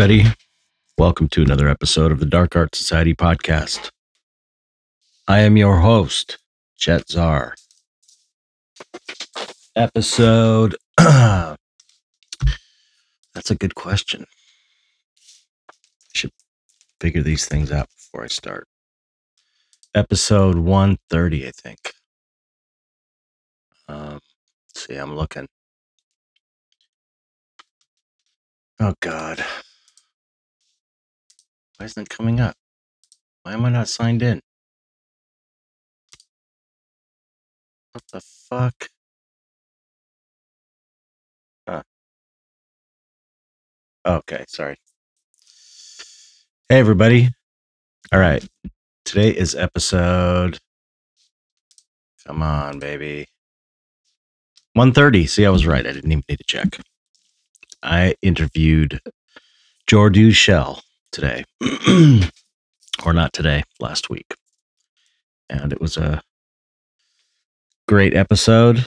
Everybody. Welcome to another episode of the Dark Art Society podcast. I am your host, Chet Zar. Episode. That's a good question. I should figure these things out before I start. Episode 130, I think. Um, see, I'm looking. Oh, God. Why isn't it coming up? Why am I not signed in? What the fuck? Huh. Okay, sorry. Hey, everybody. All right. Today is episode. Come on, baby. 130. See, I was right. I didn't even need to check. I interviewed Jordu Schell today, or not today, last week. And it was a great episode.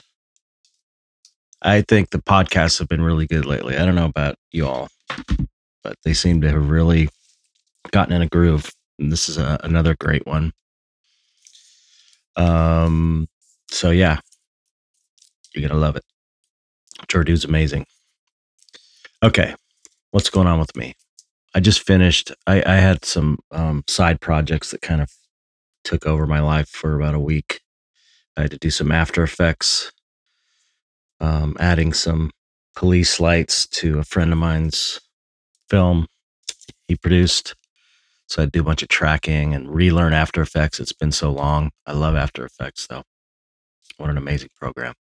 I think the podcasts have been really good lately. I don't know about you all, but they seem to have really gotten in a groove. And this is a, another great one. Um, so yeah, you're gonna love it. Jordu's amazing. Okay, what's going on with me? I just finished. I, I had some um, side projects that kind of took over my life for about a week. I had to do some After Effects, um, adding some police lights to a friend of mine's film he produced. So I do a bunch of tracking and relearn After Effects. It's been so long. I love After Effects though. What an amazing program.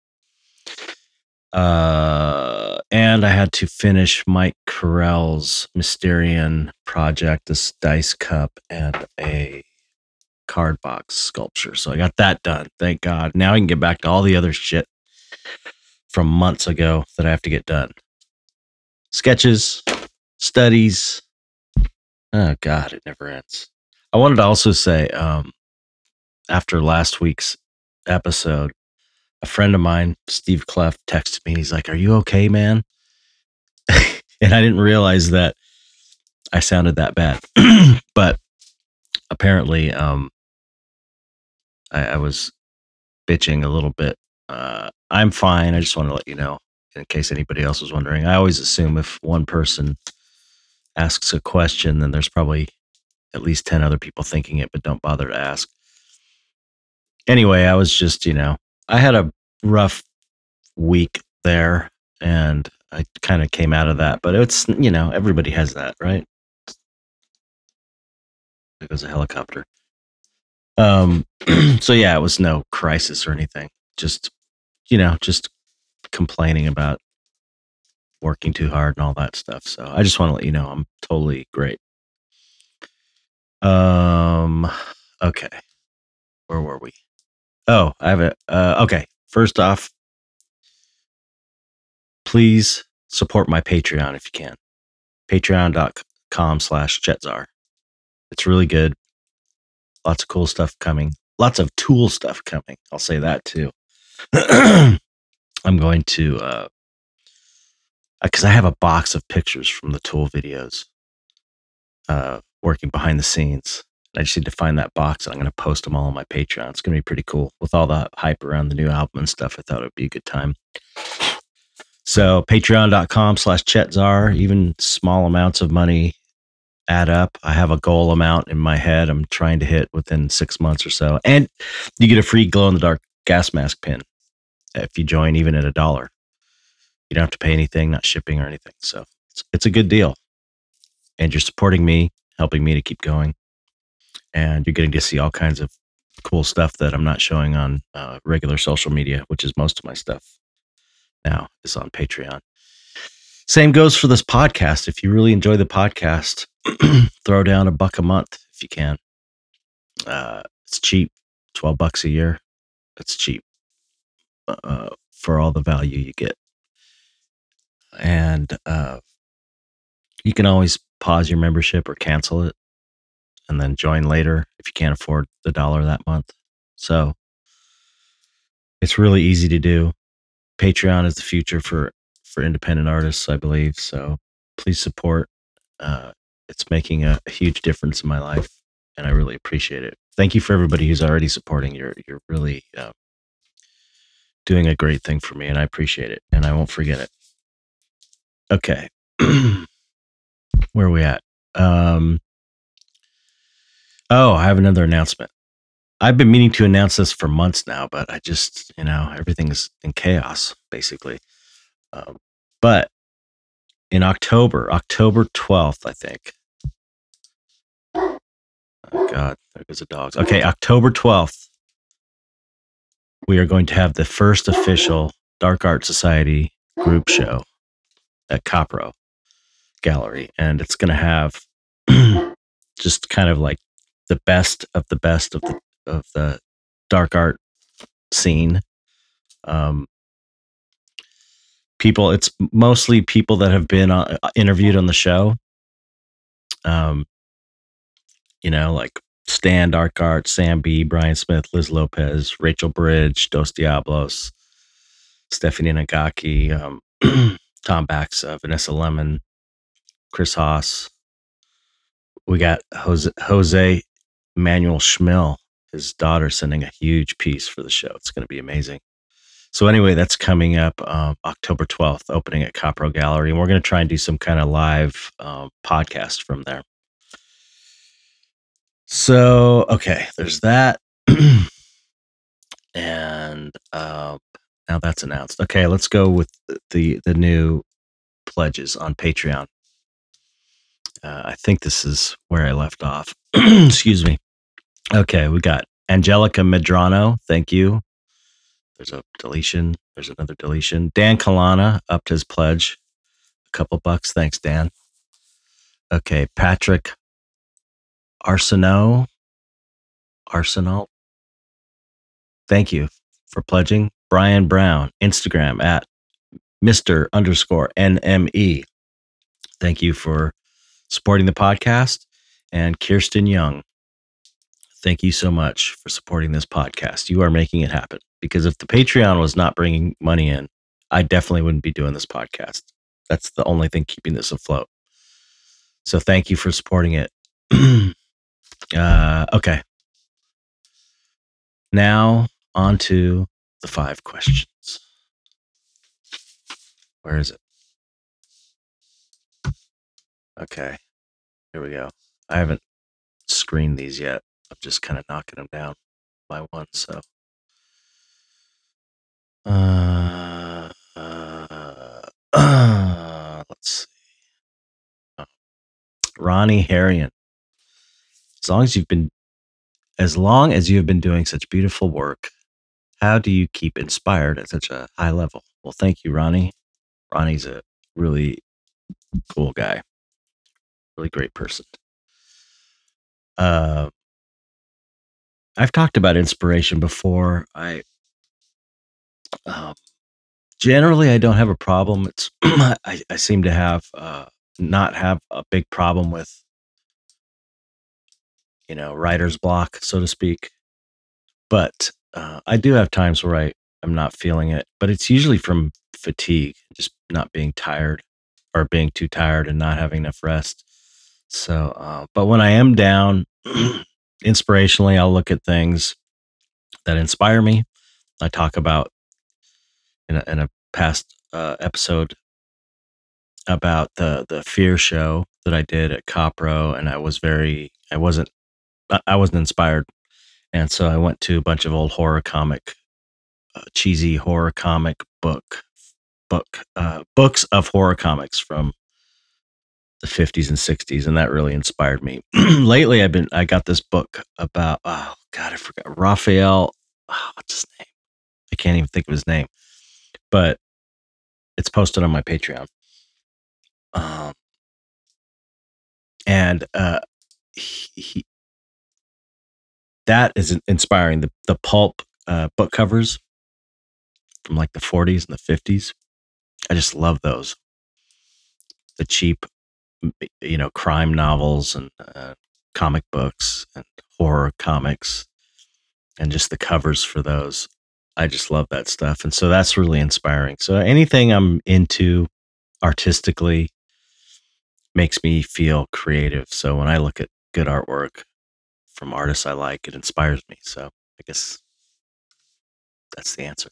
Uh, and I had to finish Mike Carell's Mysterian project, this dice cup and a card box sculpture. So I got that done. Thank God. Now I can get back to all the other shit from months ago that I have to get done. Sketches, studies. Oh God, it never ends. I wanted to also say, um, after last week's episode, a friend of mine, Steve Clef, texted me. He's like, "Are you okay, man?" and I didn't realize that I sounded that bad, but apparently, um, I, I was bitching a little bit. Uh, I'm fine. I just want to let you know, in case anybody else was wondering. I always assume if one person asks a question, then there's probably at least 10 other people thinking it, but don't bother to ask. Anyway, I was just, you know, I had a rough week there and I kind of came out of that, but it's, you know, everybody has that, right? There goes a helicopter. Um, so yeah, it was no crisis or anything. Just, you know, just complaining about working too hard and all that stuff. So I just want to let you know I'm totally great. Um, okay. Where were we? Oh, I have it. Uh, okay. First off, please support my Patreon if you can. Patreon.com slash Chetzar. It's really good. Lots of cool stuff coming. Lots of tool stuff coming. I'll say that too. I'm going to, uh, because I have a box of pictures from the tool videos, uh, working behind the scenes. I just need to find that box. I'm going to post them all on my Patreon. It's going to be pretty cool with all the hype around the new album and stuff. I thought it would be a good time. So patreon.com slash Chetzar, even small amounts of money add up. I have a goal amount in my head I'm trying to hit within six months or so. And you get a free glow in the dark gas mask pin if you join even at a dollar. You don't have to pay anything, not shipping or anything. So it's, it's a good deal. And you're supporting me, helping me to keep going. And you're getting to see all kinds of cool stuff that I'm not showing on uh, regular social media, which is most of my stuff now is on Patreon. Same goes for this podcast. If you really enjoy the podcast, throw down a buck a month if you can. Uh, it's cheap, 12 bucks a year. It's cheap uh, for all the value you get. And uh, you can always pause your membership or cancel it and then join later if you can't afford the dollar that month. So it's really easy to do. Patreon is the future for for independent artists, I believe. So please support Uh, it's making a, a huge difference in my life, and I really appreciate it. Thank you for everybody who's already supporting. You're you're really uh, doing a great thing for me, and I appreciate it, and I won't forget it. Okay, where are we at? Um, oh, I have another announcement. I've been meaning to announce this for months now, but I just, you know, everything's in chaos basically. Um, but in October, October 12th, I think. Oh, God, there goes the dogs. Okay, October 12th, we are going to have the first official Dark Art Society group show at Copro Gallery. And it's going to have just kind of like the best of the best of the, of the dark art scene. Um, people, it's mostly people that have been uh, interviewed on the show. Um, you know, like Stan Dark Art, Sam B, Brian Smith, Liz Lopez, Rachel Bridge, Dos Diablos, Stephanie Nagaki, um, Tom Bax, uh, Vanessa Lemen, Chris Haas. We got Jose, Jose Manuel Schmill, his daughter, sending a huge piece for the show. It's going to be amazing. So anyway, that's coming up um, October 12th, opening at Copro Gallery, and we're going to try and do some kind of live um, podcast from there. So okay, there's that, and uh, now that's announced. Okay, let's go with the the new pledges on Patreon. Uh, I think this is where I left off. Excuse me. Okay, we got Angelica Medrano. Thank you. There's a deletion. There's another deletion. Dan Kalana upped his pledge. A couple bucks. Thanks, Dan. Okay, Patrick Arsenault. Arsenal. Thank you for pledging. Brian Brown, Instagram at Mr. underscore NME. Thank you for supporting the podcast. And Kirsten Young, thank you so much for supporting this podcast. You are making it happen because if the Patreon was not bringing money in, I definitely wouldn't be doing this podcast. That's the only thing keeping this afloat. So thank you for supporting it. uh, okay. Now on to the five questions. Where is it? Okay. Here we go. I haven't screened these yet. I'm just kind of knocking them down by one. So, uh, uh, uh let's see. Oh. Ronnie Harrion. As long as you've been, as long as you have been doing such beautiful work, how do you keep inspired at such a high level? Well, thank you, Ronnie. Ronnie's a really cool guy, really great person. Uh, I've talked about inspiration before. I um, generally I don't have a problem. It's I, I seem to have uh, not have a big problem with you know writer's block, so to speak. But uh, I do have times where I am not feeling it, but it's usually from fatigue, just not being tired or being too tired and not having enough rest. So, uh, but when I am down, inspirationally, I'll look at things that inspire me. I talk about in a, in a past uh, episode about the the fear show that I did at Copro, and I was very, I wasn't, I wasn't inspired, and so I went to a bunch of old horror comic, uh, cheesy horror comic book book uh, books of horror comics from the 50s and 60s and that really inspired me. Lately i've been i got this book about oh god i forgot raphael oh, what's his name? I can't even think of his name but it's posted on my patreon. Um and uh he, he that is inspiring. The the pulp uh book covers from like the 40s and the 50s I just love those. The cheap, you know, crime novels and uh, comic books and horror comics and just the covers for those. I just love that stuff. And so that's really inspiring. So anything I'm into artistically, makes me feel creative. So when I look at good artwork from artists I like, it inspires me. So I guess that's the answer.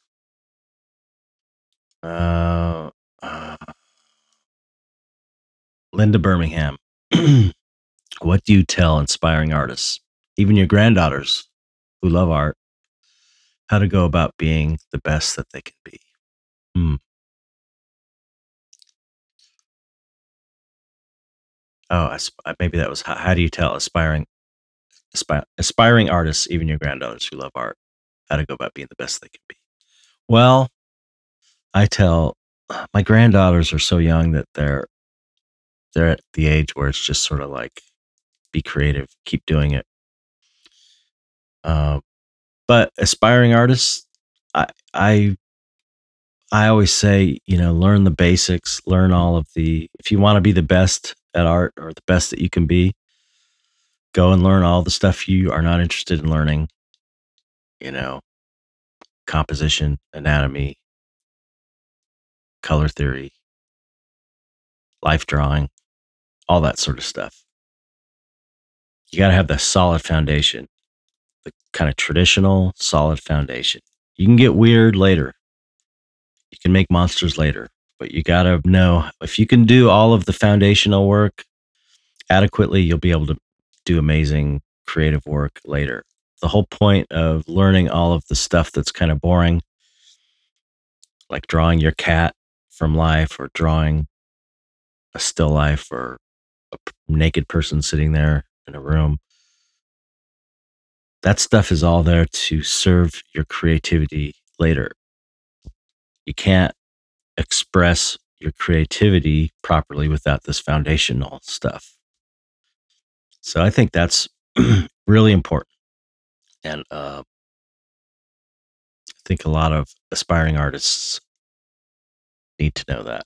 Uh, Linda Birmingham. what do you tell inspiring artists, even your granddaughters who love art, how to go about being the best that they can be? Hmm. Oh, maybe that was how, how do you tell aspiring aspi- aspiring artists, even your granddaughters who love art, how to go about being the best they can be? Well, I tell my granddaughters are so young that they're they're at the age where it's just sort of like be creative, keep doing it. Um, but aspiring artists, I I I always say, you know, learn the basics, learn all of the. If you want to be the best at art or the best that you can be, go and learn all the stuff you are not interested in learning. You know, composition, anatomy, color theory, life drawing, all that sort of stuff. You got to have the solid foundation, the kind of traditional, solid foundation. You can get weird later. You can make monsters later, but you got to know if you can do all of the foundational work adequately, you'll be able to do amazing creative work later. The whole point of learning all of the stuff that's kind of boring, like drawing your cat from life or drawing a still life or a naked person sitting there in a room. That stuff is all there to serve your creativity later. You can't express your creativity properly without this foundational stuff. So I think that's really important. And uh, I think a lot of aspiring artists need to know that.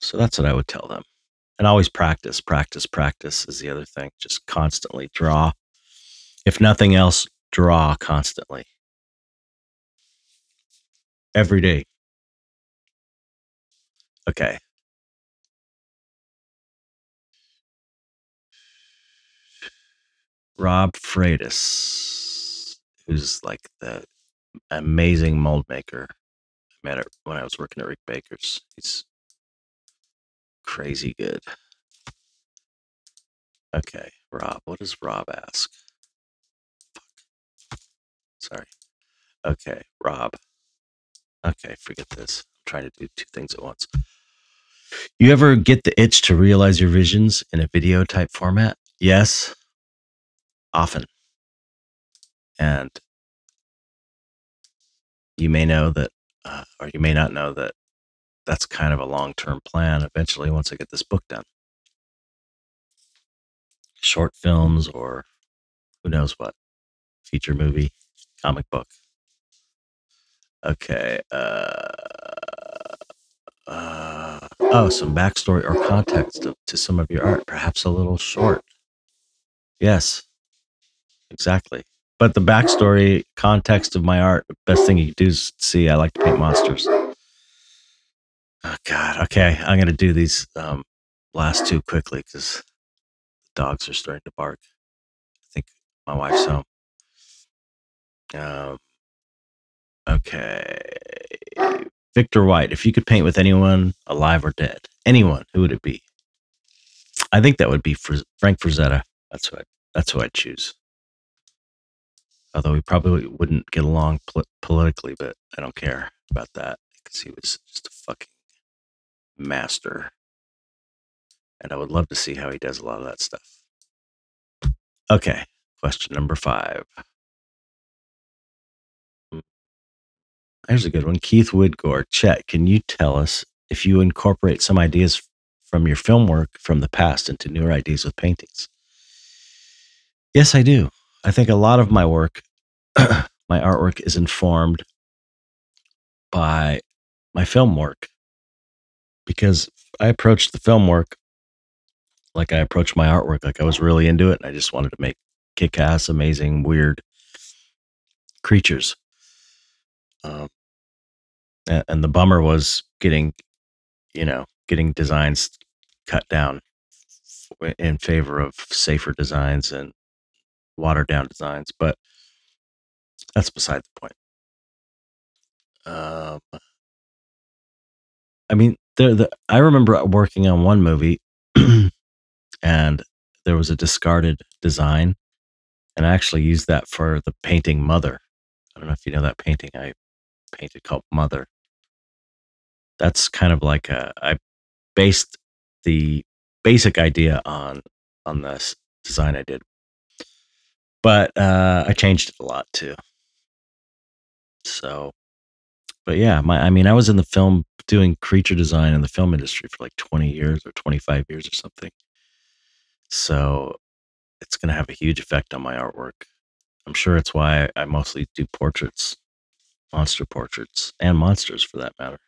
So that's what I would tell them. And always practice, practice, practice is the other thing. Just constantly draw. If nothing else, draw constantly. Every day. Okay. Rob Freitas, who's like the amazing mold maker. I met it when I was working at Rick Baker's. He's crazy good. Okay, Rob. What does Rob ask? Sorry. Okay, Rob. Okay, forget this. I'm trying to do two things at once. You ever get the itch to realize your visions in a video type format? Yes, often. And you may know that, uh, or you may not know that that's kind of a long term plan eventually once I get this book done. Short films or who knows what, feature movie, comic book. Okay. Uh, uh, oh, some backstory or context to, to some of your art, perhaps a little short. Yes, exactly. But the backstory, context of my art, best thing you can do is see. I like to paint monsters. Oh God. Okay, I'm gonna do these um, last two quickly because the dogs are starting to bark. I think my wife's home. Um, okay. Victor White. If you could paint with anyone, alive or dead, anyone, who would it be? I think that would be Fr- Frank Frazetta. That's who I, that's who I'd choose. Although we probably wouldn't get along pol- politically, but I don't care about that because he was just a fucking master. And I would love to see how he does a lot of that stuff. Okay, question number five. Mm, Here's a good one. Keith Woodgore. Chet, can you tell us if you incorporate some ideas from your film work from the past into newer ideas with paintings? Yes, I do. I think a lot of my work, my artwork, is informed by my film work because I approached the film work like I approached my artwork. Like I was really into it and I just wanted to make kick ass, amazing, weird creatures. Um, and the bummer was getting, you know, getting designs cut down in favor of safer designs and watered down designs, but that's beside the point. Um, I mean, there. The, I remember working on one movie, and there was a discarded design, and I actually used that for the painting Mother. I don't know if you know that painting I painted called Mother. That's kind of like a I based the basic idea on on this design I did, but uh, I changed it a lot too. So, but yeah, my I mean, I was in the film doing creature design in the film industry for like 20 years or 25 years or something. So, it's going to have a huge effect on my artwork. I'm sure it's why I mostly do portraits, monster portraits, and monsters for that matter.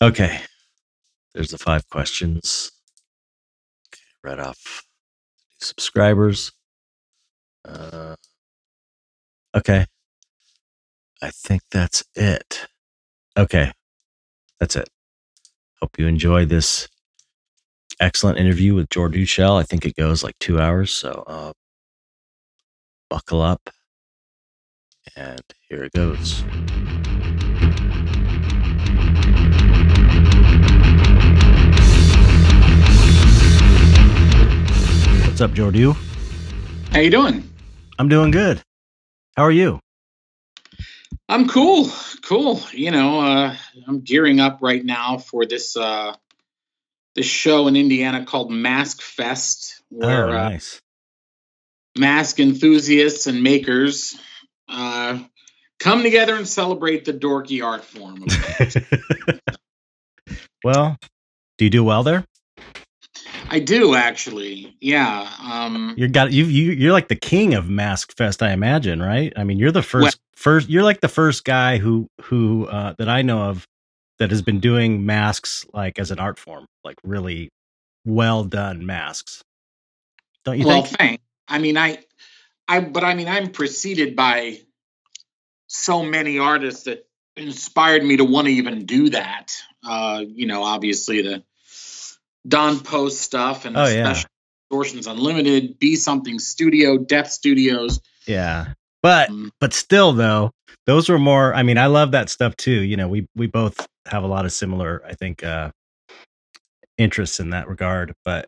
Okay, there's the five questions. Okay, read off subscribers. Uh, okay, I think that's it. Okay, that's it. Hope you enjoy this excellent interview with Jordu Schell. I think it goes like two hours, so uh, buckle up. And here it goes. What's up, Jordy? How you doing? I'm doing good. How are you? I'm cool. Cool. You know, uh, I'm gearing up right now for this uh, this show in Indiana called Mask Fest, where oh, nice. uh, mask enthusiasts and makers uh, come together and celebrate the dorky art form. well, do you do well there? I do actually. Yeah. Um, you're got you you you're like the king of Mask Fest, I imagine, right? I mean, you're the first first you're like the first guy who who uh, that I know of that has been doing masks like as an art form, like really well done masks. Don't you well, think? Well, thanks. I mean, I I but I mean, I'm preceded by so many artists that inspired me to want to even do that. Uh, you know, obviously the Don Post stuff and oh, yeah. Distortions Unlimited, Be Something Studio, Death Studios. Yeah. But um, but still though, those were more I mean, I love that stuff too. You know, we we both have a lot of similar, I think, uh interests in that regard. But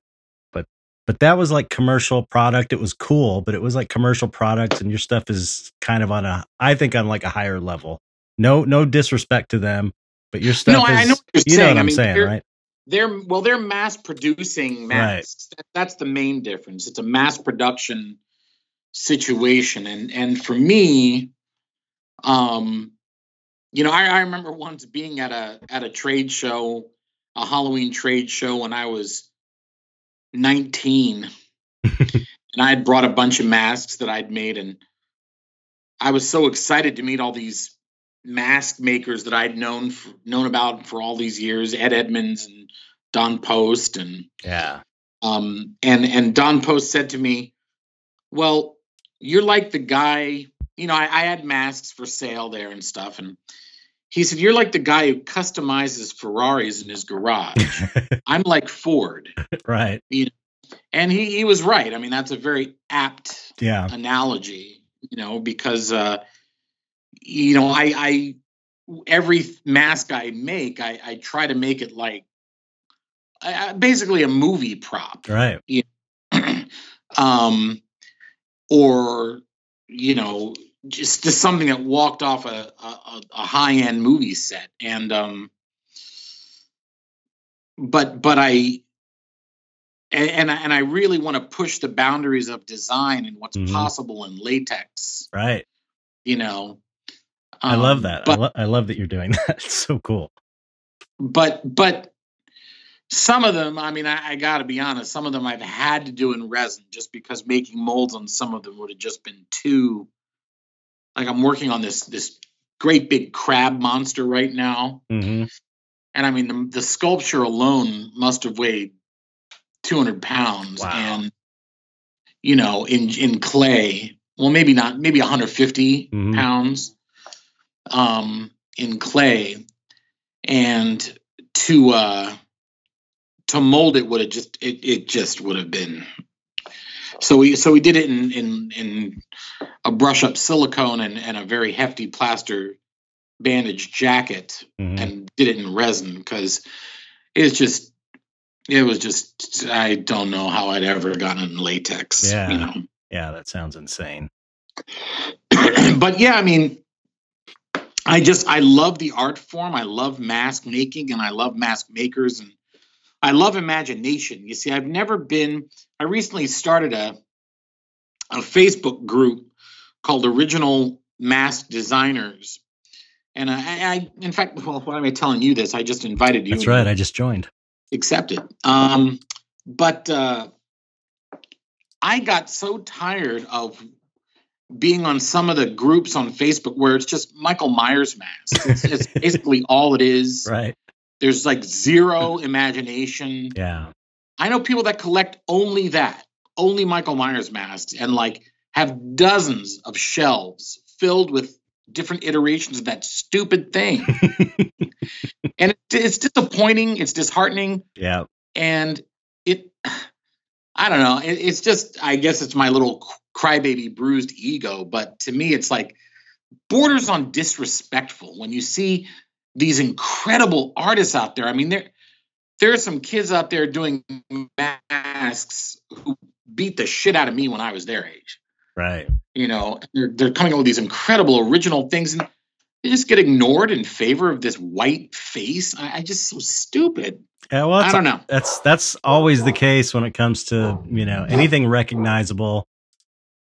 but but that was like commercial product. It was cool, but it was like commercial products and your stuff is kind of on a I think on like a higher level. No no disrespect to them, but your stuff no, is I know you saying. know what I'm I mean, saying, right? they're well they're mass producing masks right. that's the main difference it's a mass production situation and and for me um you know I, I remember once being at a at a trade show a halloween trade show when i was 19 and i had brought a bunch of masks that i'd made and i was so excited to meet all these mask makers that I'd known for, known about for all these years, Ed Edmunds and Don Post and yeah. Um and and Don Post said to me, "Well, you're like the guy, you know, I, I had masks for sale there and stuff and he said, You're like the guy who customizes Ferraris in his garage. I'm like Ford. Right. You know? And he, he was right. I mean, that's a very apt yeah. analogy, you know, because uh, you know, I, I every mask I make, I, I try to make it like uh, basically a movie prop, right? You know? um, or you know, just just something that walked off a a, a high end movie set, and um, but but I. And, and I, and I really want to push the boundaries of design and what's mm-hmm. possible in latex. Right. You know, I love um, that. But, I, lo- I love that you're doing that. It's so cool. But but some of them, I mean, I, I got to be honest. Some of them I've had to do in resin just because making molds on some of them would have just been too. Like I'm working on this this great big crab monster right now, mm-hmm. and I mean the, the sculpture alone must have weighed 200 pounds, wow. and you know, in in clay, well, maybe not, maybe 150 mm-hmm. pounds um, in clay, and to uh, to mold it would have just it, it just would have been so we so we did it in in in a brush up silicone and, and a very hefty plaster bandage jacket mm-hmm. and did it in resin because it's just it was just I don't know how I'd ever gotten in latex. Yeah. You know? Yeah, that sounds insane. but yeah, I mean I just I love the art form. I love mask making and I love mask makers and I love imagination. You see, I've never been. I recently started a a Facebook group called Original Mask Designers, and I, I in fact, well, why am I telling you this? I just invited you. That's right. I just joined. Accepted. Um, but uh, I got so tired of being on some of the groups on Facebook where it's just Michael Myers masks. It's, it's basically all it is. Right. There's like zero imagination. Yeah. I know people that collect only that, only Michael Myers masks, and like have dozens of shelves filled with different iterations of that stupid thing. and it, it's disappointing. It's disheartening. Yeah. And it, I don't know. It, it's just, I guess it's my little crybaby bruised ego. But to me, it's like borders on disrespectful when you see these incredible artists out there. I mean, there there are some kids out there doing masks who beat the shit out of me when I was their age. Right. You know, they're they're coming up with these incredible original things and they just get ignored in favor of this white face. I, I just so stupid. Yeah, well, I don't know. That's that's always the case when it comes to you know anything recognizable.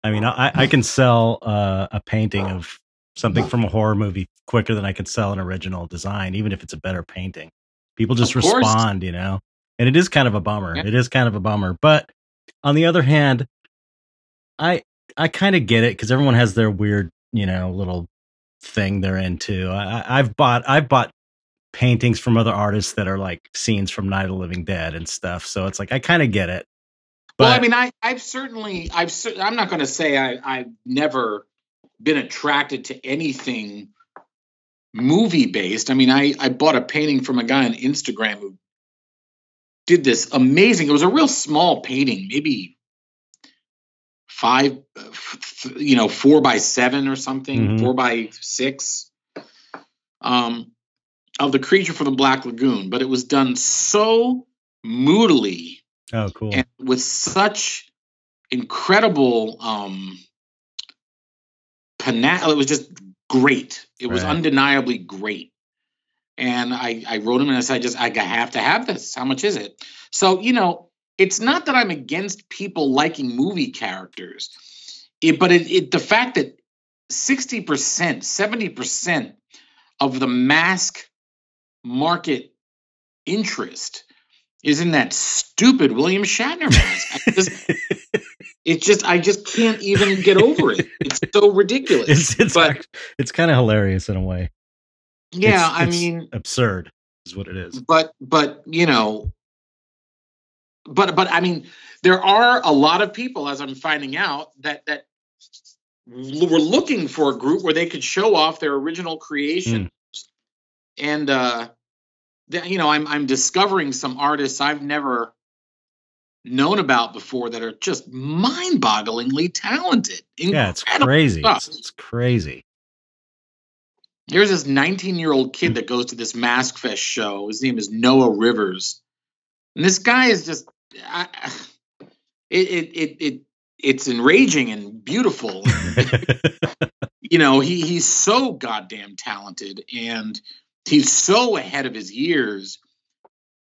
I mean, I, I can sell uh, a painting of something from a horror movie quicker than I could sell an original design, even if it's a better painting. People just respond, you know, and it is kind of a bummer. Yeah. It is kind of a bummer. But on the other hand, I I kind of get it because everyone has their weird, you know, little thing they're into. I, I've bought I've bought paintings from other artists that are like scenes from Night of the Living Dead and stuff. So it's like I kind of get it. But, well, I mean, I I've certainly I've I'm not going to say I I've never been attracted to anything movie based. I mean, I, I bought a painting from a guy on Instagram who did this amazing. It was a real small painting, maybe five, you know, four by seven or something, mm-hmm. four by six, um, of the creature from the Black Lagoon. But it was done so moodily. Oh, cool! And with such incredible um, it was just great. It was undeniably great. And I, I wrote him and I said, I just, I have to have this. How much is it? So, you know, it's not that I'm against people liking movie characters, it, but it, it, the fact that 60%, 70% of the mask market interest is in that stupid William Shatner mask. It just I just can't even get over it. It's so ridiculous. It's it's, but, it's kind of hilarious in a way. Yeah, it's, I mean absurd is what it is. But but you know but but I mean there are a lot of people as I'm finding out that that were looking for a group where they could show off their original creation. Mm. And uh you know, I'm I'm discovering some artists I've never known about before that are just mind-bogglingly talented. yeah, it's crazy. It's, it's, crazy. There's this 19-year-old kid that goes to this Mask Fest show. His name is Noah Rivers, and this guy is just I, it, it it it it's enraging and beautiful. you know, he he's so goddamn talented, and he's so ahead of his years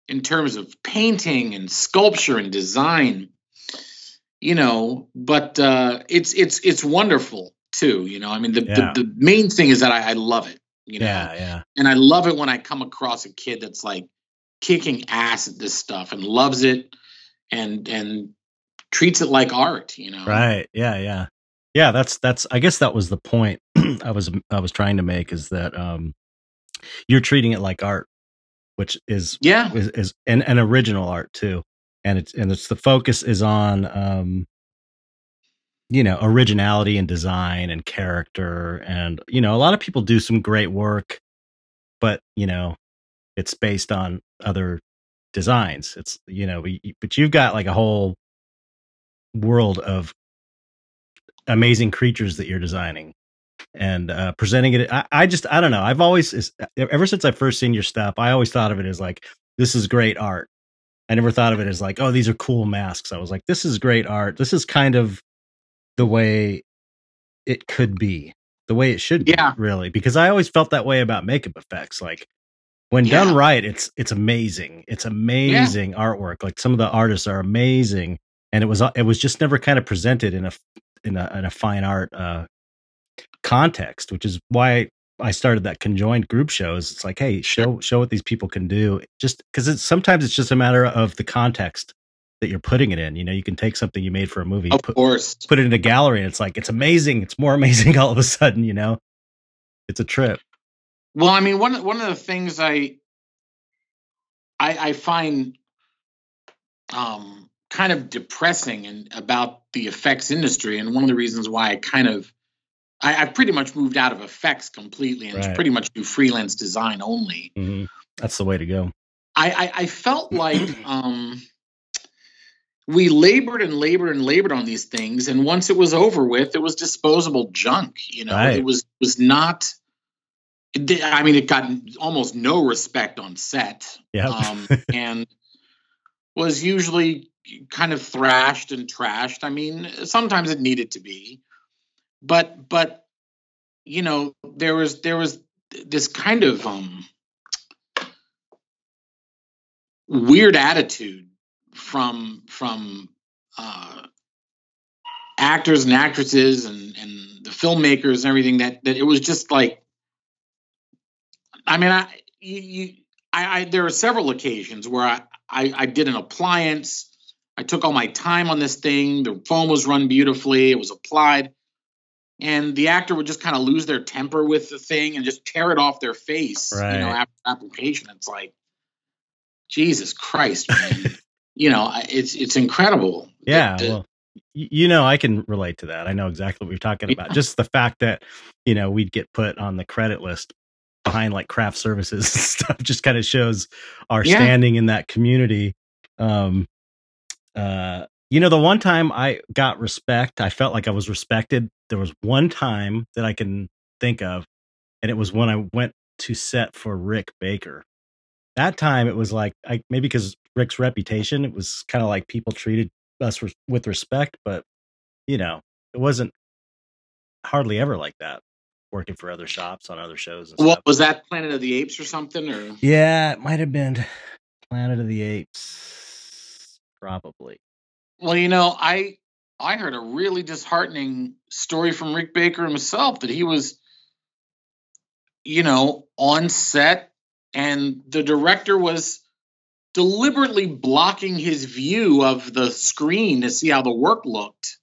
in terms of painting and sculpture and design you know but uh it's it's it's wonderful too you know? I mean the yeah. the, the, main thing is that I, I love it you know? Yeah yeah. And i love it when i come across a kid that's like kicking ass at this stuff and loves it and and treats it like art you know? Right yeah yeah. Yeah that's that's i guess that was the point i was i was trying to make is that um you're treating it like art which is yeah is, is an, an original art too and it's and it's the focus is on um you know originality and design and character and you know a lot of people do some great work but you know it's based on other designs. It's you know, but you've got like a whole world of amazing creatures that you're designing and uh, presenting it. I, I, just I don't know. I've always ever since I first seen your stuff, I always thought of it as like this is great art. I never thought of it as like oh these are cool masks. I was like this is great art. This is kind of the way it could be, the way it should be, yeah. really. Because I always felt that way about makeup effects. Like when yeah. done right, it's it's amazing. It's amazing yeah. artwork. Like some of the artists are amazing, and it was it was just never kind of presented in a in a, in a fine art uh, context, which is why I started that conjoined group shows. It's like, hey, show show what these people can do. Just because it's sometimes it's just a matter of the context that you're putting it in. You know, you can take something you made for a movie, of put, course, put it in a gallery, and it's like it's amazing. It's more amazing all of a sudden. You know, it's a trip. Well, I mean, one one of the things I I, I find um, kind of depressing and about the effects industry, and one of the reasons why I kind of I, have pretty much moved out of effects completely and right. pretty much do freelance design only. Mm-hmm. That's the way to go. I, I, I felt like um, we labored and labored and labored on these things, and once it was over with, it was disposable junk. You know, right. it was was not. I mean, it got almost no respect on set, yeah, um, and was usually kind of thrashed and trashed. I mean, sometimes it needed to be, but but you know, there was there was this kind of um weird attitude from from uh, actors and actresses and and the filmmakers and everything that that it was just like I mean I you, I, I there are several occasions where I, I I did an appliance I took all my time on this thing. The foam was run beautifully. It was applied. And the actor would just kind of lose their temper with the thing and just tear it off their face, right. you know, after application. It's like, Jesus Christ, man. you know, it's it's incredible. Yeah. The, the, well, you know, I can relate to that. I know exactly what you're talking about. Yeah. Just the fact that, you know, we'd get put on the credit list behind like craft services stuff just kind of shows our yeah. standing in that community. Um, uh, you know, the one time I got respect, I felt like I was respected. There was one time that I can think of, and it was when I went to set for Rick Baker. That time it was like, I maybe because Rick's reputation, it was kind of like people treated us with respect, but you know, it wasn't hardly ever like that working for other shops on other shows. what stuff. was that Planet of the Apes or something? Or yeah, it might have been Planet of the Apes probably. Well, you know, I I heard a really disheartening story from Rick Baker himself that he was, you know, on set and the director was deliberately blocking his view of the screen to see how the work looked.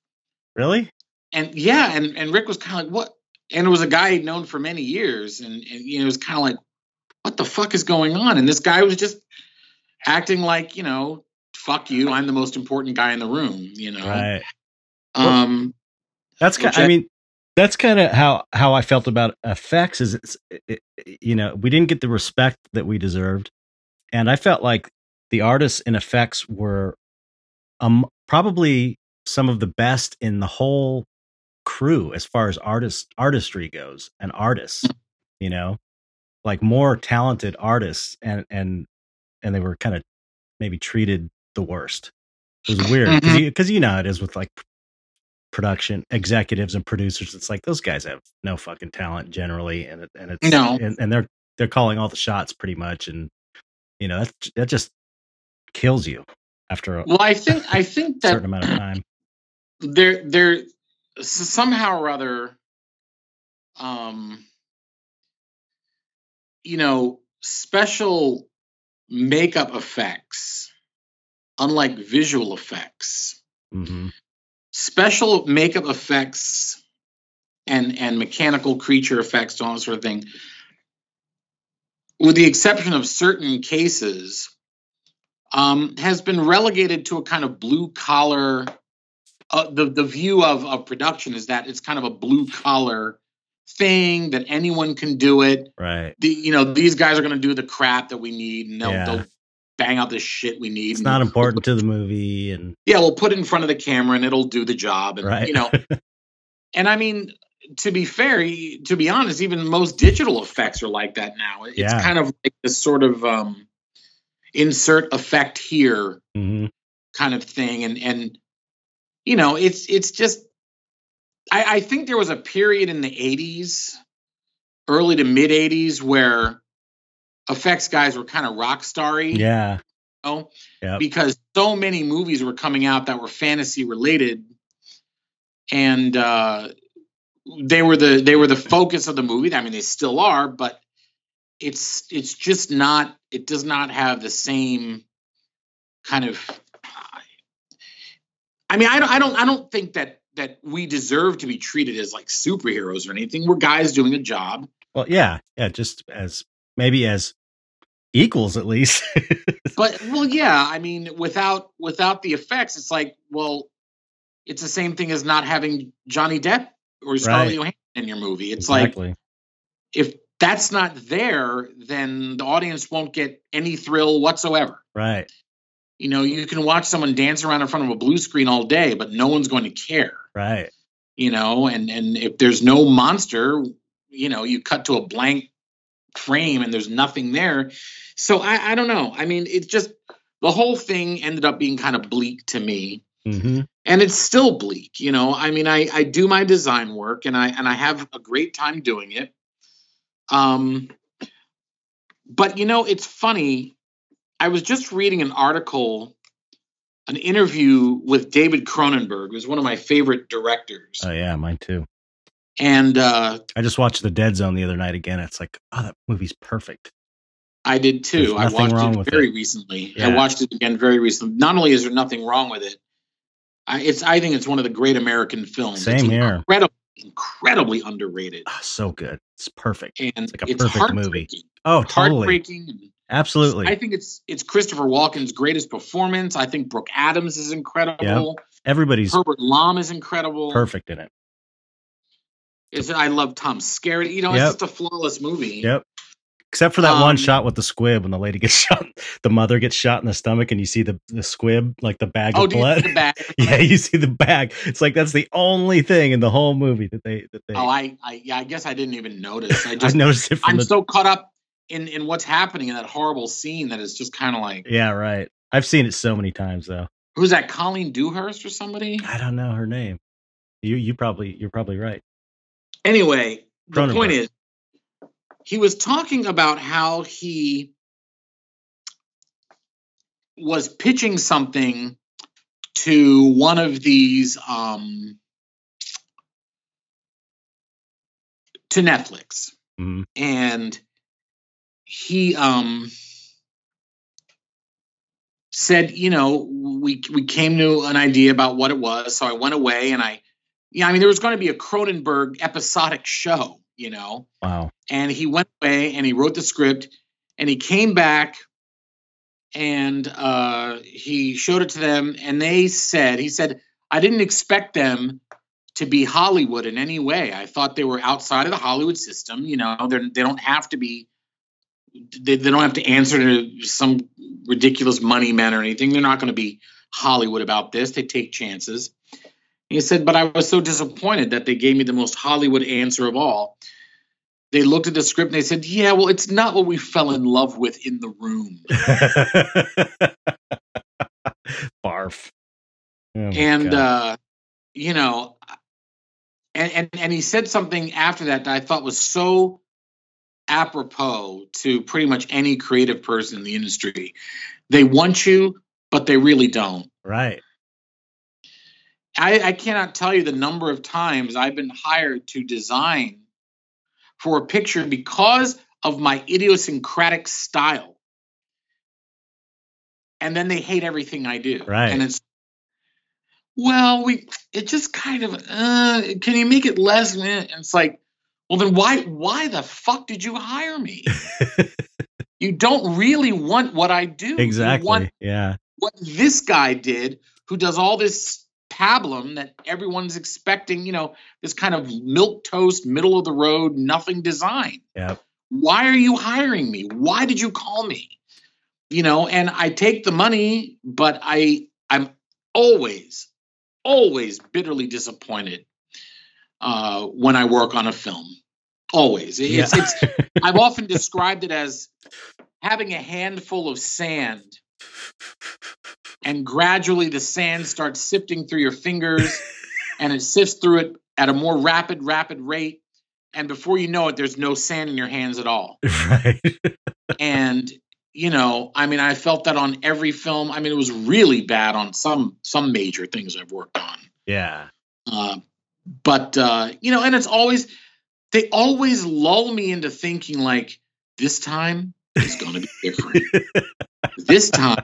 Really? And yeah, and, and Rick was kind of like, what? And it was a guy he'd known for many years. And, and you know, it was kind of like, what the fuck is going on? And this guy was just acting like, you know, fuck you, I'm the most important guy in the room, you know. Right. Um that's kind I, I mean that's kind of how how I felt about effects is it's it, you know, we didn't get the respect that we deserved. And I felt like the artists in effects were um probably some of the best in the whole crew as far as artist artistry goes and artists, mm. you know, like more talented artists and and and they were kind of maybe treated the worst. It was weird because mm-hmm. you, you know how it is with like production executives and producers. It's like those guys have no fucking talent generally, and it, and it's no, and, and they're they're calling all the shots pretty much, and you know that that just kills you after a well. I think I think that certain amount of time. There there somehow or other, um, you know, special makeup effects unlike visual effects. Mm-hmm. Special makeup effects and and mechanical creature effects, all that sort of thing, with the exception of certain cases, um, has been relegated to a kind of blue collar. Uh, the the view of of production is that it's kind of a blue collar thing that anyone can do it. Right. The you know these guys are going to do the crap that we need, and they'll, yeah. they'll bang out the shit we need. It's not important to the movie, and yeah, we'll put it in front of the camera and it'll do the job. And Right. you know, and I mean, to be fair, to be honest, even most digital effects are like that now. It's Yeah. kind of like this sort of um, insert effect here Mhm. kind of thing, and and you know, it's it's just. I, I think there was a period in the '80s, early to mid '80s, where effects guys were kind of rock starry. yeah, you know, Yep. because so many movies were coming out that were fantasy related and uh they were the they were the focus of the movie i mean they still are but it's it's just not it does not have the same kind of i mean i don't i don't i don't think that that we deserve to be treated as like superheroes or anything we're guys doing a job well, yeah, yeah, just as maybe as equals at least. but well yeah i mean without without the effects it's like well it's the same thing as not having johnny depp or scarlett Right. johansson in your movie. It's like if that's not there then the audience won't get any thrill whatsoever. Right, you know you can watch someone dance around in front of a blue screen all day but no one's going to care. Right, you know and and if there's no monster you know you cut to a blank frame and there's nothing there. So i i don't know. I mean it just the whole thing ended up being kind of bleak to me. Hmm and it's still bleak you know? I mean i i do my design work and i and i have a great time doing it. Um but you know it's funny. I was just reading an article an interview with david cronenberg who's one of my favorite directors. Oh yeah, mine too. And uh I just watched The Dead Zone the other night again. It's like, oh, that movie's perfect. i did too i watched it very it. recently i watched it again very recently not only is there nothing wrong with it I, it's i think it's one of the great american films Same it's here. incredibly incredibly underrated Oh, so good. It's perfect. and It's like a it's perfect movie. Oh, totally. Heartbreaking. Absolutely. I think it's it's Christopher Walken's greatest performance. I think Brooke Adams is incredible. Everybody's Herbert Lom is incredible. perfect in it. Is I love Tom Skerritt. You know, it's just a flawless movie. Yep. Except for that one Um, shot with the squib when the lady gets shot, the mother gets shot in the stomach, and you see the, the squib, like the bag Oh, of do you blood. see the bag? yeah, you see the bag. It's like that's the only thing in the whole movie that they that they. Oh, I, I yeah, I guess I didn't even notice. I I just noticed it from I'm the. so caught up in in what's happening in that horrible scene that it's just kind of like yeah, right. I've seen it so many times though. who's that? Colleen Dewhurst or somebody? I don't know her name. You you probably you're probably right. Anyway, the point is, he was talking about how he was pitching something to one of these um, to Netflix, Mhm. and he um, said, you know, we we came to an idea about what it was, so I went away and I, yeah, I mean, there was going to be a Cronenberg episodic show, you know, Wow. and he went away and he wrote the script and he came back and uh, he showed it to them and they said he said i didn't expect them to be hollywood in any way. I thought they were outside of the hollywood system you know? They're, they don't have to be they, they don't have to answer to some ridiculous money men or anything. They're not going to be hollywood about this. They take chances he said but i was so disappointed that they gave me the most hollywood answer of all they looked at the script and they said, "Yeah, well, it's not what we fell in love with in the room." Barf. Oh and uh, you know, and, and and he said something after that that I thought was so apropos to pretty much any creative person in the industry. They want you, but they really don't. right. I, I cannot tell you the number of times I've been hired to design for a picture because of my idiosyncratic style. And then they hate everything I do. Right. And it's, well, we, it just kind of, uh, can you make it less? And it's like, well, then why, why the fuck did you hire me? you don't really want what I do. You exactly. want yeah. what this guy did, who does all this pablum that everyone's expecting, you know, this kind of milk toast, middle of the road, nothing design. Yep. Why are you hiring me? Why did you call me? you know, and I take the money, but I I'm always, always bitterly disappointed uh, when I work on a film. Always. It's, yeah. it's I've often described it as having a handful of sand and gradually the sand starts sifting through your fingers and it sifts through it at a more rapid rapid rate and before you know it there's no sand in your hands at all. Right. And you know i mean i felt that on every film. I mean it was really bad on some some major things i've worked on. Yeah. Uh, but uh you know and it's always they always lull me into thinking like this time is going to be different. This time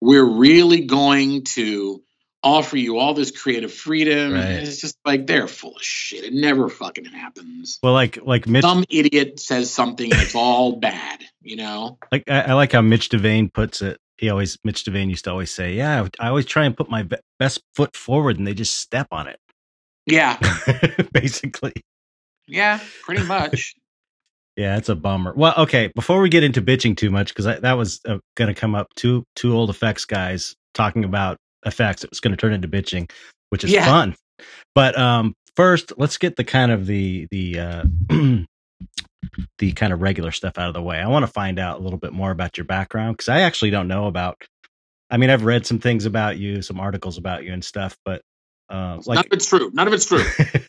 we're really going to offer you all this creative freedom. Right. And it's just like they're full of shit. It never fucking happens. Well, like like Mitch, some idiot says something and it's all bad. You know, like I, I, like how Mitch Devane puts it. He always Mitch Devane used to always say, "Yeah, I always try and put my be- best foot forward, and they just step on it." Yeah, basically. Yeah, pretty much. Yeah, it's a bummer. Well, okay, before we get into bitching too much, because that was uh, going to come up. Two two old effects guys talking about effects. It was going to turn into bitching, which is yeah. fun. But um, first, let's get the kind of the the uh, the kind of regular stuff out of the way. I want to find out a little bit more about your background because I actually don't know about. I mean, I've read some things about you, some articles about you and stuff, but uh, like, none of it's true. None of it's true.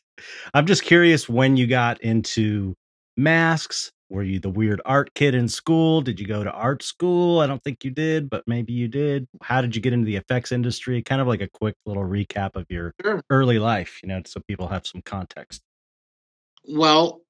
I'm just curious when you got into masks were you the weird art kid in school? Did you go to art school? I don't think you did, but maybe you did. How did you get into the effects industry? Kind of like a quick little recap of your sure. early life, you know, so people have some context. Well,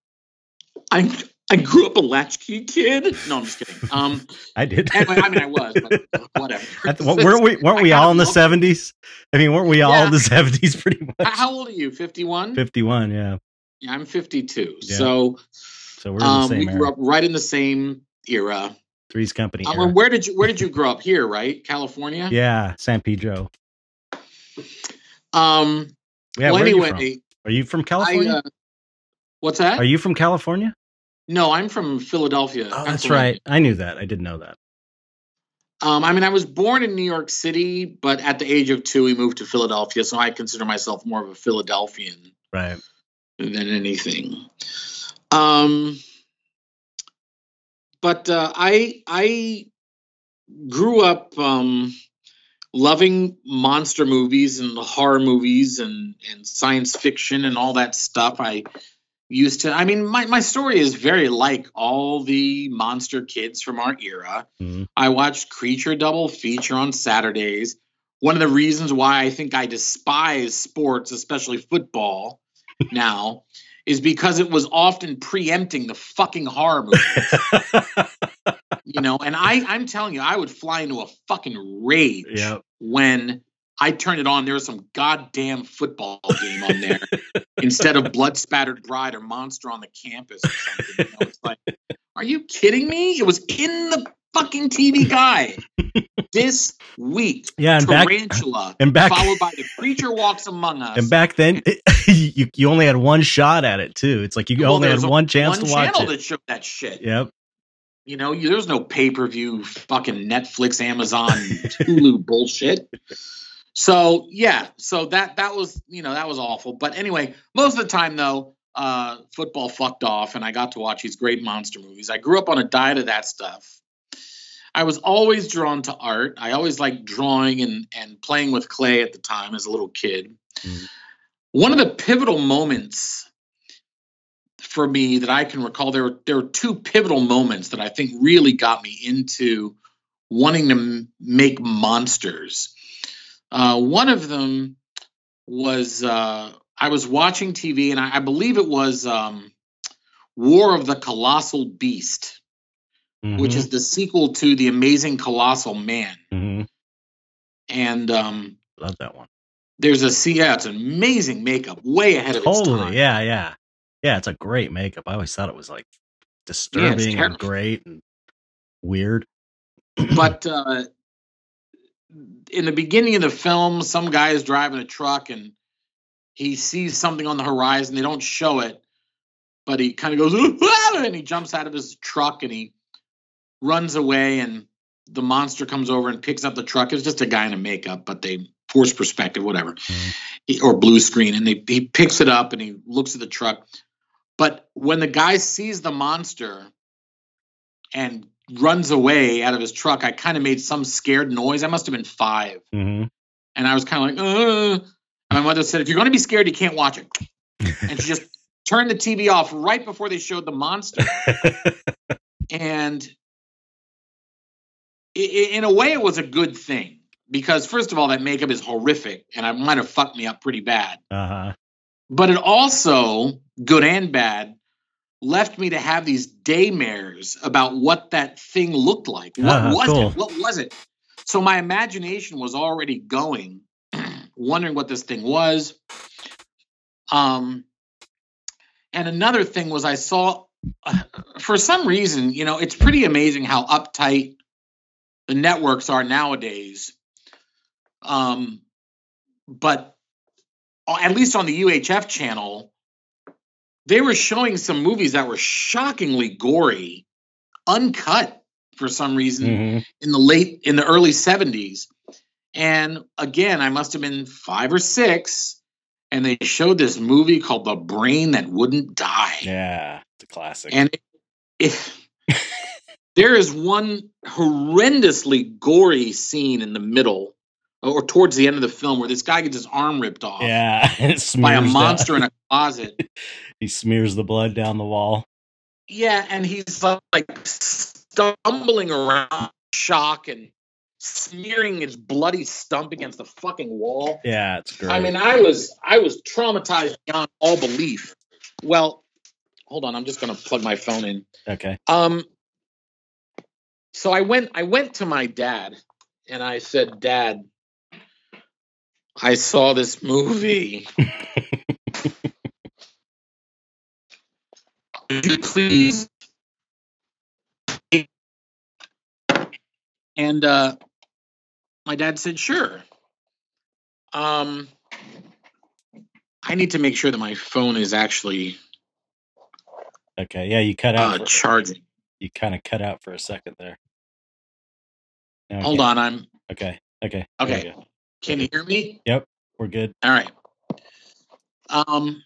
I I grew up a latchkey kid. No, I'm just kidding. Um, I did. Anyway, I mean, I was, but whatever. weren't we? Weren't we all in the seventies? I mean, weren't we all yeah. in the seventies? Pretty much. How old are you? Fifty one. Fifty one. Yeah. Yeah, I'm fifty two. Yeah. So so we're um, we grew up right in the same era. Three's Company. Um, where did you Where did you grow up? Here, right? California. Yeah, San Pedro. Um. Yeah. Well, anyway, are you, are you from California? I, uh, what's that? Are you from California? No, I'm from Philadelphia. Oh, that's right. I knew that. I didn't know that. Um, I mean, I was born in New York City, but at the age of two, we moved to Philadelphia. So I consider myself more of a Philadelphian, right, than anything. Um, but uh, I I grew up um, loving monster movies and horror movies and and science fiction and all that stuff. I used to. I mean, my my story is very like all the monster kids from our era. Mm-hmm. I watched Creature Double Feature on Saturdays. One of the reasons why I think I despise sports, especially football, now is because it was often preempting the fucking horror movie. you know, and I I'm telling you, I would fly into a fucking rage yep. when I turned it on. There was some goddamn football game on there instead of blood spattered bride or monster on the campus or something. You know, it's like, are you kidding me? It was in the fucking TV Guide. this week. Yeah, and Tarantula, back, and back, followed by the creature walks among us. And back then, it, you you only had one shot at it too. It's like you well, only had one chance one to watch channel it. that showed that shit. Yep. You know, there's no pay per view, fucking Netflix, Amazon, Hulu bullshit. So yeah, so that that was you know that was awful. But anyway, most of the time though, uh, football fucked off, and I got to watch these great monster movies. I grew up on a diet of that stuff. I was always drawn to art. I always liked drawing and and playing with clay at the time as a little kid. Mm-hmm. One of the pivotal moments for me that I can recall there were there were two pivotal moments that I think really got me into wanting to m- make monsters. Uh, one of them was uh, I was watching TV and I, I believe it was um, War of the Colossal Beast mm-hmm. which is the sequel to The Amazing Colossal Man. Mm-hmm. And um, love that one. There's a yeah, it's amazing makeup, way ahead of totally, its time. Yeah, yeah, yeah. It's a great makeup. I always thought it was like disturbing yeah, and great and weird. but uh, in the beginning of the film, some guy is driving a truck and he sees something on the horizon. They don't show it, but he kind of goes and he jumps out of his truck and he runs away and the monster comes over and picks up the truck. It's just a guy in a makeup, but they force perspective, whatever, mm-hmm. or blue screen, and they, he picks it up and he looks at the truck. But when the guy sees the monster and runs away out of his truck, I kind of made some scared noise. I must have been 5 mm-hmm. and I was kind of like, uh. And my mother said, "If you're going to be scared, you can't watch it." and she just turned the TV off right before they showed the monster. and in a way, it was a good thing because, first of all, that makeup is horrific and it might have fucked me up pretty bad. Uh-huh. But it also, good and bad, left me to have these daymares about what that thing looked like. What uh-huh, was cool. it? What was it? So my imagination was already going, wondering what this thing was. Um, and another thing was I saw, uh, for some reason, you know, it's pretty amazing how uptight the networks are nowadays. Um, but at least on the UHF channel, they were showing some movies that were shockingly gory, uncut for some reason mm-hmm. in the late in the early 70s. And again, I must have been five or six and they showed this movie called The Brain That Wouldn't Die. Yeah, it's a classic. And if there is one horrendously gory scene in the middle or towards the end of the film where this guy gets his arm ripped off. Yeah, by a monster in a closet. he smears the blood down the wall. Yeah, and he's like stumbling around shock and smearing his bloody stump against the fucking wall. Yeah, it's great. I mean, I was I was traumatized beyond all belief. Well, hold on, I'm just gonna plug my phone in. Okay. Um. So I went I went to my dad and I said, Dad, I saw this movie. Would you please? And uh, my dad said, sure. Um, I need to make sure that my phone is actually okay. Yeah, you cut out uh, charging. You kind of cut out for a second there. Hold on, I'm okay. Okay. Okay. Can you hear me? Yep, we're good. All right. Um.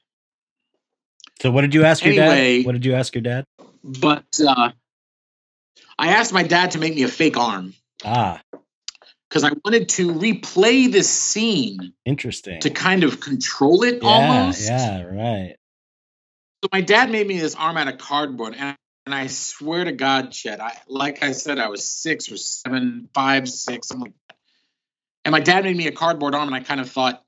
So, what did you ask anyway, your dad? What did you ask your dad? But uh, I asked my dad to make me a fake arm. Ah because I wanted to replay this scene. Interesting. To kind of control it yeah, almost. Yeah, right. So my dad made me this arm out of cardboard, and, and I swear to God, Chet, I like I said, I was six or seven, five, six, something like that. And my dad made me a cardboard arm, and I kind of thought,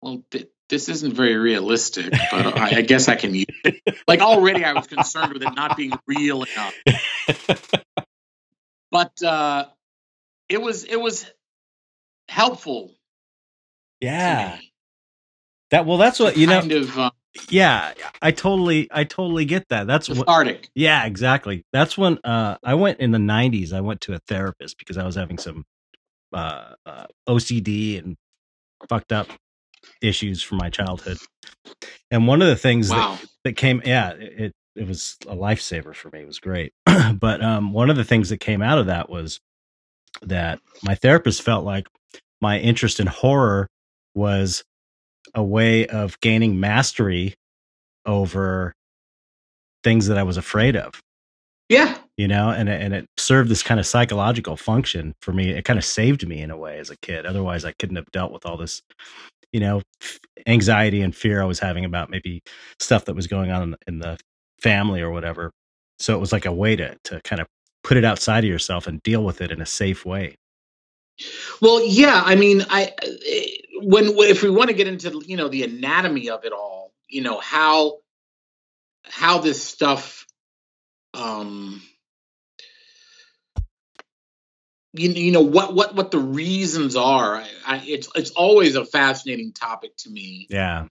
well, th- this isn't very realistic, but I, I guess I can use it. Like already, I was concerned with it not being real enough. But uh, it was it was helpful. Yeah. That well, that's what you kind know. Of, uh, yeah, I totally, I totally get that. That's cathartic. what. Yeah, exactly. That's when uh, I went in the '90s. I went to a therapist because I was having some uh, uh, OCD and fucked up issues from my childhood. And one of the things wow. that, that came, yeah, it it was a lifesaver for me. It was great. but um, one of the things that came out of that was that my therapist felt like my interest in horror was a way of gaining mastery over things that I was afraid of. Yeah. You know, and it, and it served this kind of psychological function for me. It kind of saved me in a way as a kid. Otherwise, I couldn't have dealt with all this, you know, anxiety and fear I was having about maybe stuff that was going on in the, in the family or whatever. So it was like a way to to kind of put it outside of yourself and deal with it in a safe way. Well, yeah, I mean, I uh, eh, when if we want to get into you know the anatomy of it all, you know how how this stuff um you, you know what what what the reasons are I, I, it's it's always a fascinating topic to me yeah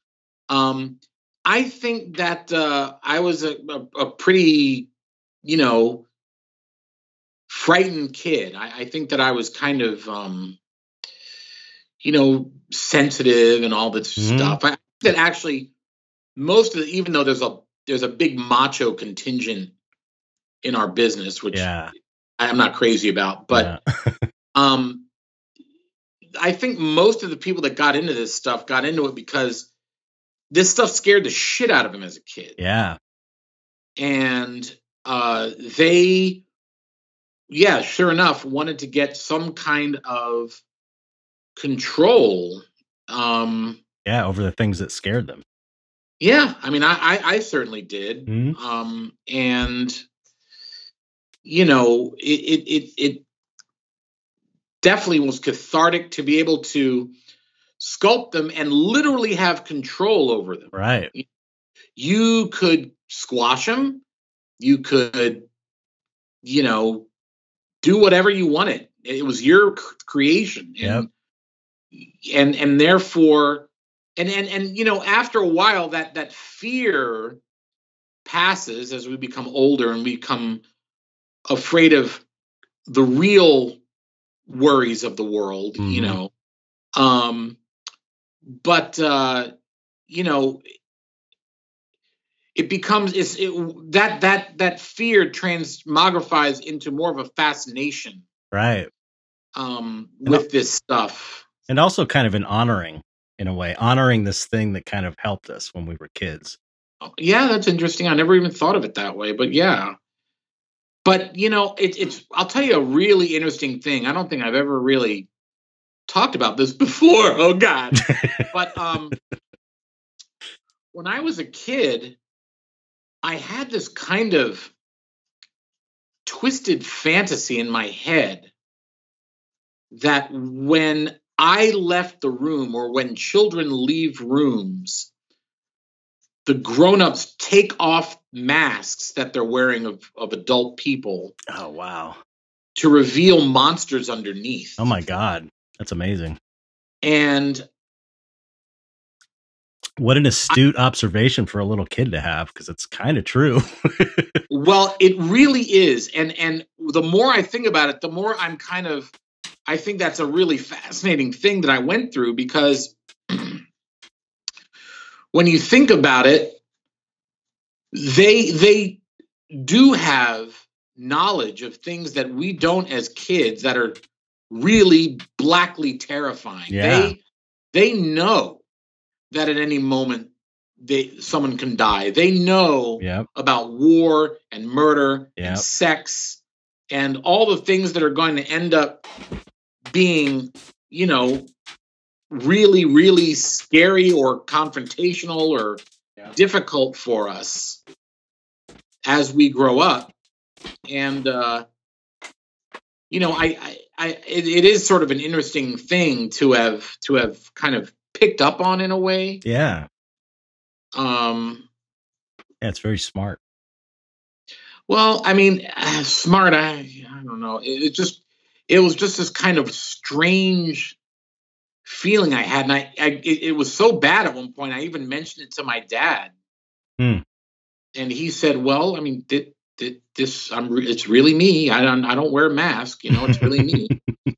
um i think that uh i was a, a, a pretty you know frightened kid. I, I think that I was kind of, um, you know, sensitive and all this mm-hmm. stuff. I that actually most of the, even though there's a there's a big macho contingent in our business, which yeah. I'm not crazy about. But yeah. um, I think most of the people that got into this stuff got into it because this stuff scared the shit out of him as a kid. Yeah. And uh, they, yeah, sure enough, wanted to get some kind of control. Um, yeah, over the things that scared them. Yeah, I mean, I I, I certainly did, mm-hmm. um, and you know, it, it it it definitely was cathartic to be able to sculpt them and literally have control over them. Right. You could squash them. You could, you know, do whatever you wanted. It was your creation. And, yep. And and therefore and and and you know after a while that that fear passes as we become older and we become afraid of the real worries of the world mm-hmm. you know um but uh, you know, it becomes it's it, that that that fear transmogrifies into more of a fascination, right? Um, with this stuff, and also kind of an honoring in a way, honoring this thing that kind of helped us when we were kids. Oh, yeah, that's interesting. I never even thought of it that way, but yeah. But you know, it, it's I'll tell you a really interesting thing. I don't think I've ever really talked about this before. Oh God. but um when I was a kid, I had this kind of twisted fantasy in my head that when I left the room or when children leave rooms, the grown-ups take off masks that they're wearing of, of adult people. Oh wow. To reveal monsters underneath. Oh my god. That's amazing. And what an astute I, observation for a little kid to have because it's kind of true. well, it really is. And and the more I think about it, the more I'm kind of I think that's a really fascinating thing that I went through because when you think about it, they they do have knowledge of things that we don't as kids that are really blackly terrifying. Yeah. They they know that at any moment they someone can die. They know yep. about war and murder yep. and sex and all the things that are going to end up being, you know, really, really scary or confrontational or yeah. difficult for us as we grow up. And uh, you know, I, I I it, it is sort of an interesting thing to have to have kind of picked up on in a way. Yeah. Um. Yeah, it's very smart. Well, I mean, smart. I I don't know. It, it, just it was just this kind of strange feeling I had, and I, I it, it, was so bad at one point. I even mentioned it to my dad, hmm. and he said, "Well, I mean, did did this I'm it's really me. I don't I don't wear a mask, you know, it's really me.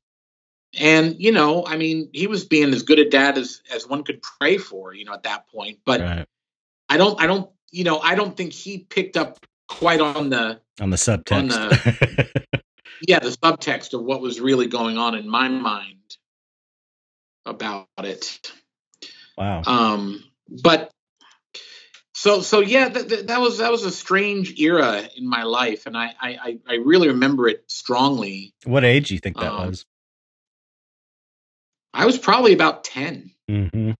and you know, I mean, he was being as good a dad as as one could pray for, you know, at that point. But right. I don't I don't you know, I don't think he picked up quite on the on the subtext. On the, yeah, the subtext of what was really going on in my mind about it. Wow. Um, but so so yeah th- th- that was that was a strange era in my life and I, I i really remember it strongly what age do you think that um, was i was probably about 10 mm-hmm.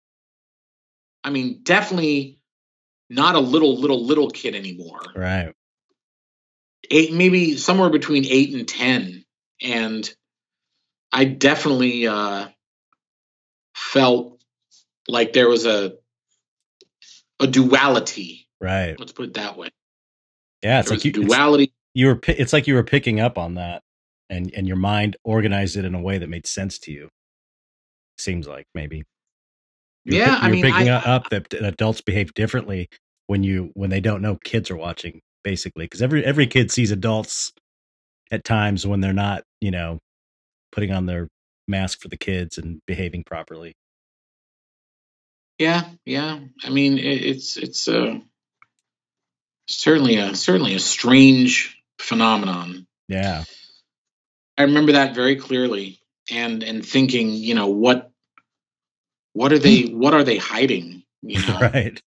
i mean definitely not a little little little kid anymore right eight maybe somewhere between eight and ten and i definitely uh felt like there was a a duality. Right. Let's put it that way. Yeah, it's there like you, duality. It's, you were. It's like you were picking up on that, and and your mind organized it in a way that made sense to you. Seems like maybe. You're, yeah, you're I mean, picking I, up that adults behave differently when you when they don't know kids are watching, basically, because every every kid sees adults at times when they're not, you know, putting on their mask for the kids and behaving properly. Yeah, yeah. I mean, it, it's it's uh, certainly a certainly a strange phenomenon. Yeah. I remember that very clearly, and and thinking, you know, what what are they what are they hiding? You know, right.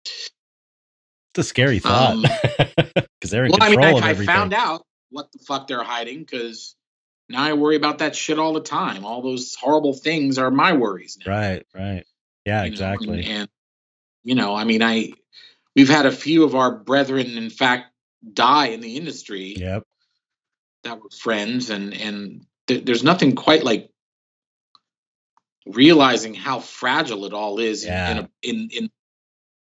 It's a scary thought because um, they're in well, control I mean, I, I found out what the fuck they're hiding because now I worry about that shit all the time. All those horrible things are my worries now. Right, right. Yeah, you exactly. Know, and, and, you know, I mean, I we've had a few of our brethren, in fact, die in the industry. Yep. That were friends, and and th- there's nothing quite like realizing how fragile it all is yeah. in, a, in in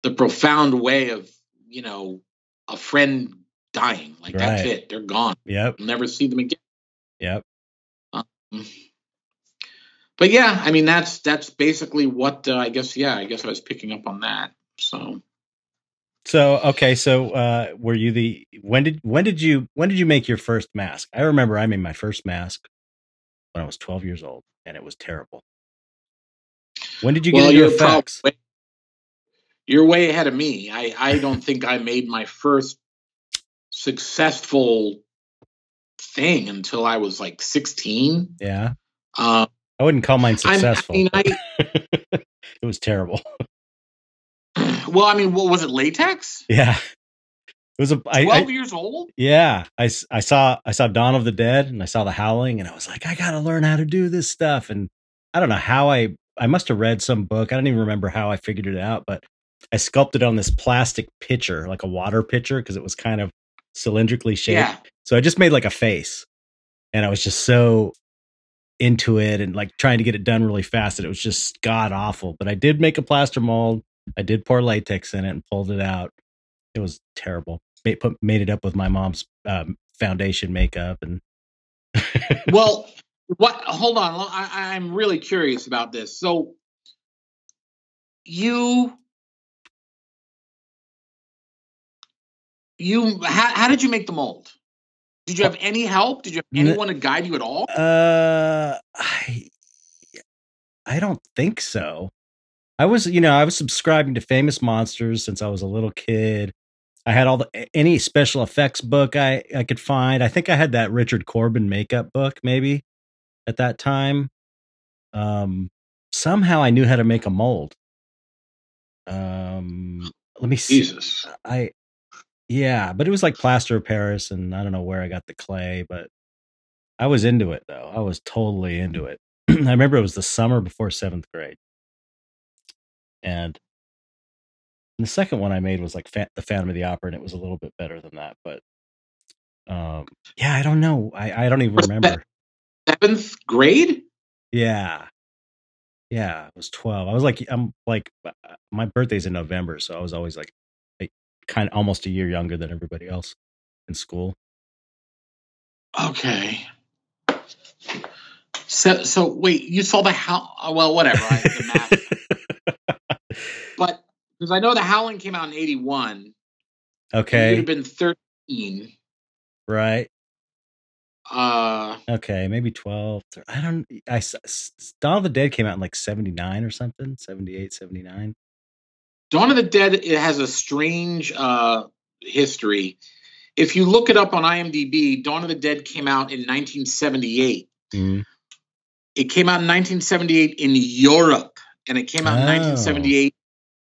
the profound way of you know a friend dying. Like right. that's it; they're gone. Yep. You'll never see them again. Yep. Um, but yeah, I mean that's that's basically what uh, I guess. Yeah, I guess I was picking up on that. So. So okay, so uh, were you the when did when did you when did you make your first mask? I remember I made my first mask when I was 12 years old, and it was terrible. When did you get well, into effects? Way, you're way ahead of me. I I don't think I made my first successful thing until I was like 16. Yeah. Um, I wouldn't call mine successful. I mean, I, it was terrible. Well, I mean, what was it? Latex? Yeah. It was a I, twelve I, years old. Yeah, I, I saw I saw Dawn of the Dead and I saw The Howling and I was like, I gotta learn how to do this stuff. And I don't know how I I must have read some book. I don't even remember how I figured it out, but I sculpted on this plastic pitcher, like a water pitcher, because it was kind of cylindrically shaped. Yeah. So I just made like a face. And I was just so into it and like trying to get it done really fast that it was just god awful. But I did make a plaster mold. I did pour latex in it and pulled it out. It was terrible. Made, put, made it up with my mom's um, foundation makeup and. well, what? Hold on. I, I'm really curious about this. So, you you how, how did you make the mold? Did you have any help? Did you have anyone to guide you at all? Uh, I I don't think so. I was, you know, I was subscribing to Famous Monsters since I was a little kid. I had all the any special effects book I I could find. I think I had that Richard Corson makeup book maybe at that time. Um, somehow I knew how to make a mold. Um, let me see. Jesus. I yeah, but it was like plaster of Paris, and I don't know where I got the clay, but I was into it though. I was totally into it. I remember it was the summer before seventh grade, and the second one I made was like the Phantom of the Opera, and it was a little bit better than that. But um, yeah, I don't know. I I don't even remember. Seventh grade? Yeah, yeah, I was twelve. I was like, I'm like, uh, my birthday's in November, so I was always like kind of almost a year younger than everybody else in school. Okay. So, so wait, you saw the how? Uh, well, whatever. I, but because I know the Howling came out in '81. Okay. You'd have been 13. Right. Uh. Okay, maybe 12. I don't. I Dawn of the Dead came out in like '79 or something. 78, 79. Dawn of the Dead it has a strange uh, history. If you look it up on IMDb, Dawn of the Dead came out in 1978. Mm-hmm. It came out in 1978 in Europe, and it came out oh. in 1978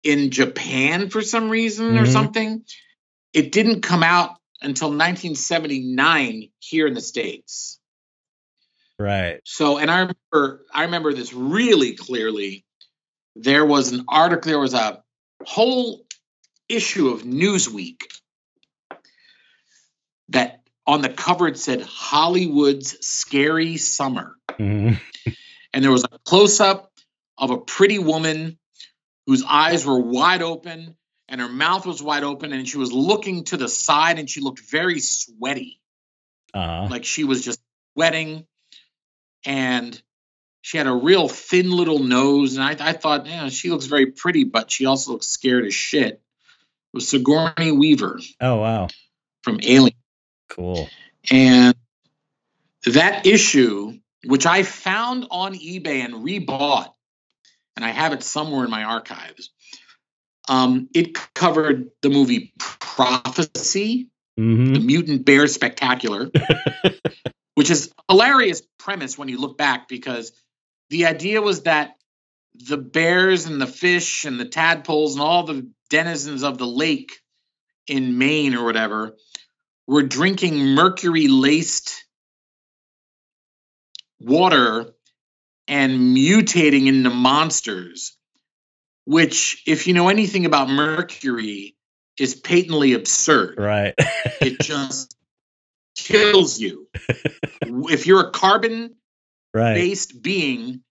in Japan for some reason mm-hmm. or something. It didn't come out until 1979 here in the states. Right. So, and I remember, I remember this really clearly. There was an article. There was a whole issue of Newsweek that on the cover it said Hollywood's Scary Summer. Mm-hmm. And there was a close up of a pretty woman whose eyes were wide open and her mouth was wide open and she was looking to the side and she looked very sweaty. Uh-huh. Like she was just sweating. And she had a real thin little nose, and I, I thought, yeah, she looks very pretty, but she also looks scared as shit. It was Sigourney Weaver. Oh wow, from Alien. Cool. And that issue, which I found on eBay and rebought, and I have it somewhere in my archives. Um, it covered the movie Prophecy, mm-hmm. the Mutant Bear Spectacular. which is hilarious premise when you look back because the idea was that the bears and the fish and the tadpoles and all the denizens of the lake in Maine or whatever were drinking mercury laced water and mutating into monsters, which, if you know anything about mercury, is patently absurd. Right. it just kills you. if you're a carbon right. based being,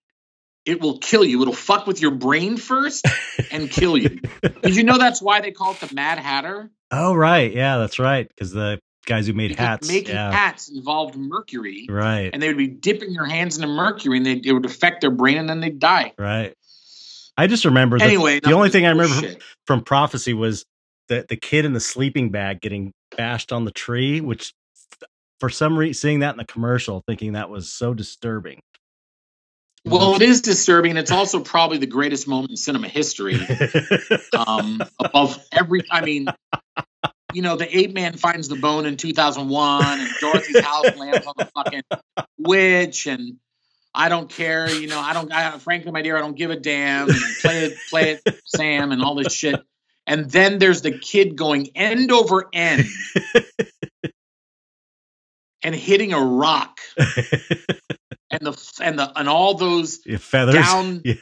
it will kill you. It'll fuck with your brain first and kill you. Did you know that's why they call it the Mad Hatter? Oh, right. Yeah, that's right. Because the guys who made Because hats. Making yeah. hats involved mercury. Right. And they would be dipping their hands into mercury and they, it would affect their brain and then they'd die. Right. I just remember the, Anyway, the only thing I remember from prophecy was the the kid in the sleeping bag getting bashed on the tree, which for some reason seeing that in the commercial, thinking that was so disturbing. Well, it is disturbing. It's also probably the greatest moment in cinema history. Um, above every, I mean, you know, the ape man finds the bone in 2001, and Dorothy's house lands on the fucking witch, and I don't care. You know, I don't. I, frankly, my dear, I don't give a damn. And play it, play it, Sam, and all this shit. And then there's the kid going end over end and hitting a rock, and the and the and all those Yeah, feathers. down Yeah.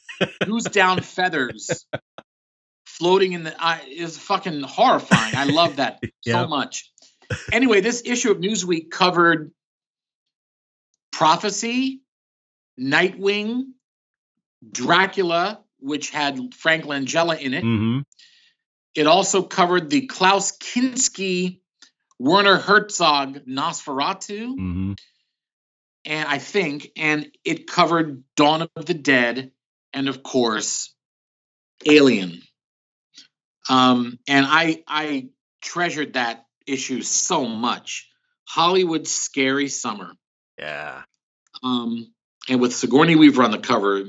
who's down feathers floating in the I is fucking horrifying. I love that so much. Anyway, this issue of Newsweek covered prophecy, Nightwing, Dracula, which had Frank Langella in it. hmm It also covered the Klaus Kinski, Werner Herzog Nosferatu hmm and I think, and it covered Dawn of the Dead, and of course, Alien. Um, and I I treasured that issue so much. Hollywood's Scary Summer. Yeah. Um, and with Sigourney Weaver on the cover,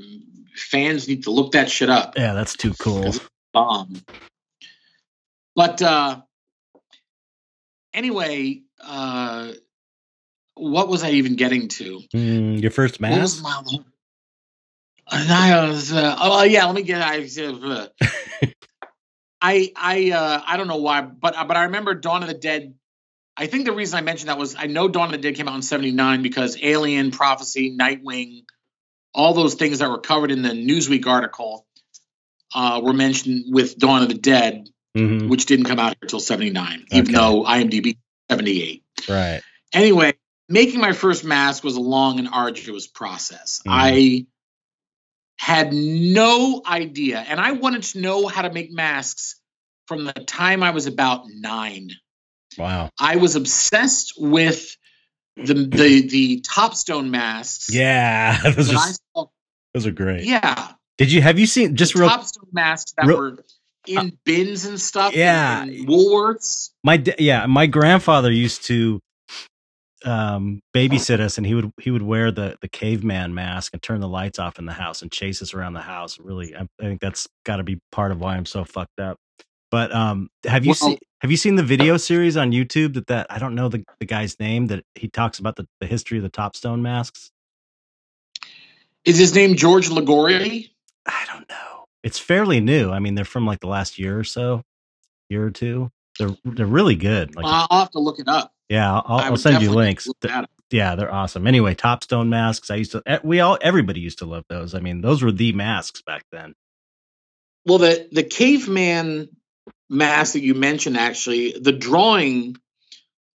fans need to look that shit up. Yeah, that's too cool. Bomb. But uh, anyway, uh, what was I even getting to? Mm, your first What was mask? my I was uh, oh yeah let me get I uh, I I uh, I don't know why but but I remember Dawn of the Dead I think the reason I mentioned that was I know Dawn of the Dead came out in 79 because Alien Prophecy Nightwing all those things that were covered in the Newsweek article uh, were mentioned with Dawn of the Dead hmm which didn't come out until 79 even Okay. though IMDb 78 Right. anyway, making my first mask was a long and arduous process. Mhm. I had no idea, and I wanted to know how to make masks from the time I was about nine. Wow. I was obsessed with the the the topstone masks. Yeah. Those are, saw. those are great. Yeah, Did you have you seen just real topstone masks that real- were in bins and stuff. Yeah. in Woolworths. my yeah my grandfather used to um babysit us and he would he would wear the the caveman mask and turn the lights off in the house and chase us around the house really i, I think that's got to be part of why i'm so fucked up but um have you Well- seen have you seen the video series on youtube that that i don't know the, the guy's name that he talks about the, the history of the topstone masks Is his name George Ligori? i don't know it's fairly new i mean they're from like the last year or so year or two they're they're really good like I'll have to look it up. yeah i'll, I'll send you links look Th- that up. yeah, they're awesome. Anyway, Topstone masks. I used to. We all, everybody used to love those. I mean, those were the masks back then. Well, the the caveman mask that you mentioned, actually, the drawing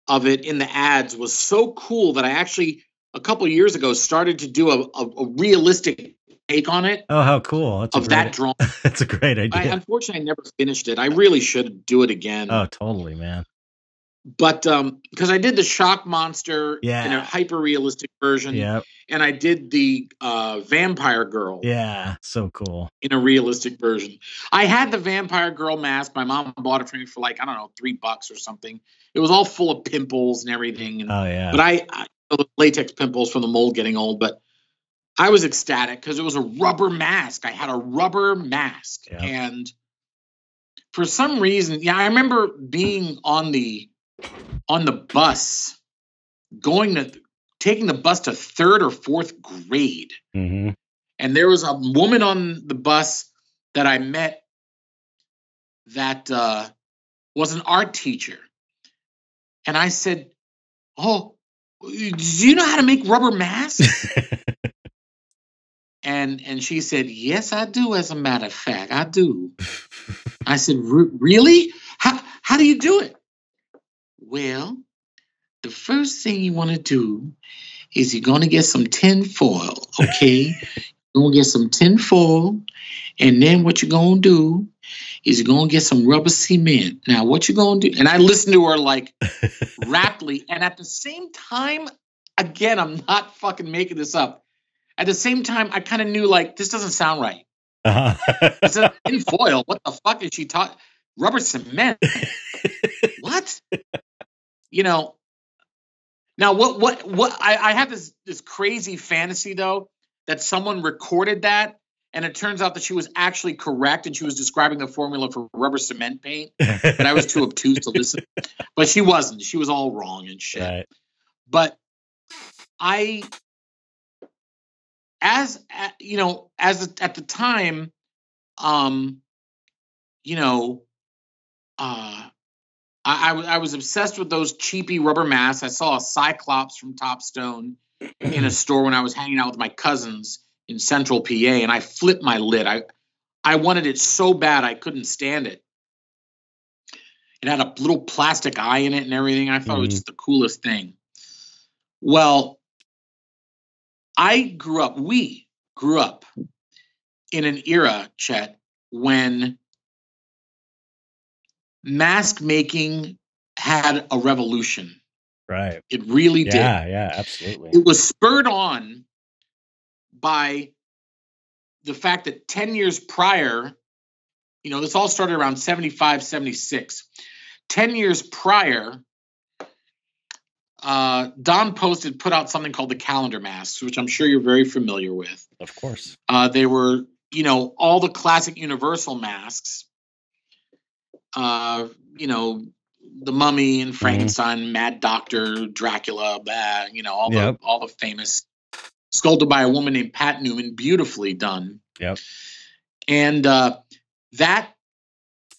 of it in the ads was so cool that I actually a couple of years ago started to do a, a, a realistic take on it Oh, how cool! That's a of great. that drawing. that's a great I, idea. unfortunately, I never finished it. I really should do it again. oh, totally, man. but um, because I did the shock monster in Yeah. a hyper realistic version, Yeah, and I did the uh, vampire girl yeah, so cool. in a realistic version. I had the vampire girl mask. My mom bought it for me for like I don't know three bucks or something. It was all full of pimples and everything. And, Oh yeah, But I, I latex pimples from the mold getting old. But I was ecstatic because it was a rubber mask. I had a rubber mask, Yeah. and for some reason, yeah, I remember being on the on the bus going to taking the bus to third or fourth grade. Mm-hmm. And there was a woman on the bus that I met that uh, was an art teacher. And I said, Oh, do you know how to make rubber masks? and and she said, Yes, I do, as a matter of fact. I do. I said, Really? How, how do you do it? Well, the first thing you want to do is you're going to get some tin foil, okay? you're going to get some tin foil, and then what you're going to do is you're going to get some rubber cement. Now, what you're going to do, and I listened to her like rapidly, and at the same time, again, I'm not fucking making this up. At the same time, I kind of knew like this doesn't sound right. Uh-huh. it's a tin foil. What the fuck is she talking? Rubber cement. what? You know, now, what what what I, I have this this crazy fantasy though that someone recorded that, and it turns out that she was actually correct, and she was describing the formula for rubber cement paint, but I was too obtuse to listen. But she wasn't. She was all wrong and shit. Right. But I, as you know, as at the time, um, you know, uh, I, I, was obsessed with those cheapy rubber masks. I saw a Cyclops from Topstone in a store when I was hanging out with my cousins in Central PA, and I flipped my lid. I I wanted it so bad I couldn't stand it. It had a little plastic eye in it and everything. I thought mm-hmm. it was mm-hmm. just the coolest thing. Well, I grew up, we grew up in an era, Chet, when mask making had a revolution. Right. It really yeah, did. Yeah, yeah, absolutely. It was spurred on by the fact that 10 years prior, you know, this all started around 75, 76. 10 years prior, uh, Don Post had put out something called the calendar masks, which I'm sure you're very familiar with. Of course. Uh, they were, you know, all the classic Universal masks uh, you know, the Mummy and mm-hmm. Frankenstein, mm-hmm. Mad Doctor, Dracula, blah, you know, all yep. the all the famous sculpted by a woman named Pat Newman, beautifully done. Yep. And uh, that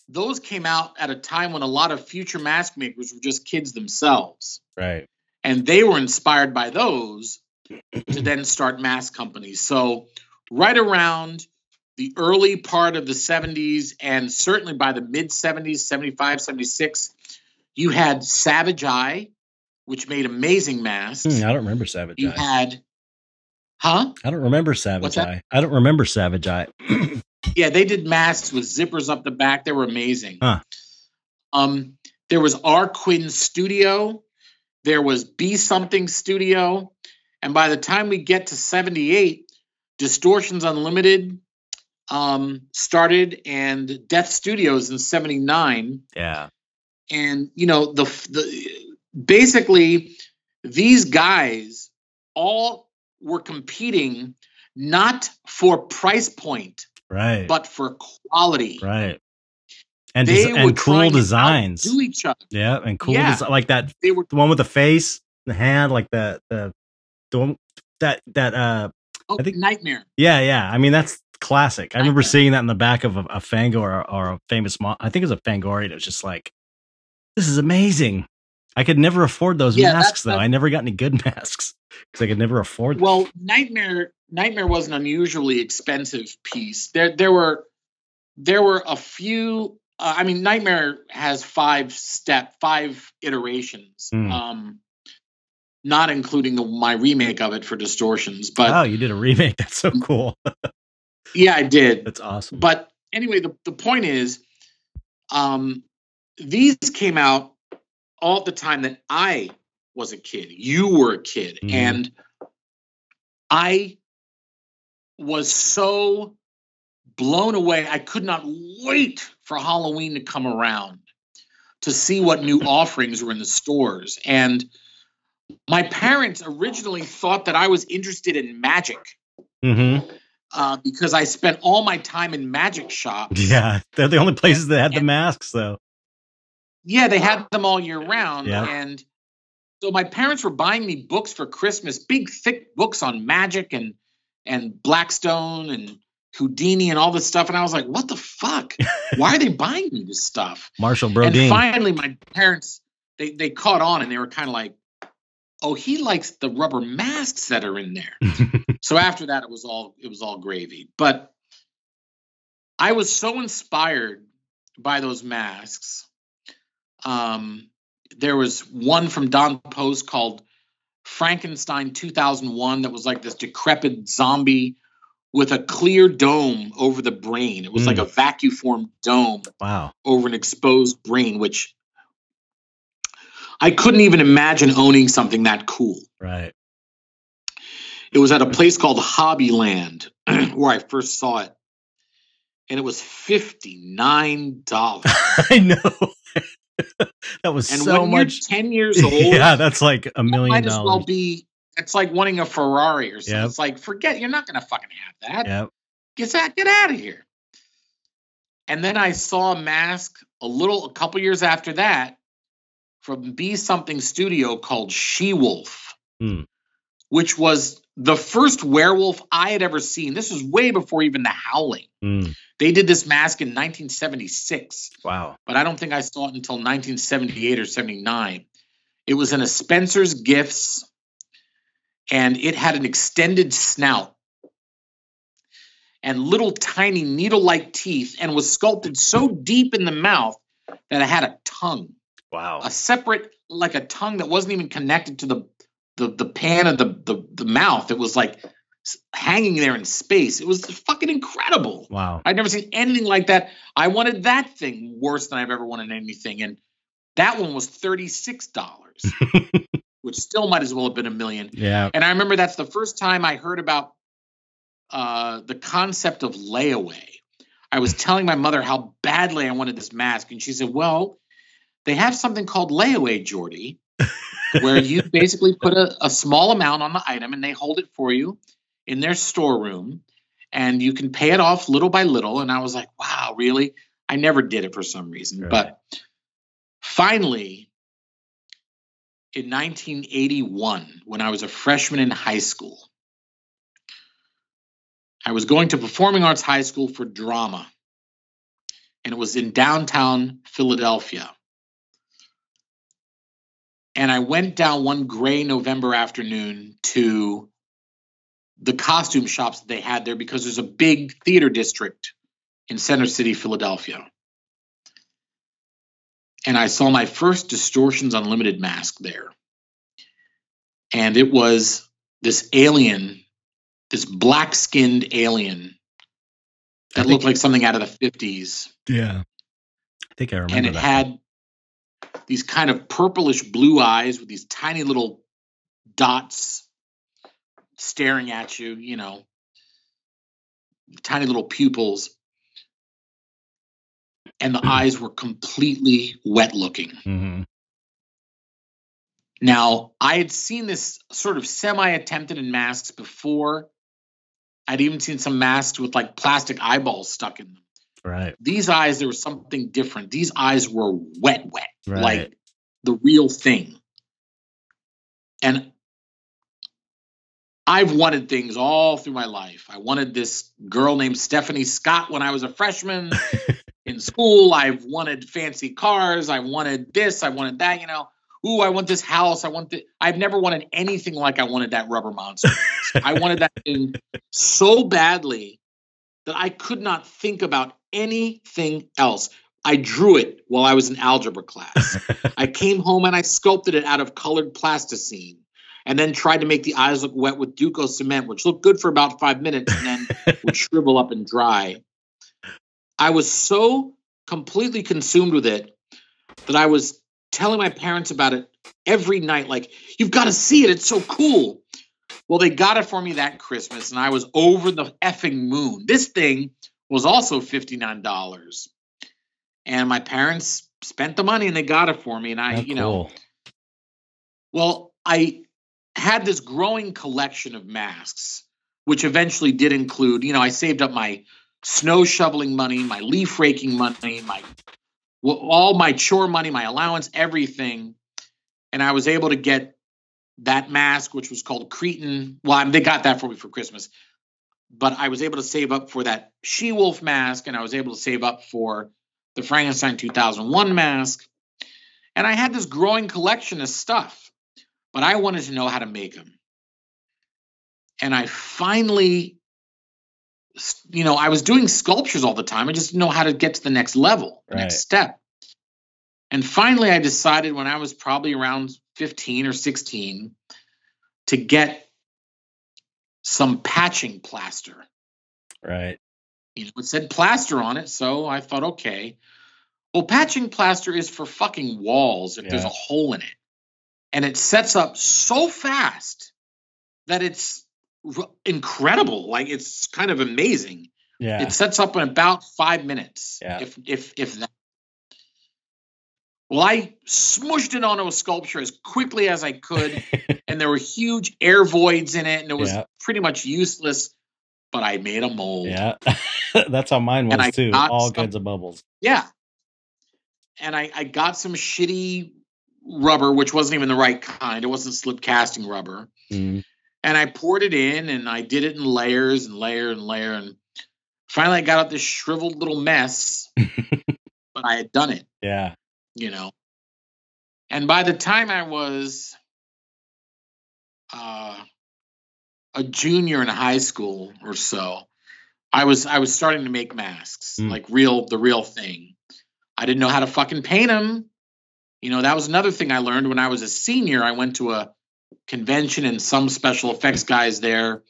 those came out at a time when a lot of future mask makers were just kids themselves. Right. And they were inspired by those to then start mask companies. So right around the early part of the 70s and certainly by the mid 70s, 75, 76, you had Savage Eye, which made amazing masks. Hmm, I don't remember Savage you Eye. You had, huh? I don't remember Savage Eye. I don't remember Savage Eye. yeah, they did masks with zippers up the back. They were amazing. Huh. Um, there was R. Quinn Studio. There was Be Something Studio. And by the time we get to 78, Distortions Unlimited um, started and Death Studios in 79. Yeah. And, you know, the, the basically these guys all were competing not for price point, right, but for quality. Right. And, des- and cool designs. Do each other. Yeah, and cool yeah. Like that. They were the one with the face, the hand, like the the the one that that uh. Oh, I think nightmare. Yeah, yeah. I mean, that's classic. I remember seeing that in the back of a, a Fango or, or, a famous, mo- I think it was a Fangoria. It was just like, this is amazing. I could never afford those yeah, masks though. I never got any good masks because I could never afford. Them. Well, Nightmare Nightmare was an unusually expensive piece. There there were there were a few. Uh, I mean, Nightmare has five step five iterations. Mm. Um, not including the, my remake of it for distortions. But oh, you did a remake. That's so cool. Yeah, I did. That's awesome. But anyway, the, the point is, um, these came out all at the time that I was a kid. You were a kid. Mm-hmm. And I was so blown away. I could not wait for Halloween to come around to see what new offerings were in the stores. And my parents originally thought that I was interested in magic. Mm-hmm uh, because I spent all my time in magic shops. Yeah, they're the only places that had and, the masks, though. Yeah, they had them all year round, yeah. and So my parents were buying me books for Christmas, big thick books on magic and and Blackstone and Houdini and all this stuff. And I was like, what the fuck? Why are they buying me this stuff? Marshall Brodeen. And finally my parents they they caught on and they were kind of like, oh, he likes the rubber masks that are in there. so after that it was all it was all gravy. But I was so inspired by those masks. Um there was one from Don Post called Frankenstein 2001 that was like this decrepit zombie with a clear dome over the brain. It was mm. like a vacuum formed dome wow. over an exposed brain, which I couldn't even imagine owning something that cool. Right. It was at a place called Hobbyland where I first saw it. And it was $59. I know. that was and so when much. You're Ten years old. yeah, that's like a million might dollars. as well be. It's like wanting a Ferrari or something. Yep. It's like forget. You're not going to fucking have that. Yep. Get that. Get out of here. And then I saw a mask a little, a couple years after that, from B Something Studio called She Wolf, Hmm. which was the first werewolf I had ever seen. This was way before even The Howling. Mm. They did this mask in 1976 Wow. but I don't think I saw it until 1978 or 79. It was in a Spencer's Gifts, and it had an extended snout and little tiny needle-like teeth, and was sculpted so deep in the mouth that it had a tongue, Wow. a separate, like a tongue that wasn't even connected to the the, the pan of the, the the mouth. It was like hanging there in space. It was fucking incredible. Wow. I'd never seen anything like that. I wanted that thing worse than I've ever wanted anything. And that one was $36, which still might as well have been a million. Yeah. And I remember that's the first time I heard about uh, the concept of layaway. I was telling my mother how badly I wanted this mask. And she said, Well, they have something called layaway, Jordy, where you basically put a, a small amount on the item and they hold it for you in their storeroom and you can pay it off little by little. And I was like, wow, really? I never did it for some reason. Right. But finally, in 1981, when I was a freshman in high school, I was going to Performing Arts High School for drama. And it was in downtown Philadelphia. And I went down one gray November afternoon to the costume shops that they had there because there's a big theater district in Center City, Philadelphia. And I saw my first Distortions Unlimited mask there. And it was this alien, this black skinned alien that looked like something out of the 50s. Yeah. I think I remember and it that. had these kind of purplish blue eyes with these tiny little dots staring at you, you know, tiny little pupils. And the eyes were completely wet looking. Mhm. Now, I had seen this sort of semi attempted in masks before. I'd even seen some masks with like plastic eyeballs stuck in them. Right. These eyes, there was something different. These eyes were wet, wet, Right. like the real thing. And I've wanted things all through my life. I wanted this girl named Stephanie Scott when I was a freshman in school. I've wanted fancy cars. I wanted this. I wanted that. You know, ooh, I want this house. I want the. I've never wanted anything like I wanted that rubber monster. I wanted that thing so badly that I could not think about anything else. I drew it while I was in algebra class. I came home and I sculpted it out of colored plasticine and then tried to make the eyes look wet with Duco cement, which looked good for about five minutes and then would shrivel up and dry. I was so completely consumed with it that I was telling my parents about it every night. Like, you've got to see it. It's so cool. Well, they got it for me that Christmas, and I was over the effing moon. This thing was also $59. And my parents spent the money and they got it for me. And I, Oh, you know, cool. well, I had this growing collection of masks, which eventually did include, you know, I saved up my snow shoveling money, my leaf raking money, my all my chore money, my allowance, everything. and I was able to get that mask, which was called Cretan. Well, they got that for me for Christmas, but I was able to save up for that She Wolf mask, and I was able to save up for the Frankenstein 2001 mask. And I had this growing collection of stuff, but I wanted to know how to make them. And I finally, you know, I was doing sculptures all the time. I just didn't know how to get to the next level, the Right. next step. And finally, I decided when I was probably around 15 or 16 to get some patching plaster. Right. You know, it said plaster on it, so I thought, okay. Well, patching plaster is for fucking walls if there's a hole in it. And it sets up so fast that it's r- incredible. Like it's kind of amazing. Yeah. It sets up in about five minutes. Yeah. If if if that. Well, I smushed it onto a sculpture as quickly as I could, and there were huge air voids in it, and it was Yeah. pretty much useless. But I made a mold. yeah. That's how mine was And too. All some- kinds of bubbles. Yeah. And I, I got some shitty rubber, which wasn't even the right kind. It wasn't slip casting rubber. Mm. And I poured it in and I did it in layers and layer and layer. And finally I got out this shriveled little mess, but I had done it, Yeah. you know. And by the time I was uh, a junior in high school or so, I was I was starting to make masks, Mm. like real the real thing. I didn't know how to fucking paint them. You know, that was another thing I learned when I was a senior. I went to a convention and some special effects guys there,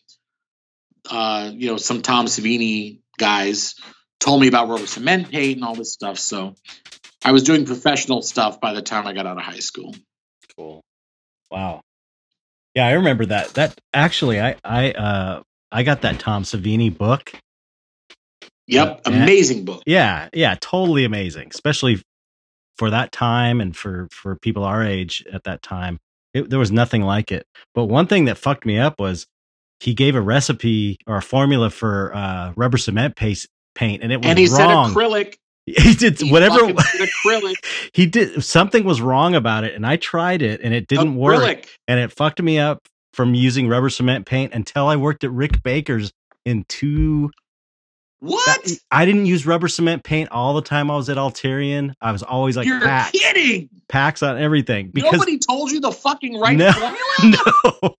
uh, you know, some Tom Savini guys told me about rubber cement paint and all this stuff. So I was doing professional stuff by the time I got out of high school. Cool. Wow. Yeah, I remember that. That actually, I I uh I got that Tom Savini book. Yep, Yeah. amazing book. Yeah, yeah, totally amazing, especially for that time and for for people our age at that time. It, there was nothing like it. But one thing that fucked me up was he gave a recipe or a formula for uh, rubber cement paste paint, and it was And he wrong. said acrylic. he did He whatever acrylic. he did. Something was wrong about it, and I tried it, and it didn't work and it fucked me up from using rubber cement paint until I worked at Rick Baker's in two. What? I didn't use rubber cement paint all the time I was at Alterian. I was always like You're packs, kidding. packs on everything because Nobody told you the fucking right No. formula? no,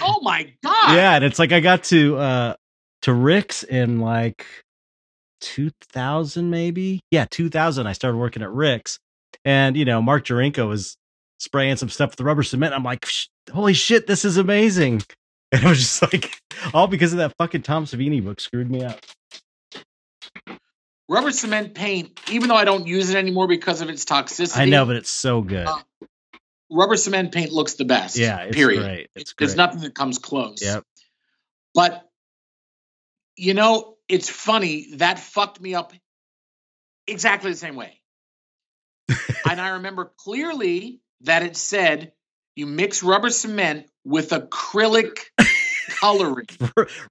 Oh my god. yeah, and it's like I got to uh to Rick's in like 2000 maybe, yeah, 2000. I started working at Rick's, and you know Mark Jarenko was spraying some stuff with rubber cement. I'm like, holy shit, this is amazing. And it was just like all because of that fucking Tom Savini book screwed me up. Rubber cement paint, even though I don't use it anymore because of its toxicity. I know, but it's so good. Uh, rubber cement paint looks the best. yeah, it's period. great. It's There's great. nothing that comes close. Yep. But you know, it's funny that fucked me up exactly the same way. and I remember clearly that it said you mix rubber cement with acrylic coloring.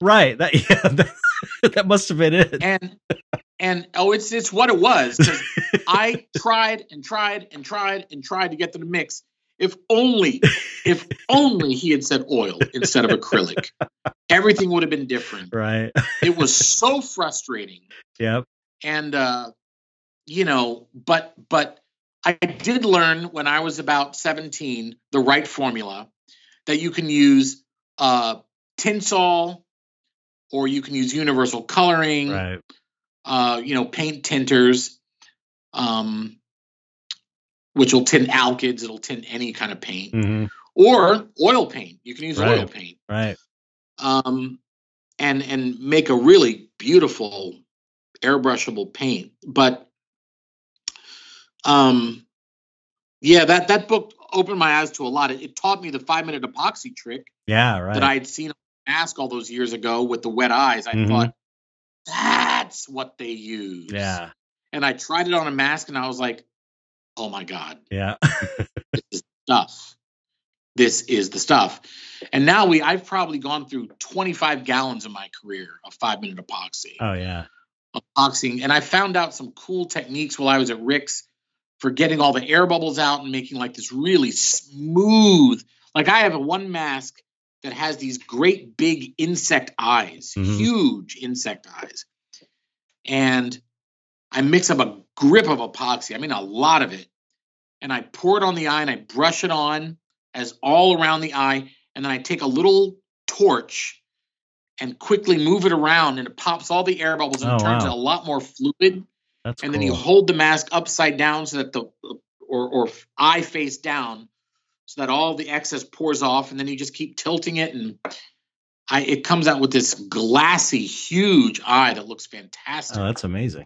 right. That yeah, that, that must have been it. And and oh it's it's what it was. I tried and tried and tried and tried to get them to the mix. If only, if only he had said oil instead of acrylic, everything would have been different. right. It was so frustrating, Yep. and uh, you know, but but I did learn when I was about seventeen the right formula that you can use uh, tinsol or you can use universal coloring Right. Uh, you know, paint tinters, um, which will tint alkyds, it'll tint any kind of paint, hmm or oil paint. You can use oil paint, Right. um, and and make a really beautiful airbrushable paint. But, um, yeah, that that book opened my eyes to a lot. It, it taught me the five minute epoxy trick Yeah. Right. that I had seen mask all those years ago with the wet eyes. I Mhm. thought that's what they use. yeah. And I tried it on a mask and I was like, oh my God, Yeah. this is stuff. This is the stuff. And now we I've probably gone through 25 gallons in my career of five minute epoxy. oh yeah. Epoxying. And I found out some cool techniques while I was at Rick's for getting all the air bubbles out and making like this really smooth. Like I have a one mask that has these great big insect eyes, Mhm. huge insect eyes. And I mix up a grip of epoxy, I mean a lot of it. And I pour it on the eye and I brush it on as all around the eye. And then I take a little torch and quickly move it around and it pops all the air bubbles and Oh, turns wow. it a lot more fluid That's and cool. then you hold the mask upside down so that the or or eye face down so that all the excess pours off and then you just keep tilting it and I it comes out with this glassy huge eye that looks fantastic oh, that's amazing.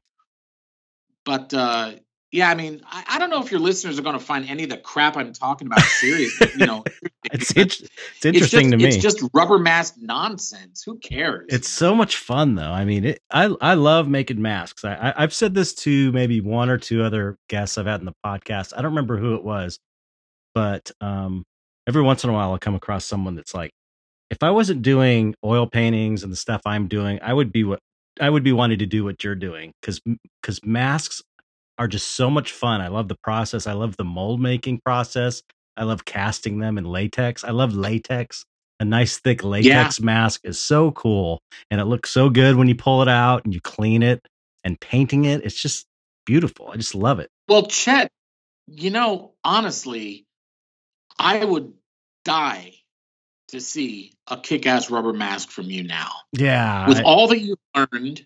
but uh yeah i mean I, I don't know if your listeners are going to find any of the crap i'm talking about serious you know It's it's interesting just, to me. it's just rubber mask nonsense who cares It's so much fun though. I mean, it, I I love making masks. I, I I've said this to maybe one or two other guests I've had in the podcast. I don't remember who it was, but um, every once in a while I'll come across someone that's like, if I wasn't doing oil paintings and the stuff I'm doing, I would be what I would be wanting to do what you're doing because because masks are just so much fun. I love the process. I love the mold making process. I love casting them in latex. I love latex. A nice thick latex mask is so cool and it looks so good when you pull it out and you clean it and painting it. It's just beautiful. I just love it. well chet you know honestly i would die to see a kick-ass rubber mask from you now Yeah. with I- all that you've learned,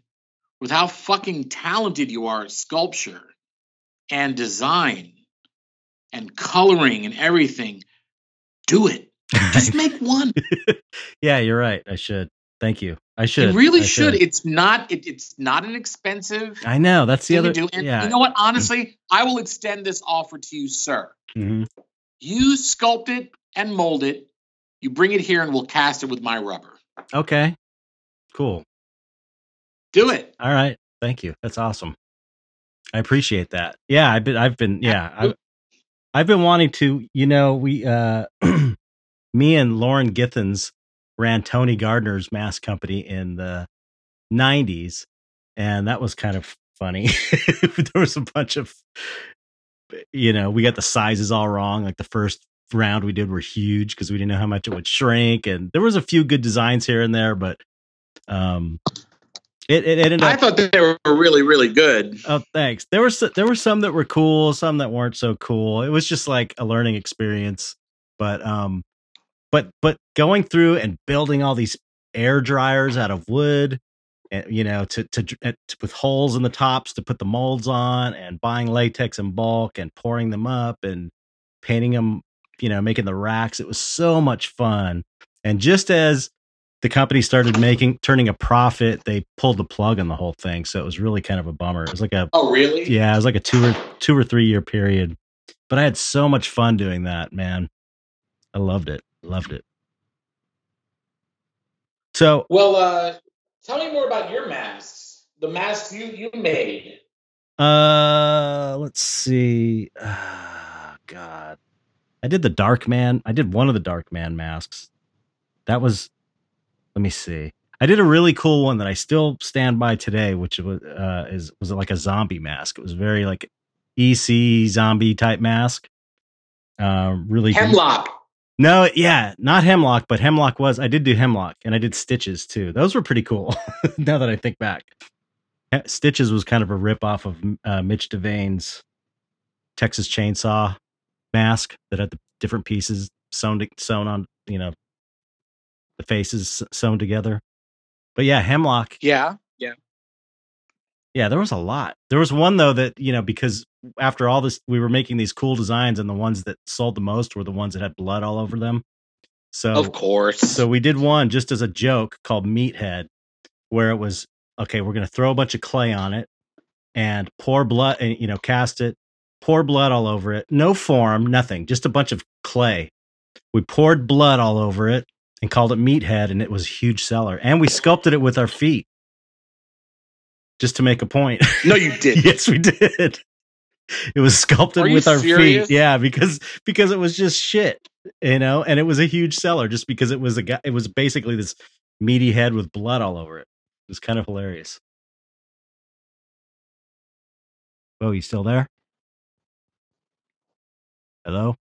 with how fucking talented you are at sculpture and design and coloring and everything, do it. Just make one. yeah, you're right. I should. Thank you. I should. you really I should. It's not. It, it's not an expensive I know. That's the other. do. And yeah. you know what? Honestly, I will extend this offer to you, sir. Mhm. You sculpt it and mold it. You bring it here, and we'll cast it with my rubber. Okay. Cool. Do it. All right. Thank you. That's awesome. I appreciate that. Yeah, I've been I've been yeah, I've, I've been wanting to, you know, we uh me and Lauren Githens ran Tony Gardner's mask company in the 90s and that was kind of funny. there was a bunch of you know, we got the sizes all wrong. Like the first round we did were huge because we didn't know how much it would shrink and there was a few good designs here and there, but um it, it ended up I thought they were really, really good. Oh, thanks. There were there were some that were cool, some that weren't so cool. It was just like a learning experience. But um, but but going through and building all these air dryers out of wood, and you know, to to, to with holes in the tops to put the molds on, and buying latex in bulk and pouring them up and painting them, you know, making the racks. It was so much fun. And just as the company started making turning a profit, they pulled the plug on the whole thing. So it was really kind of a bummer. It was like a Oh, really? yeah, it was like a two or two or three year period. But I had so much fun doing that, man. I loved it. Loved it. So Well, uh, tell me more about your masks. The masks you you made. uh let's see. Ah, God. I did the Darkman. I did one of the Darkman masks. That was let me see. I did a really cool one that I still stand by today, which was uh is was like a zombie mask. It was very like EC zombie type mask. Uh really Hemlock. No, yeah, not Hemlock, but Hemlock was. I did do Hemlock, and I did Stitches too. Those were pretty cool. now that I think back, Stitches was kind of a rip off of uh, Mitch Devane's Texas Chainsaw mask that had the different pieces sewn to, sewn on, you know, the faces sewn together. But yeah, Hemlock. Yeah. Yeah. Yeah, there was a lot. There was one though that you know because after all this, we were making these cool designs, and the ones that sold the most were the ones that had blood all over them. So Of course. so we did one just as a joke called Meathead, where it was okay. We're going to throw a bunch of clay on it and pour blood, and you know, cast it, pour blood all over it. No form, nothing, just a bunch of clay. We poured blood all over it and called it Meathead, and it was a huge seller. And we sculpted it with our feet, just to make a point. no, you did. yes, we did. It was sculpted with our serious? feet. Yeah, because because it was just shit, you know, and it was a huge seller just because it was a guy. It was basically this meaty head with blood all over it. It was kind of hilarious. Oh, you still there? Hello.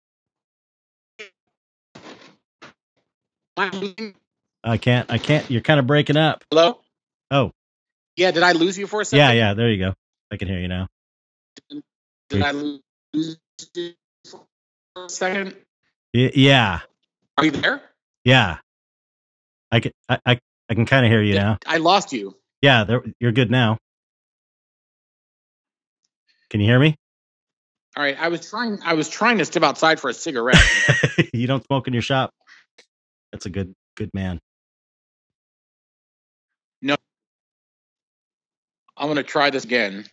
I can't. I can't. You're kind of breaking up. Hello. Oh. Yeah. Did I lose you for a second? Yeah. Yeah. There you go. I can hear you now. Did I lose you for a second? Y- yeah. Are you there? Yeah. I can. I. I, I can kind of hear you now. I lost you. Yeah. There, you're good now. Can you hear me? All right. I was trying. I was trying to step outside for a cigarette. you don't smoke in your shop. That's a good good man. No. I'm gonna try this again.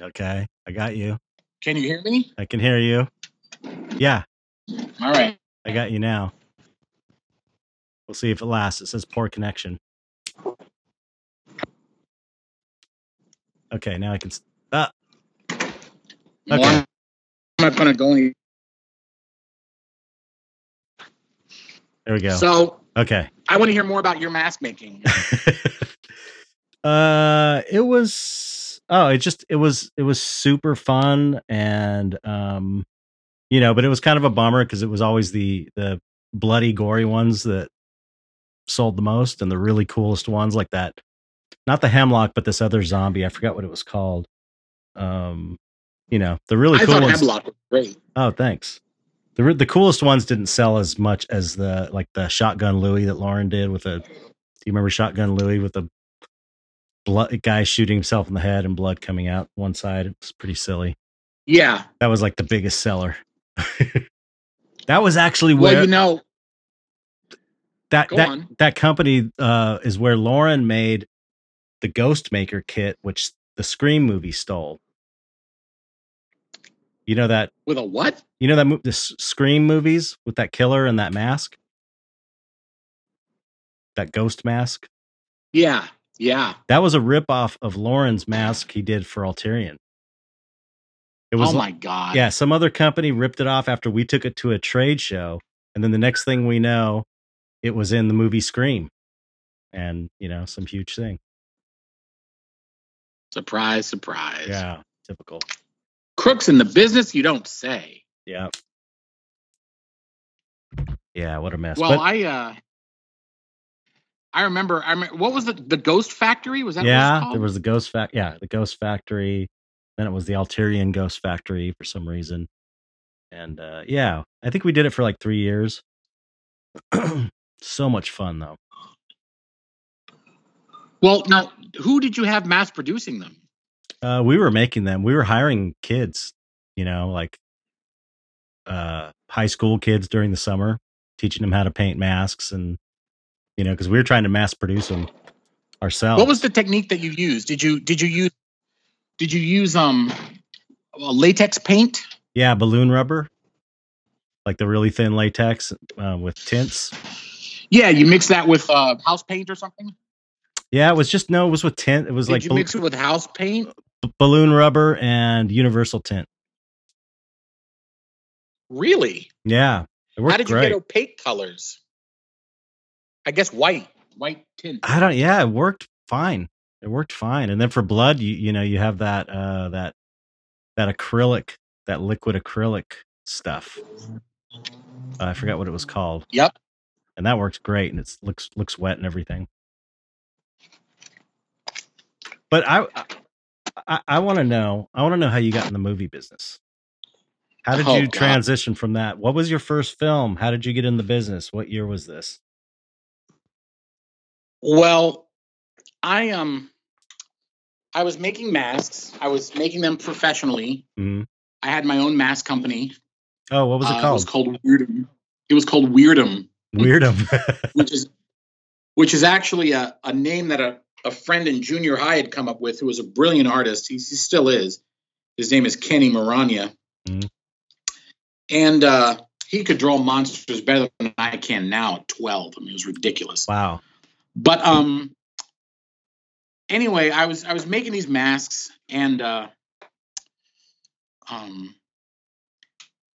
Okay, I got you. Can you hear me? I can hear you. Yeah, All right. I got you now. We'll see if it lasts. It says poor connection. Okay, now I can. Ah, Okay. Not gonna go any. there we go. So okay. I want to hear more about your mask making. uh it was oh it just it was it was super fun and um you know but it was kind of a bummer because it was always the the bloody gory ones that sold the most and the really coolest ones like that not the hemlock but this other zombie i forgot what it was called um you know the really I cool thought ones Hemlock was great. oh thanks the the coolest ones didn't sell as much as the like the shotgun louis that lauren did with a do you remember shotgun louis with the blood guy shooting himself in the head and blood coming out one side it was pretty silly Yeah. that was like the biggest seller that was actually where Well, you know, that go that, on. that company uh is where lauren made the ghost maker kit which the scream movie stole you know that with a what? you know that mo- the scream movies with that killer and that mask that ghost mask Yeah. Yeah. that was a ripoff of lauren's mask he did for alterian it was oh my god. yeah some other company ripped it off after we took it to a trade show and then the next thing we know it was in the movie scream and you know some huge thing Surprise, surprise. yeah typical Crooks in the business, you don't say. yeah. Yeah what a mess. Well, but I uh I remember I remember what was the the Ghost Factory? Was that what it yeah was there was the ghost fact yeah the ghost factory. Then it was the alterian ghost factory for some reason. And uh yeah i think we did it for like three years. So much fun though. Well, now who did you have mass producing them? Uh, we were making them. We were hiring kids, you know, like uh, high school kids during the summer, teaching them how to paint masks, and you know, because we were trying to mass produce them ourselves. What was the technique that you used? Did you did you use did you use um latex paint? yeah, balloon rubber, like the really thin latex uh, with tints. Yeah, you mix that with uh, house paint or something. Yeah, it was just no, it was with tint. It was Did like you mix it with house paint? Balloon rubber and universal tint. Really? Yeah, it How did you great. get opaque colors? I guess white, white tint. I don't. Yeah, it worked fine. It worked fine. And then for blood, you you know you have that uh that that acrylic, that liquid acrylic stuff. Uh, I forgot what it was called, Yep. and that works great. And it looks looks wet and everything. But I I, I want to know. I want to know how you got in the movie business. How did Oh, you God. transition from that? What was your first film? How did you get in the business? What year was this? Well, I um I was making masks. I was making them professionally. Mhm. I had my own mask company. Oh, what was it Uh, called? was called Weirdum. It was called Weirdum, Weirdum. which is which is actually a, a name that a, a friend in junior high had come up with who was a brilliant artist. He, he still is. His name is Kenny Marania. Mhm. And uh, he could draw monsters better than I can now at 12. I mean, it was ridiculous. wow. But um anyway, I was I was making these masks and uh um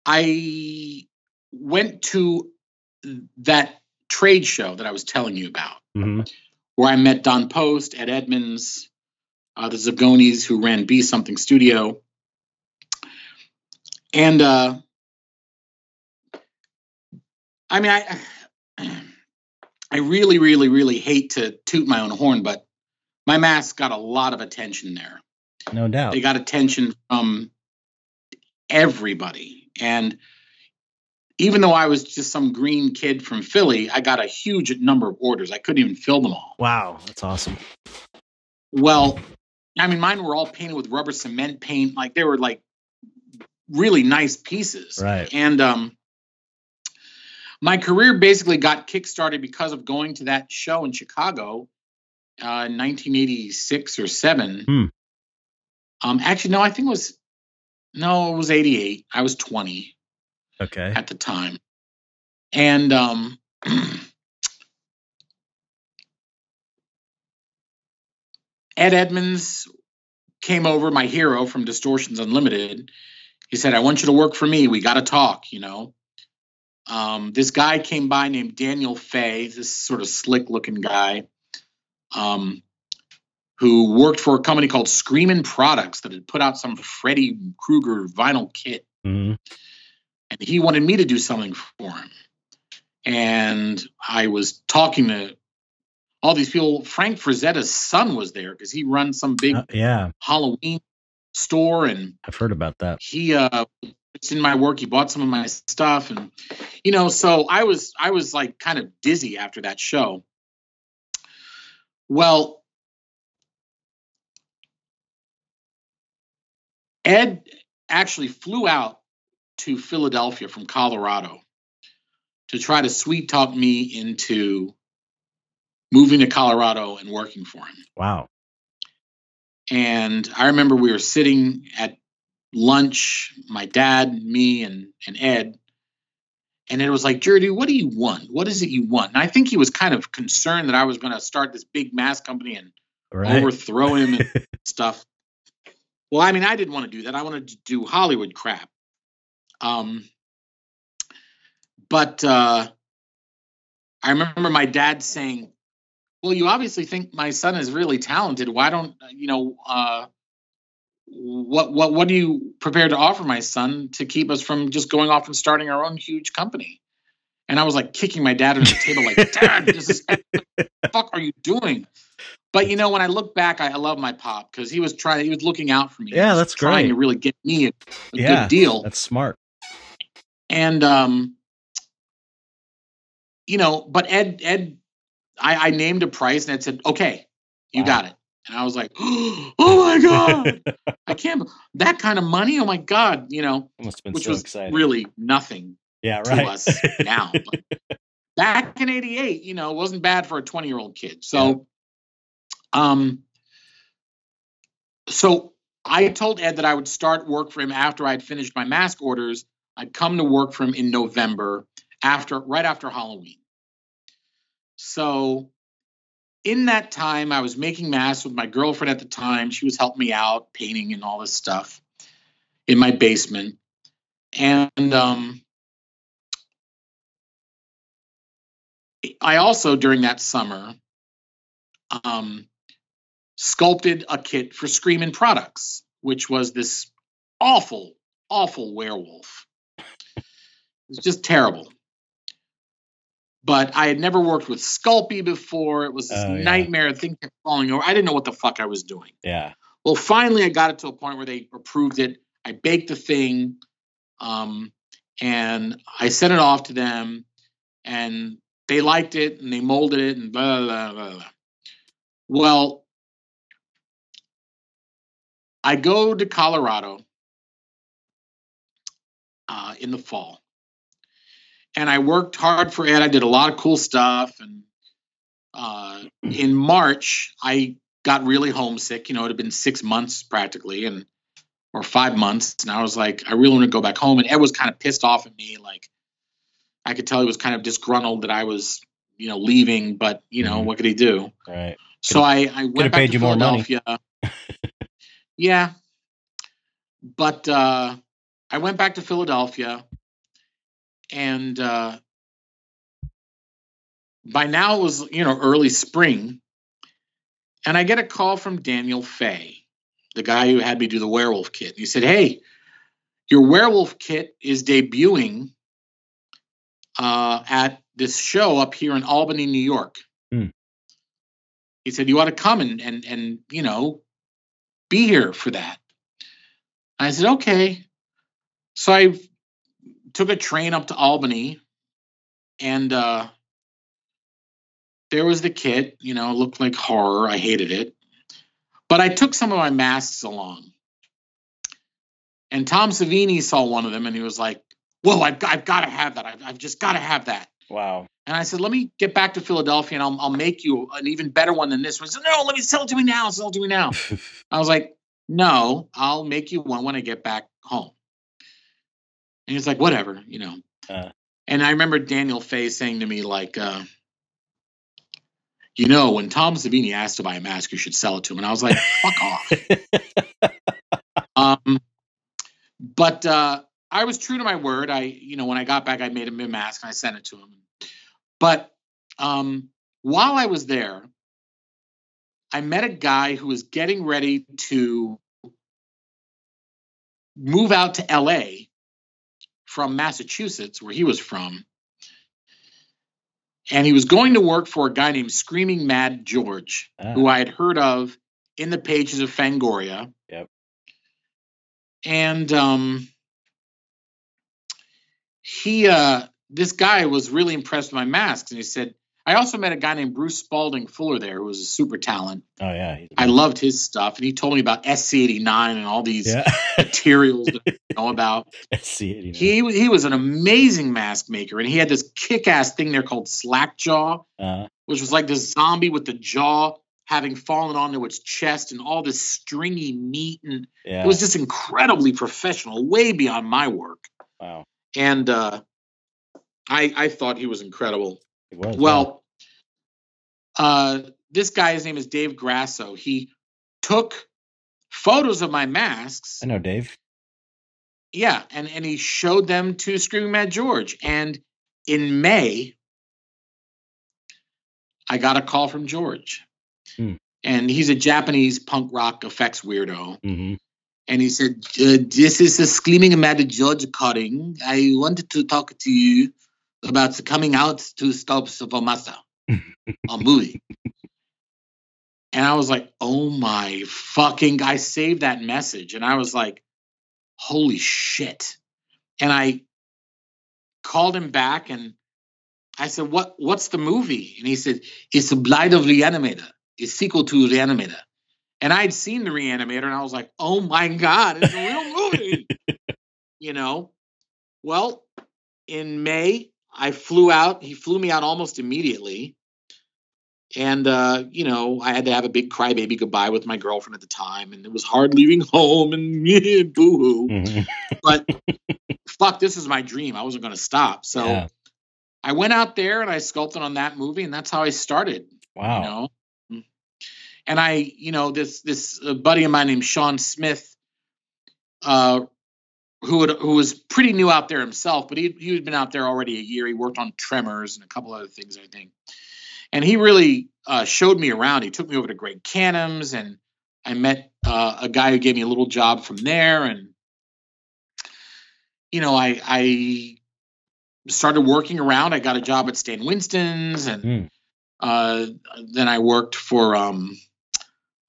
I went to that trade show that I was telling you about hmm where I met Don Post, Ed Edmunds, uh, the Zagonis who ran B Something Studio. And uh I mean, I I really, really, really hate to toot my own horn, but my mask got a lot of attention there. No doubt. They got attention from everybody. And even though I was just some green kid from Philly, I got a huge number of orders. I couldn't even fill them all. Wow, that's awesome. Well, I mean, mine were all painted with rubber cement paint. Like they were like really nice pieces. Right. And um, my career basically got kickstarted because of going to that show in Chicago uh, in 1986 or seven. Hmm. Um, actually, no, I think it was no, it was 88. I was 20 Okay. at the time, and um, Ed Edmunds came over, my hero from Distortions Unlimited. He said, "I want you to work for me. We got to talk." You know. Um, this guy came by named Daniel Fay, this sort of slick looking guy, um, who worked for a company called Screamin' Products that had put out some Freddy Krueger vinyl kit. Mhm. And he wanted me to do something for him. And I was talking to all these people. Frank Frazetta's son was there because he runs some big Uh, yeah, Halloween store and I've heard about that. he uh it's in my work he bought some of my stuff and you know so i was i was like kind of dizzy after that show well ed actually flew out to philadelphia from colorado to try to sweet talk me into moving to colorado and working for him Wow. and I remember we were sitting at lunch, my dad, me, and and Ed, and it was like, Jerry, what do you want? What is it you want? And I think he was kind of concerned that I was going to start this big mass company and Right. overthrow him and stuff. Well, I mean, I didn't want to do that. I wanted to do Hollywood crap. Um, but uh, I remember my dad saying, "Well, you obviously think my son is really talented. Why don't you know? Uh, what what what do you prepare to offer my son to keep us from just going off and starting our own huge company?" And I was like kicking my dad under the table, like, "Dad, this is what the fuck are you doing?" But you know, when I look back, I, I love my pop because he was trying. He was looking out for me. Yeah, that's trying great. to really get me a, a Yeah, good deal. That's smart. And um, you know, but Ed Ed, I, I named a price and Ed said, "Okay, you Wow. got it." And I was like, "Oh my god, I can't that kind of money! Oh my god!" You know, It must have been which so was exciting. really nothing yeah, to right. us now. But back in '88, you know, it wasn't bad for a 20 year old kid. So, um, so I told Ed that I would start work for him after I'd finished my mask orders. I'd come to work for him in November after, right after Halloween. So, in that time, I was making masks with my girlfriend at the time. She was helping me out, painting and all this stuff in my basement. And um, I also during that summer um, sculpted a kit for Screamin' Products, which was this awful, awful werewolf. It was just terrible. But I had never worked with Sculpey before. It was this Oh, yeah. nightmare. Thing kept falling over. I didn't know what the fuck I was doing. Yeah. Well, finally, I got it to a point where they approved it. I baked the thing, um, and I sent it off to them, and they liked it, and they molded it, and blah blah blah. blah. Well, I go to Colorado uh, in the fall, and I worked hard for Ed. I did a lot of cool stuff, and uh, in March, I got really homesick. You know, it had been six months practically, and or five months, and I was like, I really want to go back home. And Ed was kind of pissed off at me. Like, I could tell he was kind of disgruntled that I was, you know, leaving. But you know, Mhm. what could he do? Right. So I, I went back paid to you more money. Philadelphia. yeah, but uh, I went back to Philadelphia, and uh, by now it was you know early spring, and I get a call from Daniel Fay, the guy who had me do the werewolf kit. He said, "Hey, your werewolf kit is debuting uh, at this show up here in Albany, New York. Hmm. He said, "You ought to come and and and you know, be here for that." I said, "Okay." So I took a train up to Albany, and uh, there was the kit. You know, looked like horror. I hated it, but I took some of my masks along. And Tom Savini saw one of them, and he was like, "Whoa, I've got, I've got to have that. I've, I've just got to have that." Wow. And I said, let me get back to Philadelphia and I'll, I'll make you an even better one than this one. He said, no, let me sell it to me now. Sell it to me now. I was like, no, I'll make you one when I get back home. And he's like, whatever, you know. Uh. and I remember Daniel Fay saying to me, like, uh, you know, when Tom Savini asked to buy a mask, you should sell it to him. And I was like, fuck off. um, but uh, I was true to my word. I, you know, when I got back, I made him a mask and I sent it to him. But um, while I was there, I met a guy who was getting ready to move out to LA from Massachusetts, where he was from. And he was going to work for a guy named Screaming Mad George, Ah. who I had heard of in the pages of Fangoria. Yep. And um, he, uh, this guy was really impressed with my masks. And he said, I also met a guy named Bruce Spalding Fuller there, who was a super talent. Oh yeah. I loved his stuff. And he told me about SC89 and all these yeah. materials that I know about. See it. You know. He he was an amazing mask maker, and he had this kick-ass thing there called Slackjaw, uh, which was like this zombie with the jaw having fallen onto its chest and all this stringy meat, and yeah. it was just incredibly professional, way beyond my work. wow. And uh, I I thought he was incredible. Was. Well, uh, this guy's name is Dave Grasso. He took photos of my masks I know Dave. Yeah, and and he showed them to Screaming Mad George. And in May, I got a call from George. Hmm. And he's a Japanese punk rock effects weirdo. hmm And he said, uh, This is a Screaming Mad George cutting. I wanted to talk to you about coming out to Stop Masa, a movie. And I was like, oh my fucking, I saved that message. And I was like, holy shit. And I called him back and I said, what, what's the movie? And he said, it's the Blight of Reanimator. It's sequel to Reanimator. And I'd seen the Reanimator and I was like, oh my God, it's a real movie. you know? Well, in May, I flew out. He flew me out almost immediately. And, uh, you know, I had to have a big crybaby goodbye with my girlfriend at the time. And it was hard leaving home and boo hoo. hmm But fuck, this is my dream. I wasn't going to stop. So Yeah. I went out there and I sculpted on that movie. And that's how I started, Wow. you know? And I, you know, this, this uh, buddy of mine named Sean Smith, uh, who had, who was pretty new out there himself, but he he had been out there already a year. He worked on Tremors and a couple other things, I think. And he really uh, showed me around. He took me over to Greg Cannom's, and I met uh, a guy who gave me a little job from there. And you know, I I started working around. I got a job at Stan Winston's, and Hmm. uh, then I worked for um,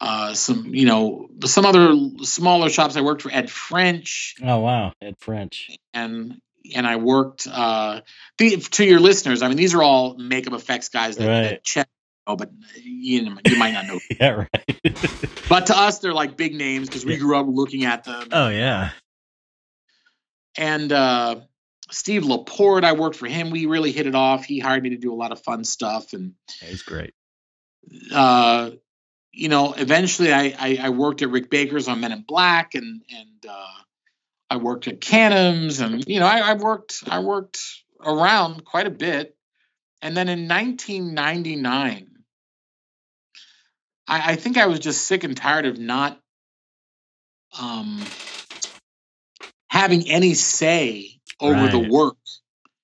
uh, some you know some other smaller shops. I worked for Ed French Oh wow. Ed French. and and I worked uh the, to your listeners. I mean, these are all makeup effects guys that, Right. that check. Oh, but you know, you might not know. Yeah. Right. But to us, they're like big names because we grew up looking at them. oh yeah. And uh, Steve LaPorte, I worked for him. We really hit it off. He hired me to do a lot of fun stuff, and Yeah, He's great. uh, you know, eventually I, I I worked at Rick Baker's on Men in Black, and and uh, I worked at Cannom's, and you know, I, I worked I worked around quite a bit, and then in 1999, I, I think I was just sick and tired of not um, having any say over the work.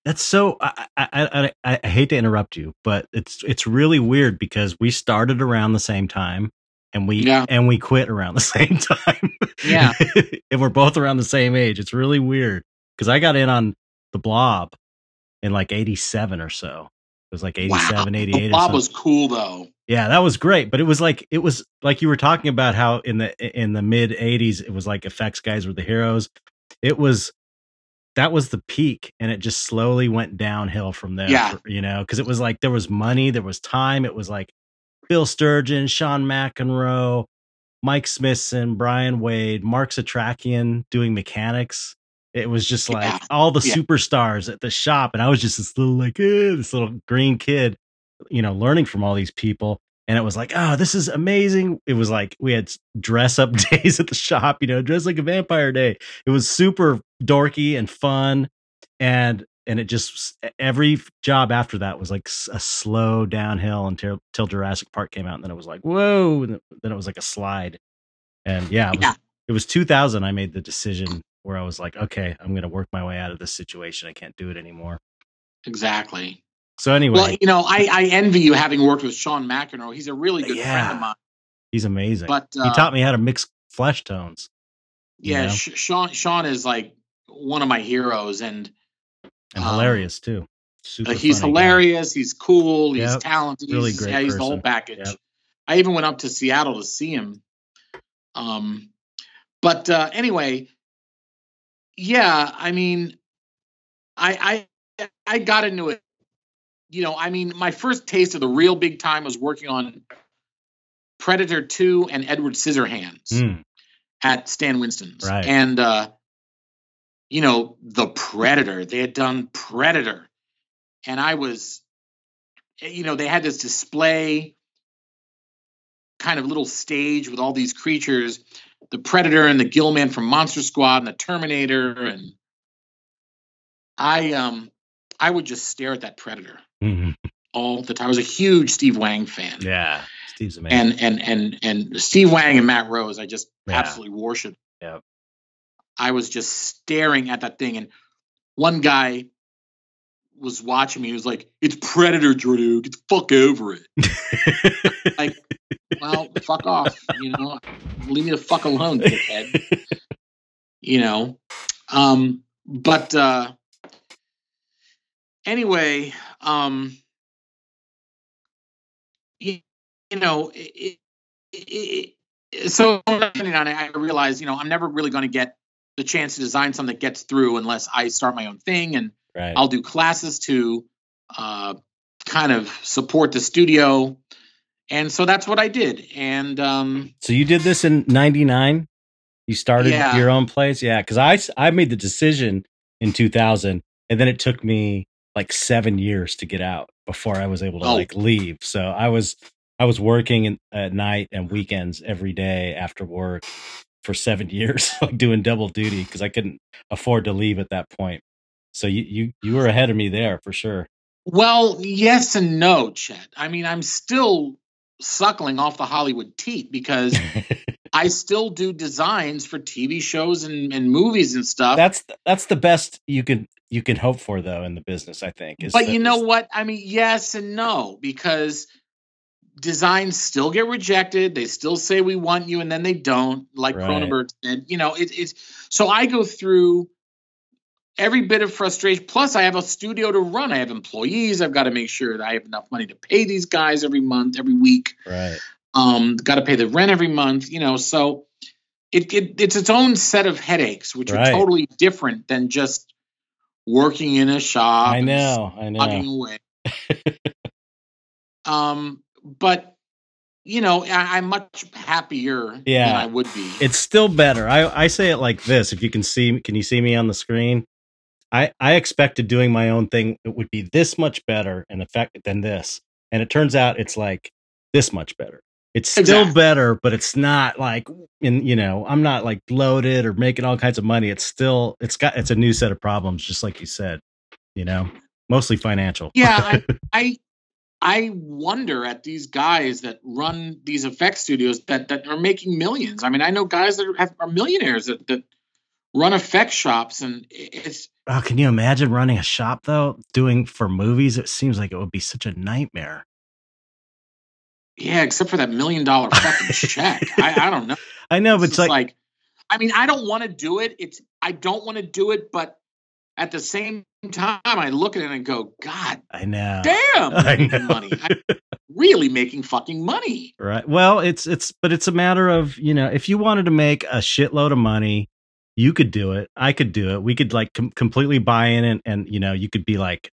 That's so. I, I I I I hate to interrupt you, but it's it's really weird because we started around the same time, and we Yeah. and we quit around the same time. Yeah. and we're both around the same age. It's really weird because I got in on the Blob in like 87 or so. It was like 87, wow. 88. Bob was cool though. Yeah, that was great. But it was like it was like you were talking about how in the in the mid 80s it was like effects guys were the heroes. It was that was the peak and it just slowly went downhill from there. Yeah. You know, because it was like there was money, there was time. It was like Bill Sturgeon, Sean McEnroe, Mike Smithson, Brian Wade, Mark Setrakian doing mechanics. It was just like Yeah. all the Yeah. superstars at the shop, and I was just this little like eh, this little green kid, you know, learning from all these people. And it was like, oh, this is amazing. It was like we had dress up days at the shop, you know, dress like a vampire day. It was super dorky and fun, and and it just every job after that was like a slow downhill until till Jurassic Park came out, and then it was like whoa, and then it was like a slide. And yeah, it was, Yeah. it was 2000. I made the decision where I was like, okay, I'm gonna work my way out of this situation. I can't do it anymore. Exactly. So anyway, Well, you know, I, I envy you having worked with Sean McEnroe. He's a really good friend of mine. he's amazing. But uh, he taught me how to mix flesh tones. you yeah, know? Sean Sean is like one of my heroes, and and Um, hilarious too. Super uh, he's funny guy. hilarious. He's cool. He's Yep. talented. Really he's, great yeah, he's the whole package. Yep. I even went up to Seattle to see him. Um, but uh, anyway, yeah, I mean, I I I got into it. You know, I mean, my first taste of the real big time was working on Predator Two and Edward Scissorhands Mm, at Stan Winston's. Right. And uh you know, the Predator, they had done Predator. And I was you know, they had this display kind of little stage with all these creatures, the Predator and the Gillman from Monster Squad and the Terminator and I um I would just stare at that Predator mhm. all the time. I was a huge Steve Wang fan. Yeah, Steve's amazing. and and and and Steve Wang and Matt Rose, I just Yeah. absolutely worship. Yep. I was just staring at that thing, and one guy was watching me. He was like, "It's Predator, Jordan. Get the fuck over it." Like, well, fuck off. You know, leave me the fuck alone, dickhead. You know, um, but uh, anyway, um, you, you know, it, it, it, so depending on it, I realized, you know, I'm never really going to get the chance to design something that gets through unless I start my own thing, and right. I'll do classes to uh, kind of support the studio. And so that's what I did. And um, So you did this in '99. You started Yeah. your own place, yeah? Because I, I made the decision in 2000, and then it took me like seven years to get out before I was able to Oh. like leave. So I was I was working in, at night and weekends every day after work for seven years, like doing double duty because I couldn't afford to leave at that point. So you you you were ahead of me there for sure. well, yes and no, Chet. I mean, I'm still suckling off the Hollywood teat because I still do designs for TV shows and, and movies and stuff. that's that's the best you can you can hope for though in the business. I think. is but that- you know what? I mean, yes and no, because designs still get rejected. They still say we want you, and then they don't. Like Right. Cronenberg said, you know, it, it's so I go through every bit of frustration. Plus, I have a studio to run. I have employees. I've got to make sure that I have enough money to pay these guys every month, every week. Right. Um, got to pay the rent every month. You know, so it, it it's its own set of headaches, which Right. are totally different than just working in a shop. I know. I know. um, but you know, I, I'm much happier Yeah. than I would be. it's still better. I, I say it like this. If you can see, can you see me on the screen? I, I expected doing my own thing. It would be this much better in effect than this. And it turns out it's like this much better. It's still Exactly. better, but it's not like in, you know, I'm not like bloated or making all kinds of money. It's still, it's got, it's a new set of problems, just like you said, you know, mostly financial. yeah, I, I I wonder at these guys that run these effect studios that that are making millions. I mean, I know guys that are, have, are millionaires that that run effect shops, and it's Oh, can you imagine running a shop though, doing for movies? It seems like it would be such a nightmare. Yeah, except for that million dollar fucking check. I, I don't know. I know, but It's like, like, I mean, I don't want to do it. It's I don't want to do it, but at the same time, I look at it and go, God, I know. damn, I know. money. I'm really making fucking money. Right. Well, it's it's but it's a matter of, you know, if you wanted to make a shitload of money, you could do it. I could do it. We could like com- completely buy in and and you know, you could be like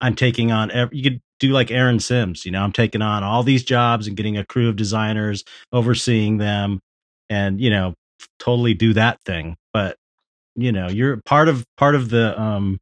I'm taking on ev- you could do like Aaron Sims, you know, I'm taking on all these jobs and getting a crew of designers, overseeing them and, you know, totally do that thing. But, you know, you're part of part of the um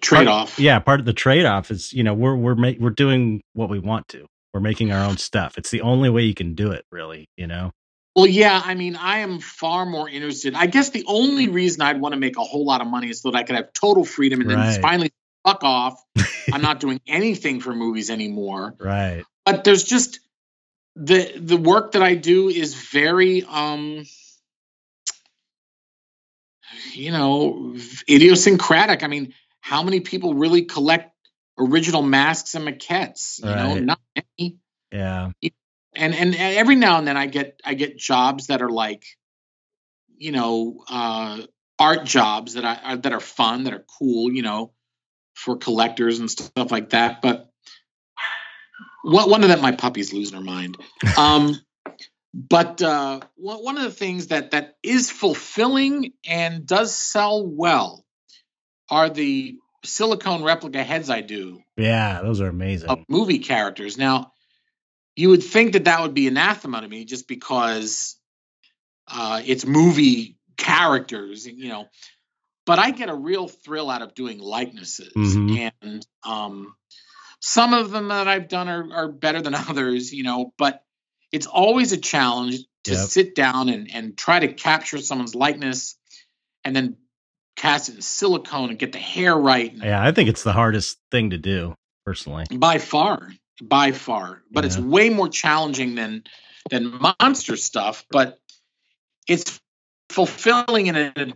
Trade off. yeah, part of the trade off is you know we're we're ma- we're doing what we want to. We're making our own stuff. It's the only way you can do it, really. You know. Well, yeah, I mean, I am far more interested. I guess the only reason I'd want to make a whole lot of money is so that I could have total freedom and then finally fuck off. I'm not doing anything for movies anymore. Right. But there's just the the work that I do is very um you know idiosyncratic. I mean, how many people really collect original masks and maquettes? You know, not many Yeah. and and every now and then I get I get jobs that are like, you know, uh, art jobs that I are, that are fun, that are cool, you know, for collectors and stuff like that. But what one of them, my puppy's losing her mind. Um, but uh, one of the things that that is fulfilling and does sell well are the silicone replica heads I do Yeah. Those are amazing. of movie characters. Now, you would think that that would be anathema to me just because uh, it's movie characters, you know. But I get a real thrill out of doing likenesses, Mhm. and um, some of them that I've done are, are better than others, you know. But it's always a challenge to Yep. sit down and and try to capture someone's likeness, and then cast it in silicone and get the hair right. Yeah, I think it's the hardest thing to do, personally. by far by far but it's way more challenging than than monster stuff but it's fulfilling in a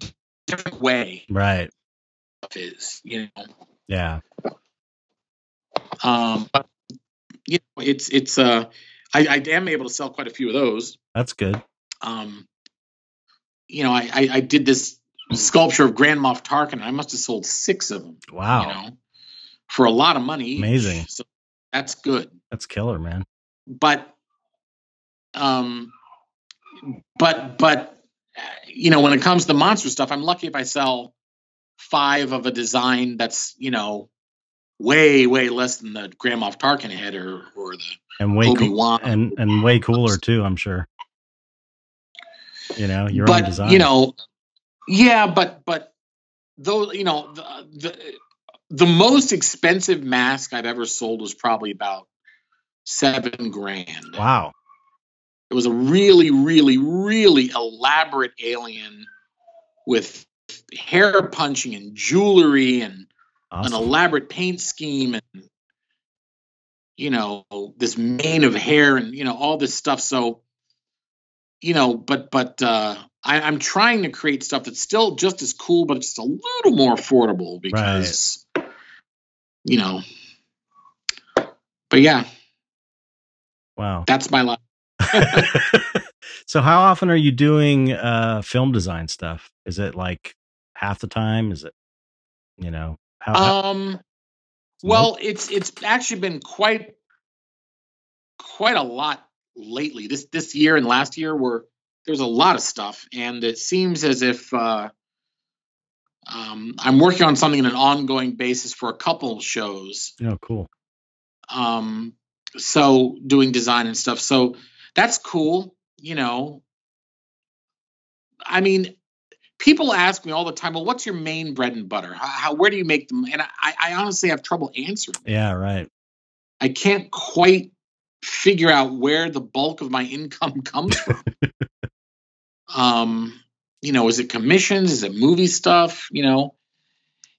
different way Right. is you know Yeah. um but you know it's it's uh I, I am able to sell quite a few of those That's good. um you know i i, I did this sculpture of grand moff tarkin i must have sold six of them Wow. you know for a lot of money. Amazing. so that's good That's killer, man. but um but but you know when it comes to monster stuff i'm lucky if i sell five of a design that's you know way way less than the grand moff tarkin head or or the And way obi-wan and and way cooler too, I'm sure. You know, your own but design. you know yeah but but though you know the, the the most expensive mask i've ever sold was probably about seven grand Wow. It was a really, really, really elaborate alien with hair punching and jewelry and Awesome. an elaborate paint scheme and you know this mane of hair and you know all this stuff. So you know, but but uh, I, I'm trying to create stuff that's still just as cool, but just a little more affordable because you know. But yeah, wow. that's my life. so how often are you doing uh film design stuff? Is it like half the time? Is it you know how, how- Um, well, it's it's actually been quite quite a lot lately. This this year and last year were there's a lot of stuff, and it seems as if uh, um, I'm working on something on an ongoing basis for a couple shows. oh cool. Um, so doing design and stuff. So that's cool. You know, I mean, people ask me all the time, well, what's your main bread and butter? How, how where do you make them? And I, I honestly have trouble answering. Yeah, right. I can't quite figure out where the bulk of my income comes from. um, you know, is it commissions? Is it movie stuff? You know,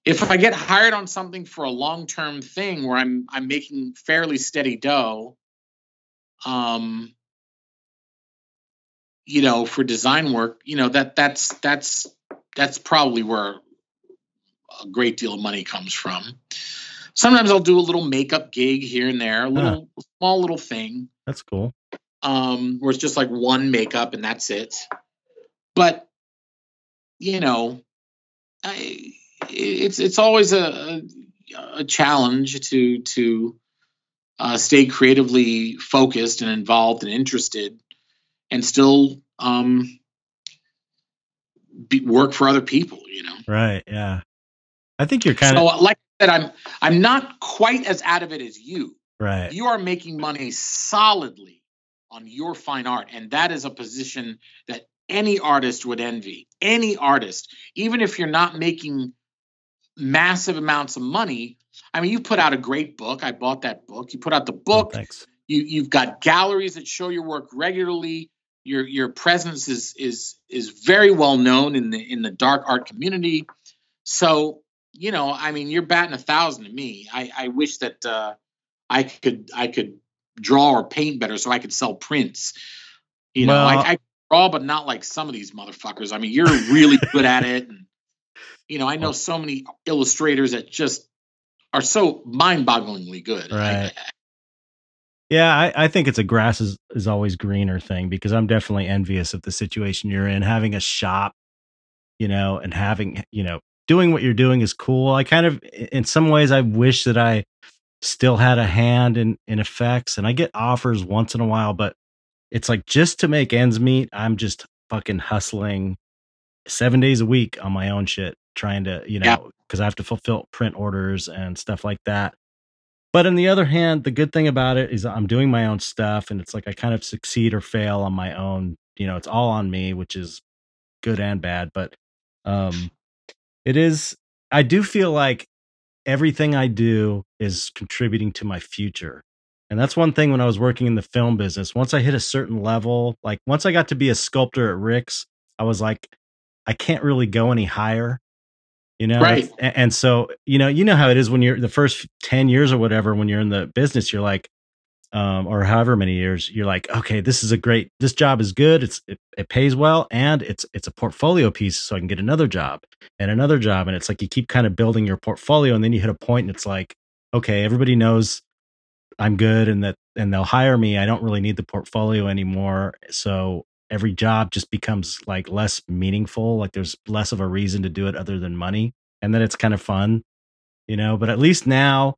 if I get hired on something for a long-term thing where I'm I'm making fairly steady dough, um, you know, for design work, you know, that that's that's that's probably where a great deal of money comes from. Sometimes I'll do a little makeup gig here and there, a little small little thing, That's cool. um, where it's just like one makeup and that's it. But you know, I it's it's always a a challenge to to uh, stay creatively focused and involved and interested, and still um, be, work for other people. You know, right? Yeah, I think you're kind of so. Like I said, I'm I'm not quite as out of it as you. Right. You are making money solidly on your fine art, and that is a position that any artist would envy. Any artist, even if you're not making massive amounts of money. I mean, you put out a great book. I bought that book. You put out the oh, book. Oh, thanks. You you've got galleries that show your work regularly. Your your presence is is is very well known in the in the dark art community. So you know, I mean, you're batting a thousand to me. I I wish that uh, I could I could draw or paint better so I could sell prints. You well, know, I, I draw, but not like some of these motherfuckers. I mean, you're really good at it. And, you know, I know so many illustrators that just are so mind-bogglingly good. Right. I, yeah, I, I, think it's a grass is, is always greener thing because I'm definitely envious of the situation you're in. Having a shop, you know, and having, you know, doing what you're doing is cool. I kind of, in some ways, I wish that I still had a hand in in effects, and I get offers once in a while, but it's like just to make ends meet, I'm just fucking hustling seven days a week on my own shit, trying to, you know, because I have to fulfill print orders and stuff like that. But on the other hand, the good thing about it is I'm doing my own stuff and it's like I kind of succeed or fail on my own. You know, it's all on me, which is good and bad. But um it is I do feel like everything I do is contributing to my future. And that's one thing when I was working in the film business. Once I hit a certain level, like once I got to be a sculptor at Rick's, I was like, I can't really go any higher, you know? Right. And, and so, you know, you know how it is when you're the first 10 years or whatever, when you're in the business, you're like, um, or however many years, you're like, okay, this is a great, this job is good. It's, it, it pays well and it's, it's a portfolio piece. So I can get another job and another job. And it's like, you keep kind of building your portfolio and then you hit a point and it's like, okay, everybody knows I'm good and that and they'll hire me. I don't really need the portfolio anymore. So every job just becomes like less meaningful. Like there's less of a reason to do it other than money. And then it's kind of fun, you know. But at least now,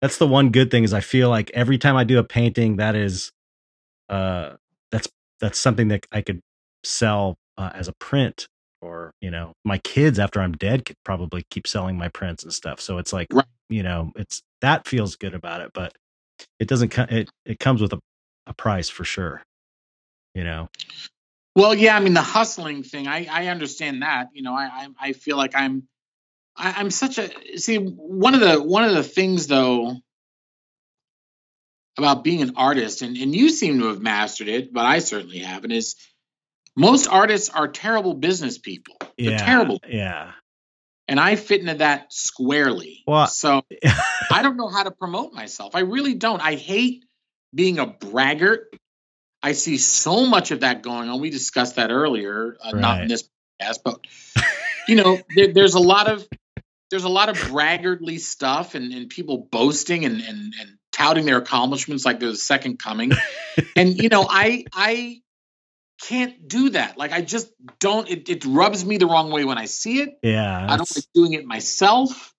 that's the one good thing is I feel like every time I do a painting, that is uh that's that's something that I could sell uh, as a print or you know my kids after i'm dead could probably keep selling my prints and stuff so it's like right. you know it's that feels good about it but it doesn't it it comes with a, a price for sure you know well yeah i mean the hustling thing i i understand that you know i i, I feel like i'm I, i'm such a see one of the one of the things though about being an artist and and you seem to have mastered it but i certainly haven't is most artists are terrible business people they're yeah, terrible yeah and I fit into that squarely. Well, so I don't know how to promote myself. I really don't. I hate being a braggart. I see so much of that going on. We discussed that earlier, uh, right. not in this podcast, but you know, there, there's a lot of there's a lot of braggartly stuff and, and people boasting and, and and touting their accomplishments like they're the second coming. and you know, I I can't do that. Like I just don't. It, it rubs me the wrong way when I see it. Yeah, I don't like doing it myself.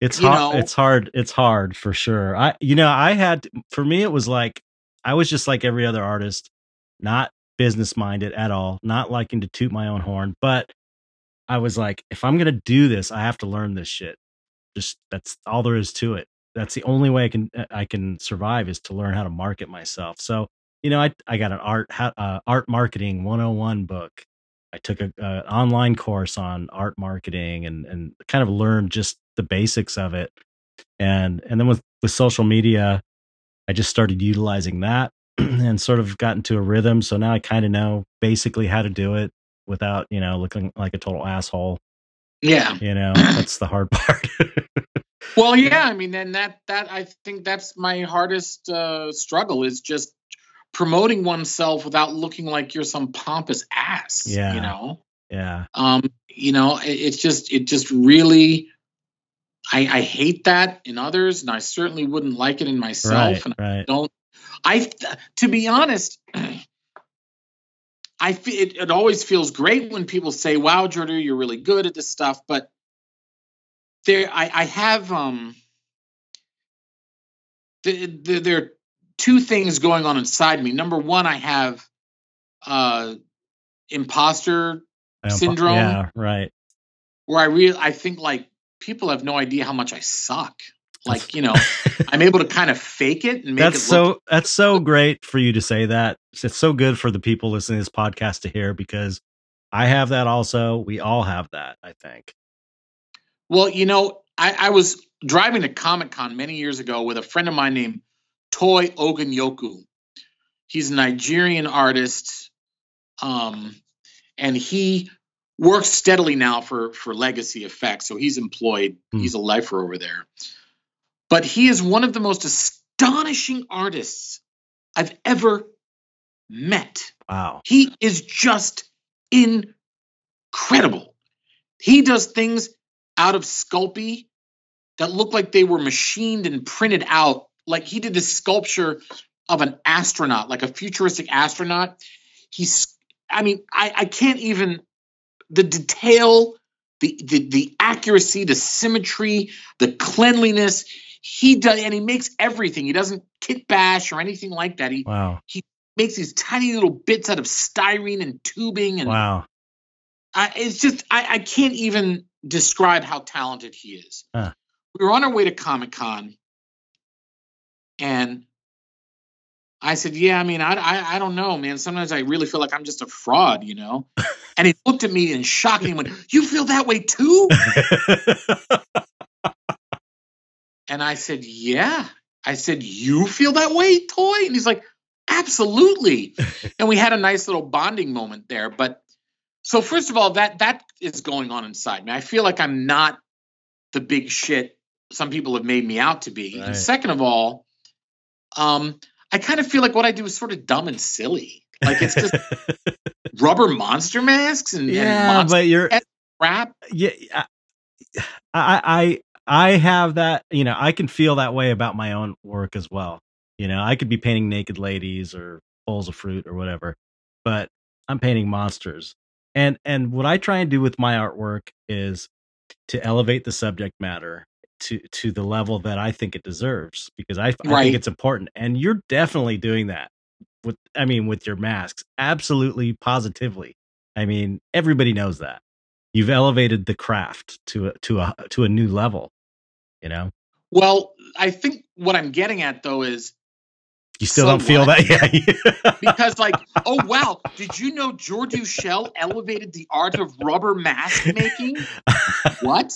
It's hard. Know. It's hard. It's hard for sure. I, you know, I had for me, it was like I was just like every other artist, not business minded at all, not liking to toot my own horn, but I was like, if I'm gonna do this, I have to learn this shit. Just that's all there is to it. That's the only way I can I can survive is to learn how to market myself. So you know, I I got an art uh, art marketing 101 book. I took a, a online course on art marketing and and kind of learned just the basics of it. And and then with with social media, I just started utilizing that and sort of got into a rhythm. So now I kind of know basically how to do it without, you know, looking like a total asshole. Yeah. You know, that's the hard part. well, yeah, I mean, then that that I think that's my hardest uh struggle is just promoting oneself without looking like you're some pompous ass. Yeah. You know? Yeah. Um, you know, it, it's just it just really I, I hate that in others, and I certainly wouldn't like it in myself. Right, and right. I don't I to be honest, I feel it, it always feels great when people say, "Wow, Jordan, you're really good at this stuff," but there I, I have um the, the, there are two things going on inside me. Number one, I have uh imposter syndrome. Yeah, right. Where I really I think like people have no idea how much I suck. Like, you know, I'm able to kind of fake it and make that's it so look that's so great for you to say that. It's so good for the people listening to this podcast to hear because I have that also. We all have that, I think. Well, you know, I, I was driving to Comic Con many years ago with a friend of mine named Toy Ogunyoku. He's a Nigerian artist, um, and he works steadily now for for Legacy Effects. So he's employed. Hmm. He's a lifer over there. But he is one of the most astonishing artists I've ever met. Wow. He is just incredible. He does things out of Sculpey that look like they were machined and printed out. Like he did this sculpture of an astronaut, like a futuristic astronaut. He's, I mean, I, I can't even, the detail, the, the, the accuracy, the symmetry, the cleanliness. He does, and he makes everything. He doesn't kit bash or anything like that. He Wow. makes these tiny little bits out of styrene and tubing and Wow. I, it's just I, I can't even describe how talented he is. Huh. We were on our way to Comic Con, and I said, "Yeah, I mean, I, I I don't know, man. Sometimes I really feel like I'm just a fraud, you know." and he looked at me in shock and he went, "You feel that way too?" and I said, "Yeah." I said, "You feel that way, toy?" And he's like, "Absolutely." and we had a nice little bonding moment there, but so first of all, that that is going on inside me. I feel like I'm not the big shit some people have made me out to be. Right. And second of all, um, I kind of feel like what I do is sort of dumb and silly. Like it's just rubber monster masks and, and yeah, monster but you're crap. yeah. I I I have that. You know, I can feel that way about my own work as well. You know, I could be painting naked ladies or bowls of fruit or whatever, but I'm painting monsters. And and what I try and do with my artwork is to elevate the subject matter to to the level that I think it deserves because I, I Right. think it's important. And you're definitely doing that with I mean with your masks. Absolutely positively. I mean, everybody knows that. You've elevated the craft to a to a to a new level, you know? Well, I think what I'm getting at though is You still So don't feel what? that yeah. because like, oh wow, did you know Jordu Schell elevated the art of rubber mask making? What?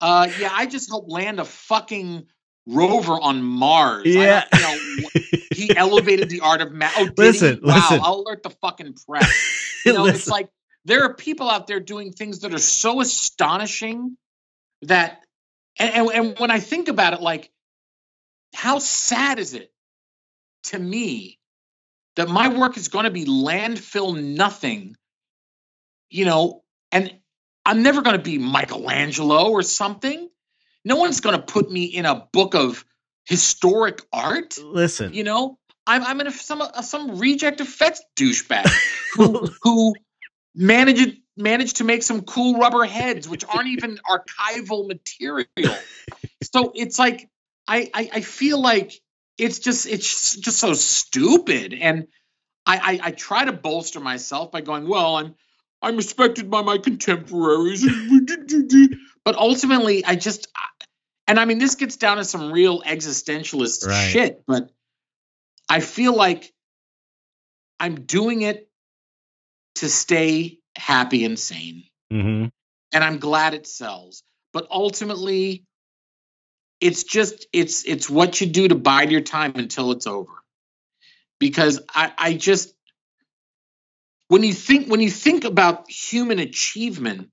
Uh, yeah, I just helped land a fucking rover on Mars. Yeah. you know, he elevated the art of math. Oh, Listen, he? Wow, listen. I'll alert the fucking press. You know, it's like there are people out there doing things that are so astonishing that, and, and, and when I think about it, like, how sad is it to me that my work is going to be landfill nothing, you know, and I'm never going to be Michelangelo or something. No one's going to put me in a book of historic art. Listen. You know, I'm I'm in a, some uh, some reject effects douchebag who who managed managed to make some cool rubber heads, which aren't even archival material. So it's like I, I I feel like it's just it's just so stupid, and I, I I try to bolster myself by going, well, I'm I'm respected by my contemporaries, but ultimately I just and I mean this gets down to some real existentialist Right. shit, but I feel like I'm doing it to stay happy and sane hmm and I'm glad it sells. But ultimately, it's just it's it's what you do to bide your time until it's over. Because I, I just when you think when you think about human achievement,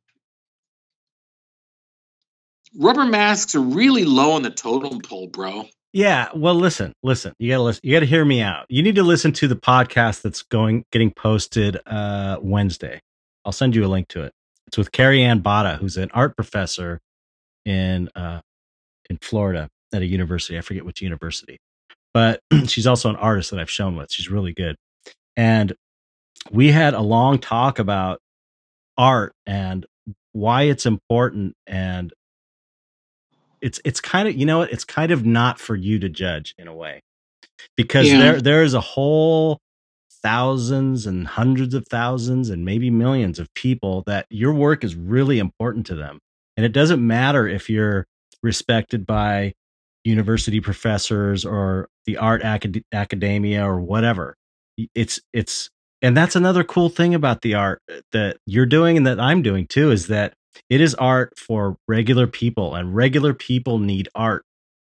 rubber masks are really low on the totem pole, bro. Yeah, well, listen, listen. You gotta listen. You gotta hear me out. You need to listen to the podcast that's going getting posted uh Wednesday. I'll send you a link to it. It's with Carrie Ann Baade, who's an art professor in uh in Florida at a university. I forget which university, but she's also an artist that I've shown with. She's really good, and we had a long talk about art and why it's important and it's it's kind of you know what it's kind of not for you to judge in a way because Yeah. there there is a whole thousands and hundreds of thousands and maybe millions of people that your work is really important to them and it doesn't matter if you're respected by university professors or the art acad- academia or whatever. It's it's and that's another cool thing about the art uh, that you're doing and that I'm doing too is that it is art for regular people and regular people need art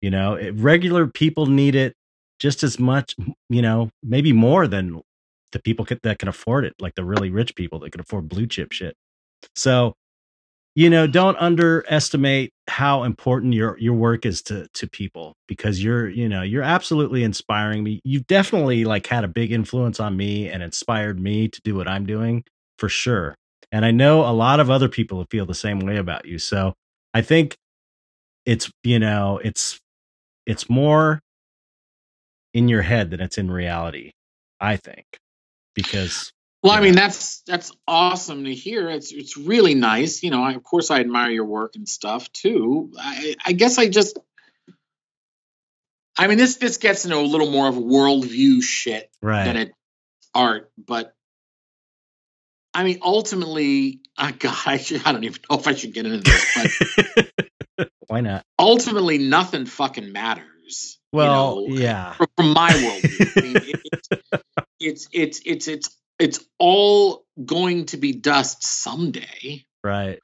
you know? Regular people need it just as much you know maybe more than the people that can afford it like the really rich people that can afford blue chip shit. So you know don't underestimate how important your your work is to to people because you're you know you're absolutely inspiring me. You've definitely like had a big influence on me and inspired me to do what i'm doing for sure. And i know a lot of other people feel the same way about you. So i think it's you know it's it's more in your head than it's in reality i think because Well, I mean that's that's awesome to hear. It's it's really nice. You know, I, of course I admire your work and stuff too. I, I guess I just I mean this this gets into a little more of worldview shit right than it art, but I mean ultimately I uh, God, I, should, I don't even know if I should get into this, but why not ultimately nothing fucking matters. you well know, yeah from, from my worldview. I mean, it, it's, it's it's it's it's all going to be dust someday. right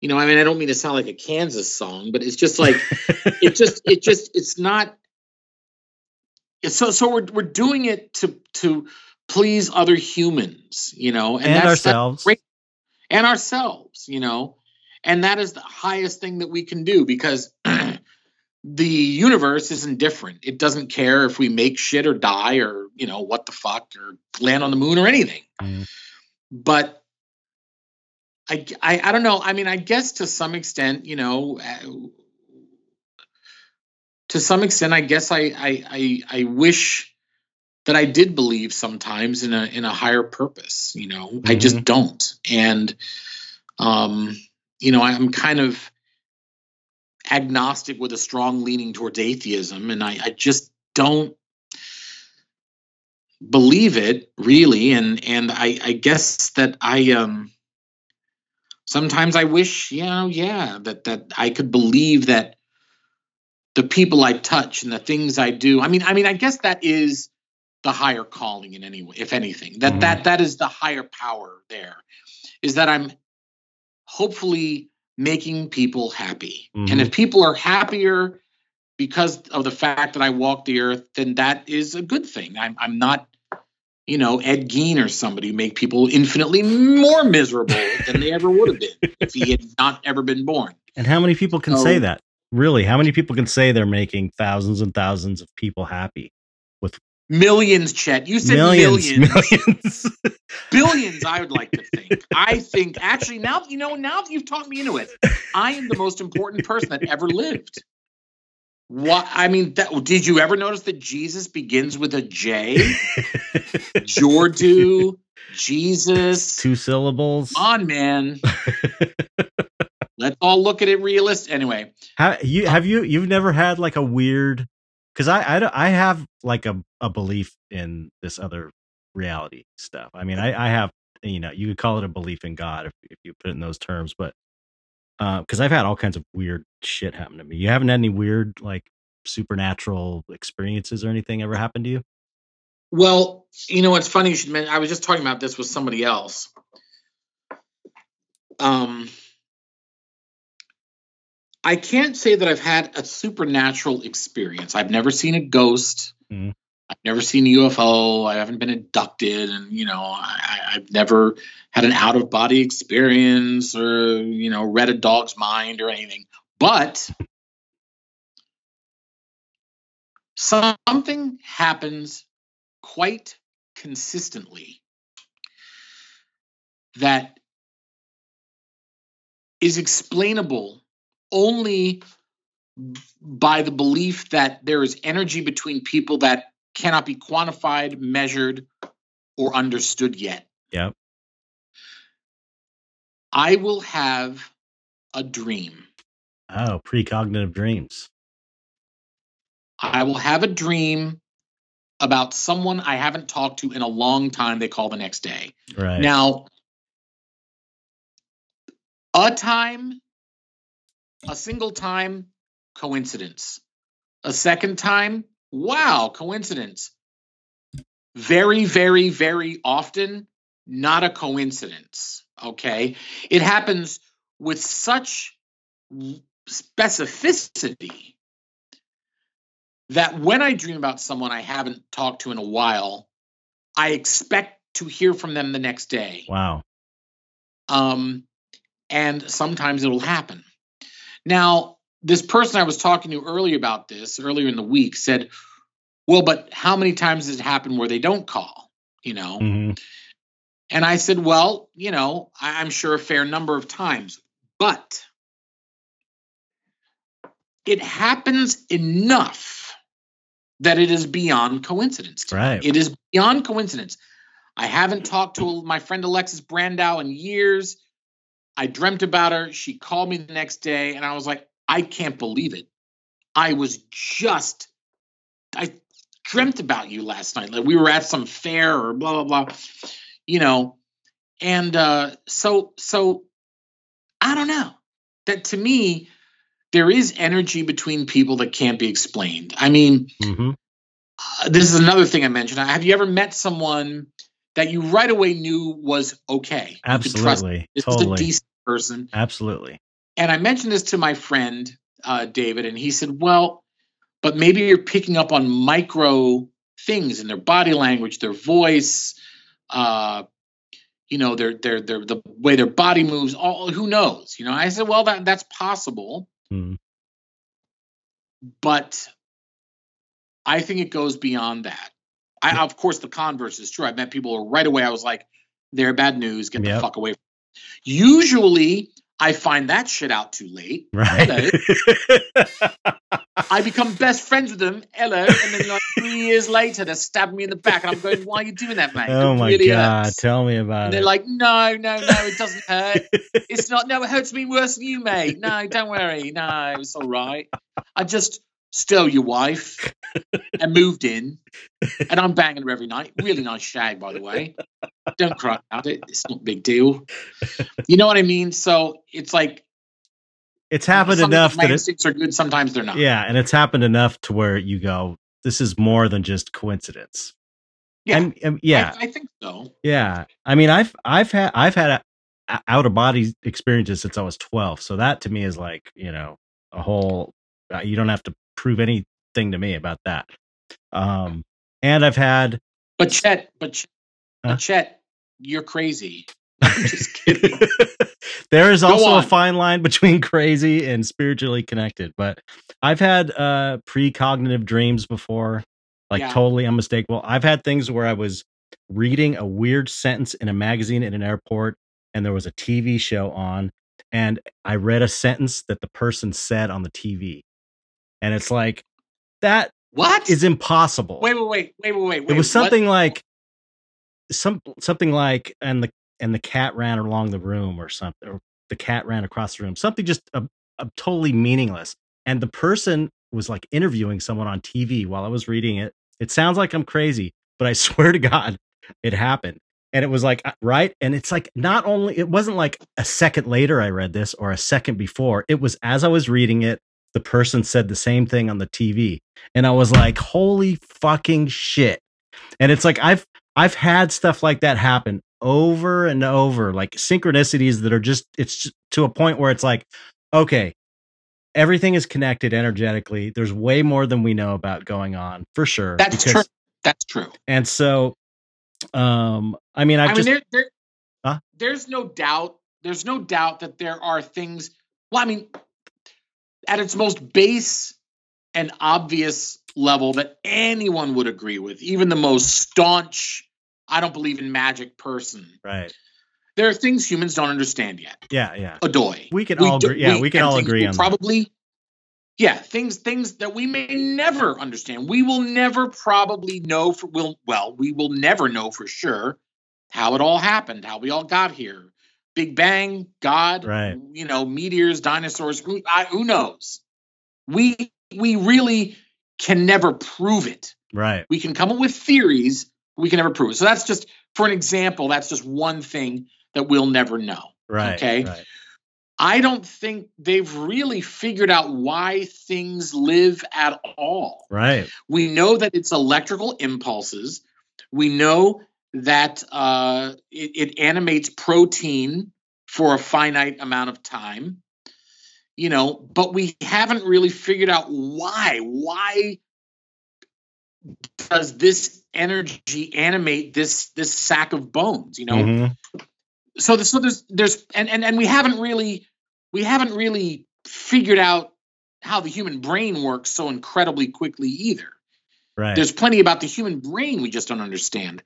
You know, I mean, I don't mean to sound like a Kansas song, but it's just like it just it just it's not. it's So so we're we're doing it to to please other humans, you know, and, that's- that's ourselves and ourselves, you know, and that is the highest thing that we can do because the universe isn't different. It doesn't care if we make shit or die or you know what the fuck or land on the moon or anything. But I, I I don't know. I mean, I guess to some extent, you know, uh, to some extent, I guess I I I, I wish that I did believe sometimes in a in a higher purpose. You know, I just don't, and um, you know, I'm kind of agnostic with a strong leaning towards atheism, and I, I just don't believe it really, and and I, I guess that I um sometimes I wish, you know, yeah, that that I could believe that the people I touch and the things I do. I mean, I mean, I guess that is the higher calling in any way, if anything. That Mhm. that that is the higher power there. Is that I'm hopefully making people happy. And Mhm. if people are happier because of the fact that I walk the earth, then that is a good thing. I'm I'm not, you know, Ed Gein or somebody who make people infinitely more miserable than they ever would have been if he had not ever been born. And how many people can So- say that? Really? How many people can say they're making thousands and thousands of people happy? with Millions, Chet. You said Millions, millions. millions. Billions, I would like to think. I think actually now you know, now that you've talked me into it, I am the most important person that ever lived. What I mean, that did you ever notice that Jesus begins with a J? Jordu, Jesus. Two syllables. Come on, man. Let's all look at it realist. Anyway, How you have you you've never had like a weird because I, I I have like a, a belief in this other reality stuff. I mean, I, I have you know you could call it a belief in God if if you put it in those terms, but because I've had all kinds of weird shit happen to me. You haven't had any weird like supernatural experiences or anything ever happen to you? well, you know what's funny? You should mention. I was just talking about this with somebody else. Um, I can't say that I've had a supernatural experience. I've never seen a ghost. Mhm. I've never seen a UFO. I haven't been abducted, and you know, I, I've never had an out of body experience or you know, read a dog's mind or anything. But something happens quite consistently that is explainable only by the belief that there is energy between people that cannot be quantified, measured, or understood yet. Yep. I will have a dream Oh, precognitive dreams. I will have a dream about someone I haven't talked to in a long time. They call the next day. Right. Now, a time, a single time, coincidence. A second time, wow, coincidence. Very, very, very often, not a coincidence. Okay. It happens with such specificity that when I dream about someone I haven't talked to in a while, I expect to hear from them the next day. Wow. Um, and sometimes it'll happen. Now, this person I was talking to earlier about this earlier in the week said, "Well, but how many times has it happened where they don't call?" You know. Mm-hmm. And I said, "Well, you know, I- I'm sure a fair number of times, but it happens enough that it is beyond coincidence. Right. It is beyond coincidence. I haven't talked to my friend Alexis Brandow in years. I dreamt about her. She called me the next day, and I was like, I can't believe it. I was just, I dreamt about you last night. Like we were at some fair or blah blah blah, you know. And uh, so, so I don't know. That to me, there is energy between people that can't be explained. I mean, Mm-hmm. uh, this is another thing I mentioned. Have you ever met someone that you right away knew was okay? Absolutely. this is a Totally. decent person. Absolutely. And I mentioned this to my friend uh, David, and he said, "Well, but maybe you're picking up on micro things in their body language, their voice, uh, you know, their their their the way their body moves. All who knows? You know." I said, "Well, that that's possible, Mhm. but I think it goes beyond that. I, of course, the converse is true. I've met people who right away. I was like, "They're bad news. Get the fuck away." From Usually, I find that shit out too late. Right. I become best friends with them. Hello, and then like three years later, they stab me in the back, and I'm going, "Why are you doing that, mate? oh It my really god! hurts." Tell me about And it. they're like, "No, no, no, it doesn't hurt. It's not. No, it hurts me worse than you, mate. No, don't worry. No, it's all right. I just stole your wife and moved in, and I'm banging her every night. Really nice shag, by the way. Don't cry about it. It's not a big deal. You know what I mean? So it's like it's happened enough that it, are good. Sometimes they're not. yeah, and it's happened enough to where you go, this is more than just coincidence. Yeah. And, and- yeah, I, I think so. yeah. I mean, I've I've had I've had out of body experiences since I was twelve, so that to me is like you know a whole. Uh, you don't have to prove anything to me about that. Um, and I've had But Chet, but Chet, Huh? but Chet you're crazy. I'm just kidding. there is Go also a fine line between crazy and spiritually connected. But I've had uh precognitive dreams before, like Yeah. totally unmistakable. I've had things where I was reading a weird sentence in a magazine in an airport, and there was a TV show on, and I read a sentence that the person said on the TV, and it's like that What? is impossible. wait, wait, wait, wait, wait, wait. it was what? something like some something like and the and the cat ran along the room or something or the cat ran across the room something just a, a totally meaningless and the person was like interviewing someone on tv while i was reading it it sounds like i'm crazy but i swear to god it happened and it was like uh, right and it's like not only it wasn't like a second later i read this or a second before it was as i was reading it the person said the same thing on the tv and i was like holy fucking shit and it's like i've i've had stuff like that happen over and over like synchronicities that are just it's just to a point where it's like okay everything is connected energetically there's way more than we know about going on for sure That's true. That's true. and so um i mean i've I just mean, there, there, Huh? there's no doubt. There's no doubt that there are things. Well, I mean, at its most base and obvious level, that anyone would agree with, even the most staunch, I don't believe in magic person. right There are things humans don't understand yet. yeah yeah Adoy. we can We all do- agree yeah we, can all agree we on that probably yeah things things that we may never understand we will never probably know for will well we will never know for sure how it all happened how we all got here Big Bang, God, right? You know, meteors, dinosaurs. Who, I, who knows? We we really can never prove it. Right. We can come up with theories, we can never prove it. So that's just for an example. That's just one thing that we'll never know. Right. Okay. Right. I don't think they've really figured out why things live at all. Right. We know that it's electrical impulses. We know that uh, it, it animates protein for a finite amount of time. You know, but we haven't really figured out why. Why does this energy animate this this sack of bones? You know, Mhm. so there's, so there's there's and, and and we haven't really we haven't really figured out how the human brain works so incredibly quickly either. Right. There's plenty about the human brain we just don't understand.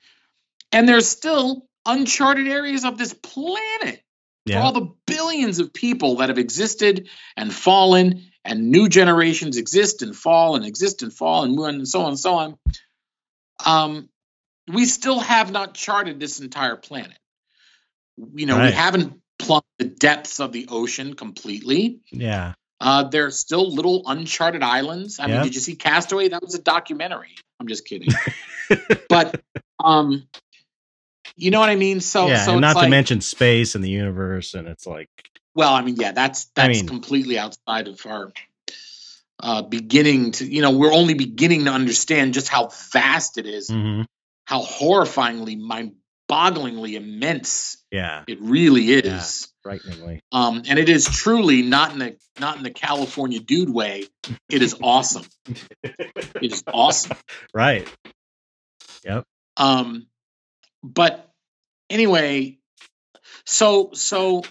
And there's still uncharted areas of this planet for all the billions of people that have existed and fallen and new generations exist and fall and exist and fall and and so on and so on. Um, we still have not charted this entire planet. You know, we haven't plumbed the depths of the ocean completely. yeah. Uh, there are still little uncharted islands. I Yeah. mean, did you see Castaway? That was a documentary. I'm just kidding. but um, you know what I mean. So, yeah. so not like, to mention space and the universe, and it's like well, I mean, yeah, that's that's mean- completely outside of our uh, beginning to. You know, we're only beginning to understand just how vast it is, mhm, how horrifyingly, mind-bogglingly immense yeah, it really is. frighteningly. Um, and it is truly not in the not in the California dude way. It is awesome. It is awesome. Right. Yep. Um, but anyway, so so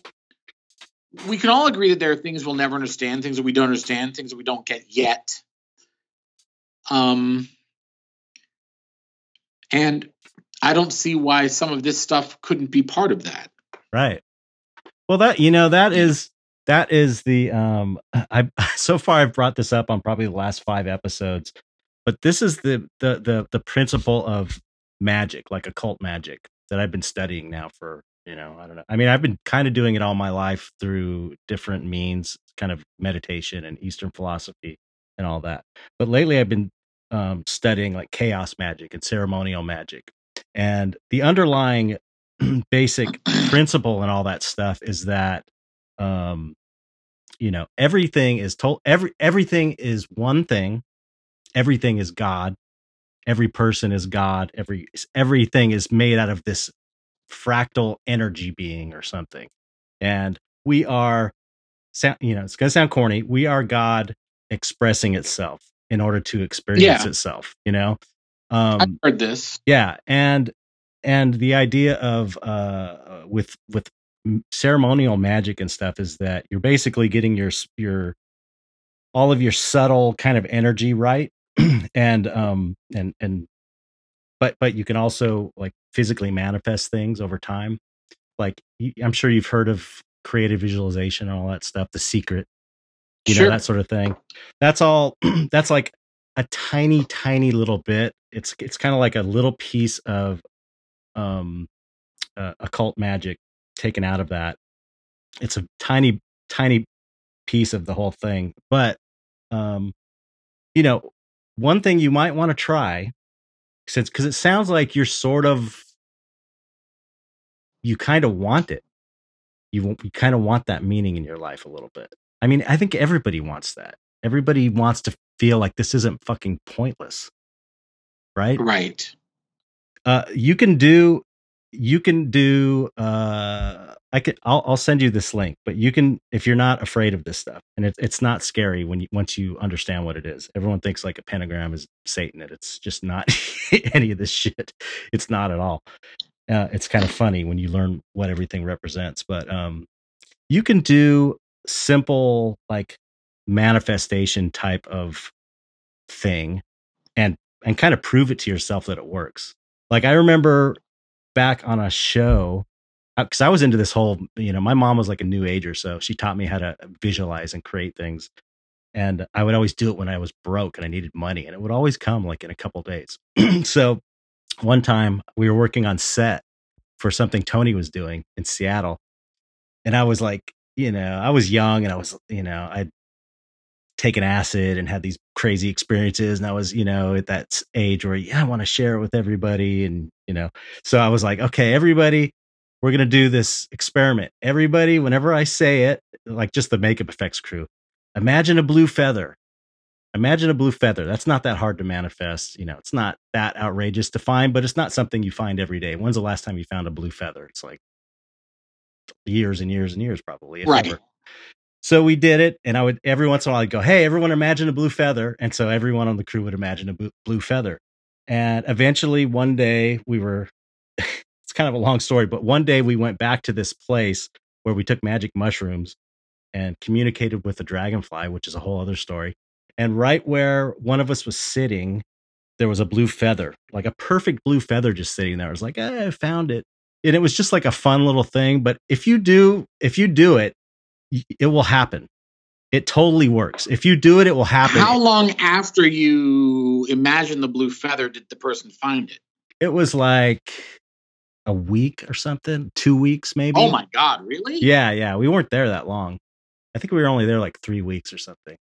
we can all agree that there are things we'll never understand, things that we don't understand, things that we don't get yet. Um, and I don't see why some of this stuff couldn't be part of that. Right. Well, that you know that is that is the um I so far I've brought this up on probably the last five episodes, but this is the the the the principle of magic, like occult magic, that I've been studying now for you know I don't know. I mean, I've been kind of doing it all my life through different means, kind of meditation and Eastern philosophy and all that. But lately, I've been um, studying like chaos magic and ceremonial magic, and the underlying basic principle and all that stuff is that um you know everything is told every everything is one thing everything is god every person is god every everything is made out of this fractal energy being or something and we are sound you know it's going to sound corny we are god expressing itself in order to experience Yeah. itself you know I've um heard this. yeah and and the idea of uh with with ceremonial magic and stuff is that you're basically getting your your all of your subtle kind of energy right and um and and but but you can also like physically manifest things over time. Like i'm sure you've heard of creative visualization and all that stuff the secret you Sure. know that sort of thing. That's all that's like a tiny tiny little bit. It's it's kind of like a little piece of um uh, occult magic taken out of that. It's a tiny tiny piece of the whole thing but um you know one thing you might want to try since because it sounds like you're sort of you kind of want it. You, you kind of want that meaning in your life a little bit. I mean i think everybody wants that. Everybody wants to feel like this isn't fucking pointless right? Right. uh you can do you can do uh i could I'll, I'll send you this link but you can if you're not afraid of this stuff and it, it's not scary when you once you understand what it is. Everyone thinks like a pentagram is satan and it's just not any of this shit. It's not at all. Uh, it's kind of funny when you learn what everything represents but um you can do simple like manifestation type of thing and and kind of prove it to yourself that it works. Like i remember back on a show Uh, because I was into this whole, you know, my mom was like a new ager, so she taught me how to visualize and create things. And I would always do it when I was broke and I needed money, and it would always come like in a couple days. so one time we were working on set for something Tony was doing in Seattle, and I was like, you know, I was young and I was, you know, I'd taken acid and had these crazy experiences. And I was, you know, at that age where, yeah, I want to share it with everybody. And, you know, so I was like, okay, everybody, we're going to do this experiment. Everybody, whenever I say it, like just the makeup effects crew, imagine a blue feather. Imagine a blue feather. That's not that hard to manifest. You know, it's not that outrageous to find, but it's not something you find every day. When's the last time you found a blue feather? It's like years and years and years, probably. Right. Ever. So we did it, and I would every once in a while I'd go, "Hey, everyone, imagine a blue feather," and so everyone on the crew would imagine a blue feather. And eventually, one day we were. it's kind of a long story, but one day we went back to this place where we took magic mushrooms and communicated with the dragonfly, which is a whole other story. And right where one of us was sitting, there was a blue feather, like a perfect blue feather just sitting there. I was like, eh, I found it. And it was just like a fun little thing. But if you do, if you do it, it will happen. It totally works. If you do it, it will happen. How long after you imagine the blue feather did the person find it? It was like a week or something, two weeks maybe. Oh my God, really? Yeah, yeah. We weren't there that long. I think we were only there like three weeks or something.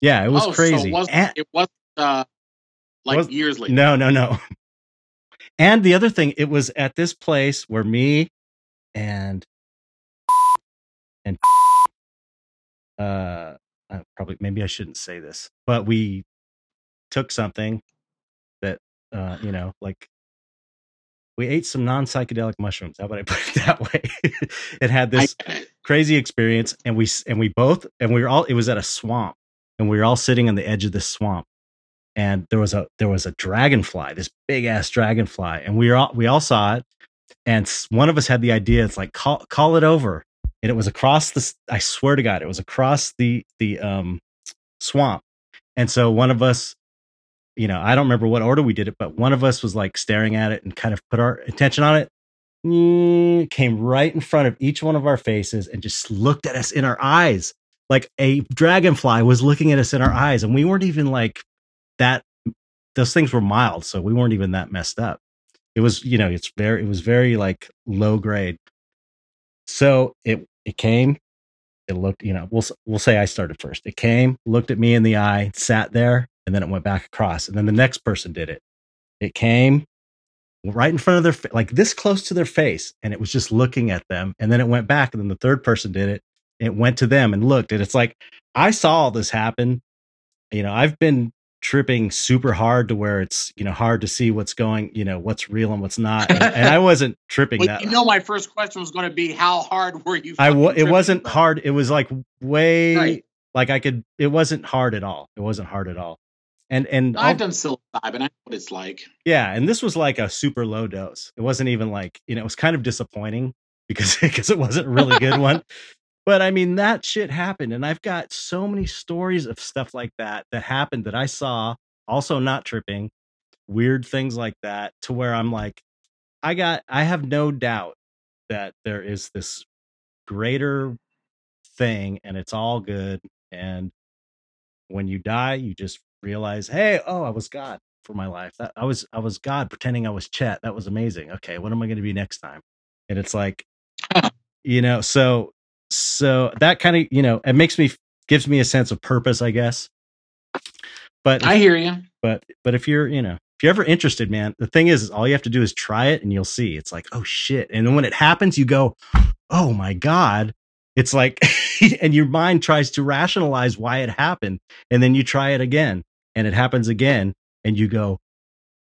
Yeah, it was oh, crazy. So it wasn't, and, it wasn't uh, like was, years later. No, no, no. And the other thing, it was at this place where me and and uh, uh, probably maybe I shouldn't say this, but we took something that uh, you know, like we ate some non psychedelic mushrooms. How about I put it that way? it had this crazy experience, and we and we both and we were all. It was at a swamp, and we were all sitting on the edge of this swamp, and there was a there was a dragonfly, this big ass dragonfly, and we were all we all saw it, and one of us had the idea. It's like call call it over, and it was across the i swear to god it was across the the um swamp and so one of us you know i don't remember what order we did it but one of us was like staring at it and kind of put our attention on it eh, came right in front of each one of our faces and just looked at us in our eyes. Like a dragonfly was looking at us in our eyes and we weren't even like that those things were mild so we weren't even that messed up. It was you know it's very it was very like low grade. So it it came, it looked, you know, we'll we'll say I started first. It came, looked at me in the eye, sat there, and then it went back across. And then the next person did it. It came right in front of their like this close to their face, and it was just looking at them. And then it went back, and then the third person did it. It went to them and looked, and it's like I saw all this happen. You know, I've been tripping super hard to where it's you know hard to see what's going you know what's real and what's not and, and i wasn't tripping well, that you know my first question was going to be how hard were you i w- it wasn't hard it was like way right. like i could it wasn't hard at all it wasn't hard at all and and i've done psilocybin i know what it's like yeah and this was like a super low dose it wasn't even like you know it was kind of disappointing because because it wasn't a really good one but I mean, that shit happened. And I've got so many stories of stuff like that that happened that I saw, also not tripping, weird things like that, to where I'm like, I got, I have no doubt that there is this greater thing and it's all good. And when you die, you just realize, hey, oh, I was God for my life. That I was, I was God pretending I was Chet. That was amazing. Okay, what am I going to be next time? And it's like, you know, so so that kind of you know it makes me gives me a sense of purpose i guess but i hear you but but if you're you know if you're ever interested man the thing is, is all you have to do is try it and you'll see it's like oh shit and then when it happens you go oh my god it's like and your mind tries to rationalize why it happened and then you try it again and it happens again and you go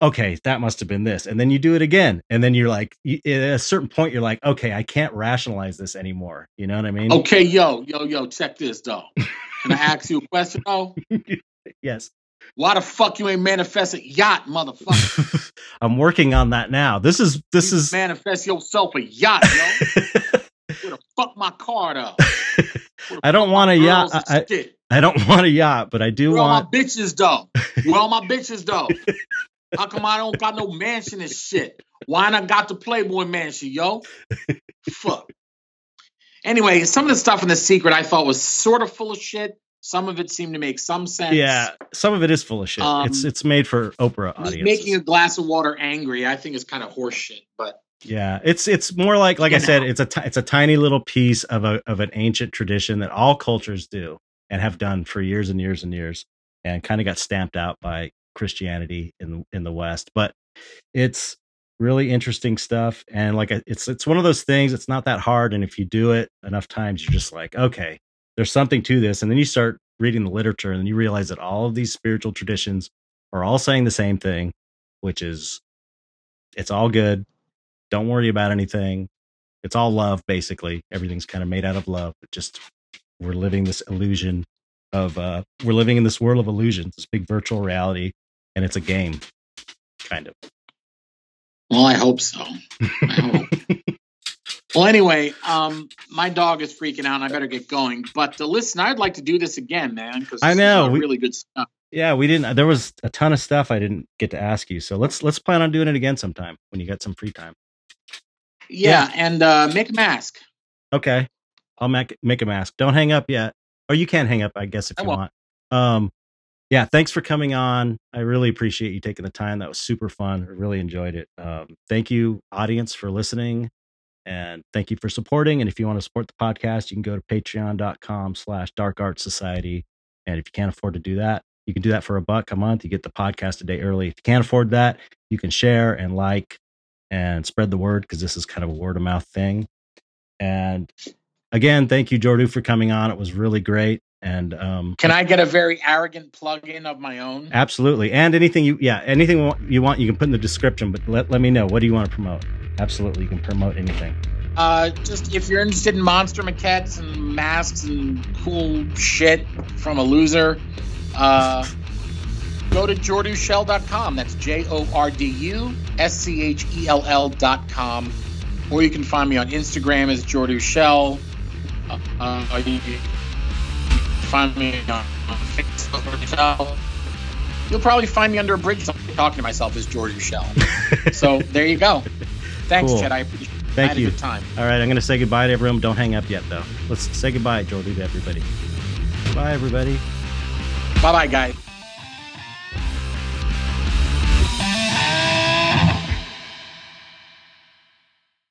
okay, that must have been this. And then you do it again. And then you're like, at a certain point, you're like, okay, I can't rationalize this anymore. You know what I mean? Okay, yo, yo, yo, check this though. Can I ask you a question though? yes. Why the fuck you ain't manifested yacht, motherfucker? I'm working on that now. This is this you is manifest yourself a yacht, yo. Where the fuck my card up? I don't want a yacht. I, I, don't want a yacht, but I do Where want my bitches though. Where all my bitches though? How come I don't got no mansion and shit? Why not got the Playboy mansion, yo? Fuck. Anyway, some of the stuff in the secret I thought was sort of full of shit. Some of it seemed to make some sense. Yeah, some of it is full of shit. Um, it's it's made for Oprah audiences. Making a glass of water angry, I think is kind of horseshit. But Yeah, it's it's more like like I said, it's a t- it's a tiny little piece of a of an ancient tradition that all cultures do and have done for years and years and years, and kind of got stamped out by Christianity in in the West. But it's really interesting stuff, and like it's it's one of those things. It's not that hard, and if you do it enough times, you're just like, okay, there's something to this, and then you start reading the literature, and you realize that all of these spiritual traditions are all saying the same thing, which is it's all good don't worry about anything. It's all love, basically. Everything's kind of made out of love. But just we're living this illusion of uh we're living in this world of illusions, this big virtual reality, and it's a game, kind of. Well, I hope so. I hope. well, anyway, um, my dog is freaking out, and I better get going. But uh, listen, I'd like to do this again, man, because I know we, really good stuff. Yeah, we didn't. There was a ton of stuff I didn't get to ask you, so let's let's plan on doing it again sometime when you got some free time. Yeah, yeah. and uh, make a mask. Okay, I'll make make a mask. Don't hang up yet, or you can hang up, I guess, if I you won't. want. Um, yeah, thanks for coming on. I really appreciate you taking the time. That was super fun. I really enjoyed it. Um, thank you, audience, for listening. And thank you for supporting. And if you want to support the podcast, you can go to patreon.com slash dark art society. And if you can't afford to do that, you can do that for a buck a month. You get the podcast a day early. If you can't afford that, you can share and like and spread the word because this is kind of a word of mouth thing. And again, thank you, Jordu, for coming on. It was really great. And um, can I get a very arrogant plug-in of my own? Absolutely. And anything you, yeah, anything you want, you can put in the description. But let let me know. What do you want to promote? Absolutely, you can promote anything. Uh, just if you're interested in monster maquettes and masks and cool shit from a loser, uh, go to jorduschell.com. That's J O R D U S C H E L L.com. Or you can find me on Instagram as Jordu Schell. Uh, you can find me on, Facebook. You'll probably find me under a bridge talking to myself as Jordu Schell. so there you go. Thanks, cool. I appreciate Thank you. time. All right, I'm going to say goodbye to everyone. Don't hang up yet, though. Let's say goodbye, Jordy, to everybody. Bye, everybody. Bye bye, guys.